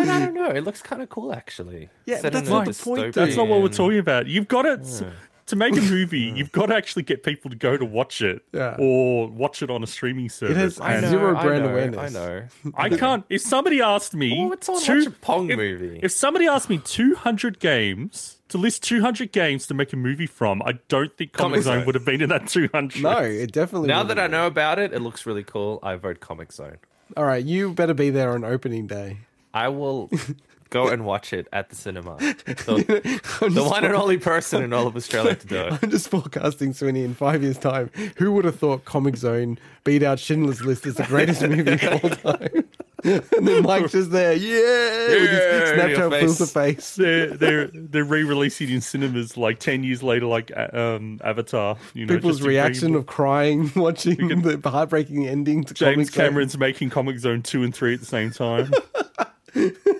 Speaker 4: You?
Speaker 1: But I don't know. It looks kind of cool, actually.
Speaker 3: Yeah,
Speaker 1: Set
Speaker 3: but that's not the point, though.
Speaker 4: That's not what we're talking about. You've got to to make a movie. You've got to actually get people to go to watch it,
Speaker 3: Yeah.
Speaker 4: or watch it on a streaming service.
Speaker 3: It has
Speaker 1: I
Speaker 4: And
Speaker 1: know,
Speaker 3: Zero
Speaker 1: I
Speaker 3: brand
Speaker 1: know,
Speaker 3: awareness.
Speaker 1: I know.
Speaker 4: I can't. If somebody asked me,
Speaker 1: Oh, it's on
Speaker 4: two-
Speaker 1: watch a Pong
Speaker 4: if,
Speaker 1: movie.
Speaker 4: If somebody asked me 200 games to list 200 games to make a movie from, I don't think Comic
Speaker 1: Comic
Speaker 4: Zone
Speaker 1: Zone.
Speaker 4: would have been in that 200.
Speaker 3: No, it definitely.
Speaker 1: now
Speaker 3: wouldn't
Speaker 1: that I know about it, it looks really cool. I vote Comic Zone.
Speaker 3: All right, you better be there on opening day.
Speaker 1: I will go and watch it at the cinema. The, the one and only person in all of Australia to do it.
Speaker 3: I'm just forecasting Swinny in five years' time. Who would have thought Comic Zone beat out Schindler's List as the greatest movie of all time? and then Mike's just there, yeah, with his
Speaker 1: Yeah,
Speaker 3: Snapchat filter
Speaker 1: face.
Speaker 3: face.
Speaker 4: they're they're they're re-releasing in cinemas like ten years later, like um, Avatar. You know,
Speaker 3: People's reaction of crying watching the heartbreaking ending to
Speaker 4: James
Speaker 3: Comic Zone.
Speaker 4: Cameron's making Comic Zone two and three at the same time.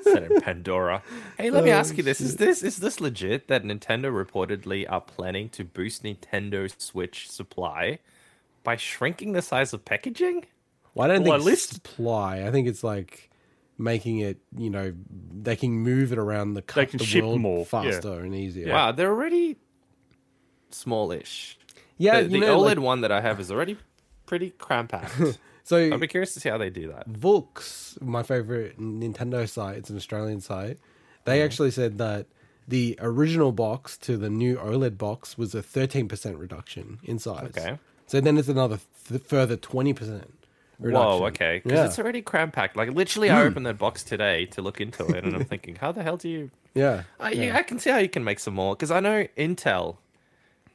Speaker 1: Set in Pandora. Hey, let me
Speaker 3: Oh,
Speaker 1: ask you this: Is this is this legit that Nintendo reportedly are planning to boost Nintendo Switch supply by shrinking the size of packaging?
Speaker 3: Well, I don't
Speaker 4: Well,
Speaker 3: think
Speaker 4: at least-
Speaker 3: supply. I think it's like making it. You know, they can move it around the, cu-
Speaker 4: can
Speaker 3: the
Speaker 4: ship
Speaker 3: world
Speaker 4: more, yeah.
Speaker 3: faster and easier.
Speaker 1: Wow, they're already smallish.
Speaker 3: Yeah,
Speaker 1: the the
Speaker 3: know,
Speaker 1: OLED
Speaker 3: like-
Speaker 1: one that I have is already pretty crampacked.
Speaker 3: so
Speaker 1: I'd be curious to see how they do that.
Speaker 3: Vooks, my favorite Nintendo site, it's an Australian site. They actually said that the original box to the new OLED box was a 13% reduction in size.
Speaker 1: Okay.
Speaker 3: So then it's another th- further 20% reduction.
Speaker 1: Whoa, okay. Because
Speaker 3: Yeah. Hmm.
Speaker 1: it's already cram packed. Like literally, I opened that box today to look into it, and I'm thinking, how the hell do you?
Speaker 3: Yeah.
Speaker 1: I, yeah. I can see how you can make some more because I know Intel.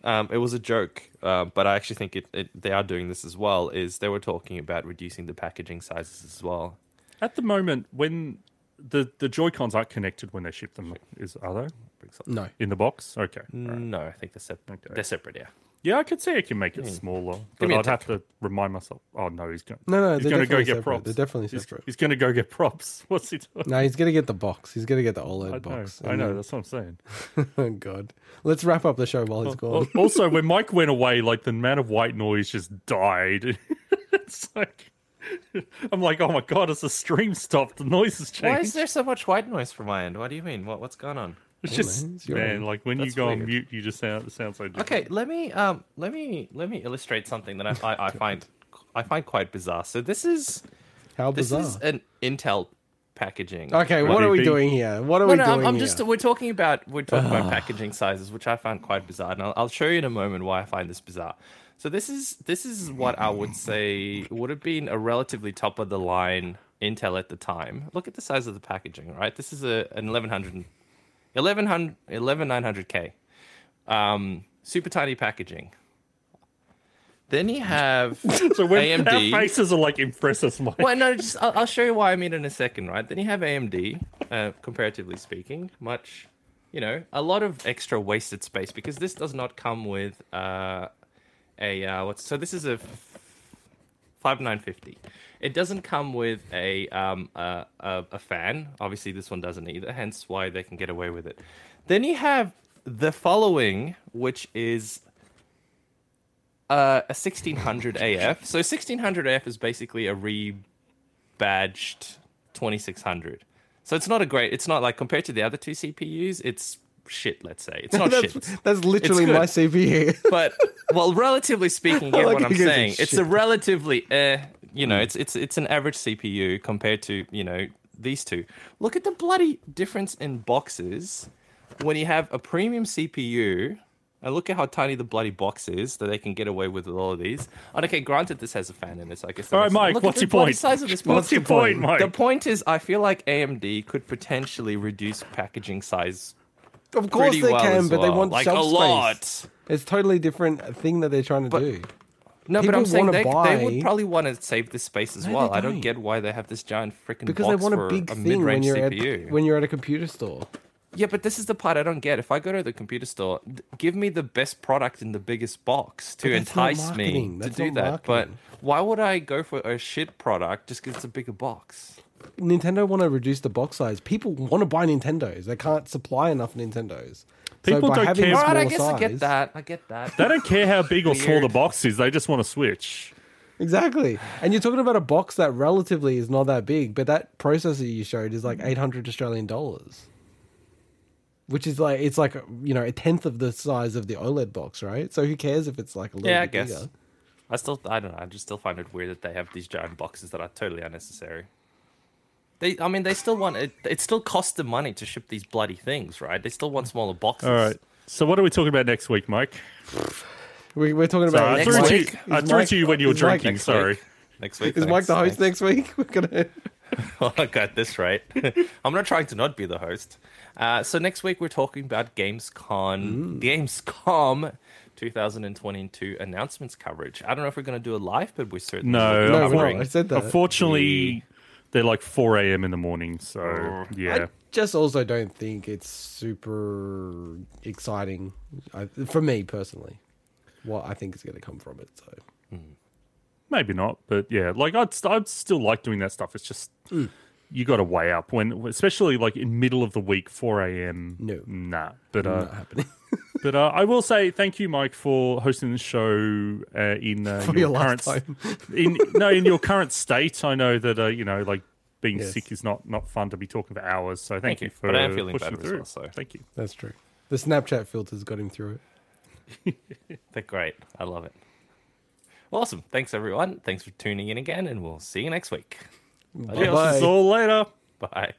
Speaker 1: Um, it was a joke, uh, but I actually think it, it they are doing this as well. Is they were talking about reducing the packaging sizes as well.
Speaker 4: At the moment, when the the Joy Cons aren't connected when they ship them, is are they
Speaker 3: No.
Speaker 4: in the box? Okay.
Speaker 1: No, I think they're separate.
Speaker 4: Okay.
Speaker 1: They're separate, yeah.
Speaker 4: Yeah, I could see I can make it hmm. smaller, but
Speaker 1: me a
Speaker 4: I'd have to remind myself. Oh no, he's going.
Speaker 3: No, no,
Speaker 4: he's
Speaker 3: they're
Speaker 4: going to go
Speaker 3: definitely
Speaker 4: get
Speaker 3: separate.
Speaker 4: props.
Speaker 3: They're definitely
Speaker 4: He's-
Speaker 3: separate.
Speaker 4: He's, going to go get props. What's he doing?
Speaker 3: No, he's going to get the box. He's going to get the OLED
Speaker 4: I know.
Speaker 3: box.
Speaker 4: I
Speaker 3: And
Speaker 4: know.
Speaker 3: then-
Speaker 4: That's what I'm saying.
Speaker 3: oh, God. Let's wrap up the show while he's gone.
Speaker 4: Al- also, when Mike went away, like the amount of white noise just died. it's like I'm like, oh my god, as the stream stopped, the noise has changed.
Speaker 1: Why is there so much white noise from my end? What do you mean? What what's going on?
Speaker 4: It's
Speaker 3: know,
Speaker 4: just
Speaker 3: it's
Speaker 4: man, like when you
Speaker 1: That's
Speaker 4: go on mute, you just sound it sounds so different.
Speaker 1: Okay, let me um let me let me illustrate something that I I, I find I find quite bizarre. So this is
Speaker 3: How bizarre.
Speaker 1: this is an Intel packaging.
Speaker 3: Okay, what
Speaker 4: Right.
Speaker 3: are we doing here? What are
Speaker 1: No,
Speaker 3: we
Speaker 1: no,
Speaker 3: doing
Speaker 1: I'm, I'm
Speaker 3: here?
Speaker 1: just we're talking about we're talking about packaging sizes, which I find quite bizarre, and I'll, I'll show you in a moment why I find this bizarre. So this is this is what I would say would have been a relatively top of the line Intel at the time. Look at the size of the packaging, right? This is a an 1100 1100 11900K. Um super tiny packaging. Then you have
Speaker 4: So when
Speaker 1: AMD.
Speaker 4: our faces are like impress us, Mike.
Speaker 1: well, no, just I'll, I'll show you why I mean in a second, right? Then you have AMD, uh, comparatively speaking, much, you know, a lot of extra wasted space because this does not come with uh, a uh, what's so this is a five nine fifty. It doesn't come with a um a, a, a fan. Obviously, this one doesn't either. Hence, why they can get away with it. Then you have the following, which is uh, a 1600 AF. So 1600 AF is basically a rebadged 2600. So it's not a great. It's not like compared to the other two CPUs. It's shit. Let's say it's not
Speaker 3: that's,
Speaker 1: shit.
Speaker 3: that's literally my CPU.
Speaker 1: But well, relatively speaking, get
Speaker 3: like
Speaker 1: what I'm saying. It's a relatively eh. You know, mm. it's it's it's an average CPU compared to you know these two. Look at the bloody difference in boxes when you have a premium CPU. And look at how tiny the bloody box is that they can get away with with all of these. And okay, granted, this has a fan in it, so I guess. that
Speaker 4: All right,
Speaker 1: makes sense.
Speaker 4: Mike,
Speaker 1: Look
Speaker 4: what's
Speaker 1: the
Speaker 4: your
Speaker 1: bloody
Speaker 4: point?
Speaker 1: Size of this box.
Speaker 4: What's your point, Mike?
Speaker 1: The point is, I feel like AMD could potentially reduce packaging size
Speaker 3: of course they
Speaker 1: well
Speaker 3: can,
Speaker 1: as
Speaker 3: but they want
Speaker 1: like
Speaker 3: shelf
Speaker 1: a
Speaker 3: space.
Speaker 1: lot.
Speaker 3: It's totally different thing that they're trying to do.
Speaker 1: No,
Speaker 3: People
Speaker 1: but I'm saying they, they would probably want to save this space as
Speaker 3: No,
Speaker 1: well. I don't get why they have this giant freaking
Speaker 3: Because
Speaker 1: box
Speaker 3: they want a big
Speaker 1: a
Speaker 3: thing when you're
Speaker 1: CPU.
Speaker 3: at when you're at a computer store.
Speaker 1: Yeah, but this is the part I don't get. If I go to the computer store, give me the best product in the biggest box to
Speaker 3: that's
Speaker 1: entice me
Speaker 3: marketing.
Speaker 1: to do that. But why would I go for a shit product just because it's a bigger box?
Speaker 3: Nintendo want to reduce the box size. People want to buy Nintendos. They can't supply enough Nintendos.
Speaker 4: People
Speaker 3: by
Speaker 4: don't care.
Speaker 3: a
Speaker 1: All right, I
Speaker 3: smaller
Speaker 1: guess I get that. I get that.
Speaker 4: They don't care how big or small the box is. They just want to switch.
Speaker 3: Exactly. And you're talking about a box that relatively is not that big, but that processor you showed is like mm. 800 Australian dollars. Which is like it's like you know a tenth of the size of the OLED box, right? So who cares if it's like a little
Speaker 1: yeah, I guess.
Speaker 3: bigger?
Speaker 1: I still, I don't know. I just still find it weird that they have these giant boxes that are totally unnecessary. They, I mean, they still want it. It still costs them money to ship these bloody things, right? They still want smaller boxes.
Speaker 4: All right. So what are we talking about next week, Mike?
Speaker 3: We, we're talking
Speaker 4: So
Speaker 3: about
Speaker 4: I
Speaker 1: next
Speaker 4: threw,
Speaker 1: week.
Speaker 4: to you, I threw
Speaker 3: Mike-
Speaker 4: to you when you were drinking.
Speaker 3: next
Speaker 4: Sorry.
Speaker 1: Next week.
Speaker 3: Is Mike
Speaker 1: thanks,
Speaker 3: the host
Speaker 1: thanks.
Speaker 3: next week? We're gonna
Speaker 1: well, I got this right. I'm not trying to not be the host. Uh, so next week we're talking about Gamescom, Gamescom 2022 announcements coverage. I don't know if we're going to do a live, but we're certainly
Speaker 4: No,
Speaker 1: looking
Speaker 3: No,
Speaker 1: at
Speaker 3: I said that.
Speaker 4: Unfortunately, they're like 4 a.m. in the morning. So,
Speaker 1: Oh.
Speaker 4: yeah.
Speaker 3: I just also don't think it's super exciting I, for me personally. What I think is going to come from it. So
Speaker 4: Maybe not, but yeah, like I'd I'd still like doing that stuff. It's just
Speaker 3: Mm.
Speaker 4: you got to weigh up when, especially like in middle of the week, four a.m.
Speaker 3: No.
Speaker 4: nah. But uh,
Speaker 3: not happening.
Speaker 4: But uh, I will say thank you, Mike, for hosting the show uh, in uh, your,
Speaker 3: your
Speaker 4: current
Speaker 3: last time.
Speaker 4: in no in your current state. I know that uh, you know like being
Speaker 3: Yes.
Speaker 4: sick is not not fun to be talking for hours. So thank,
Speaker 1: Thank you.
Speaker 4: for
Speaker 1: But I am feeling
Speaker 4: pushing
Speaker 1: better as
Speaker 4: through.
Speaker 1: well, so-
Speaker 4: thank you.
Speaker 3: That's true. The Snapchat filters got him through it.
Speaker 1: They're great. I love it. Awesome. Thanks, everyone. Thanks for tuning in again, and we'll see you next week.
Speaker 3: Bye-bye.
Speaker 4: see you all later.
Speaker 1: Bye.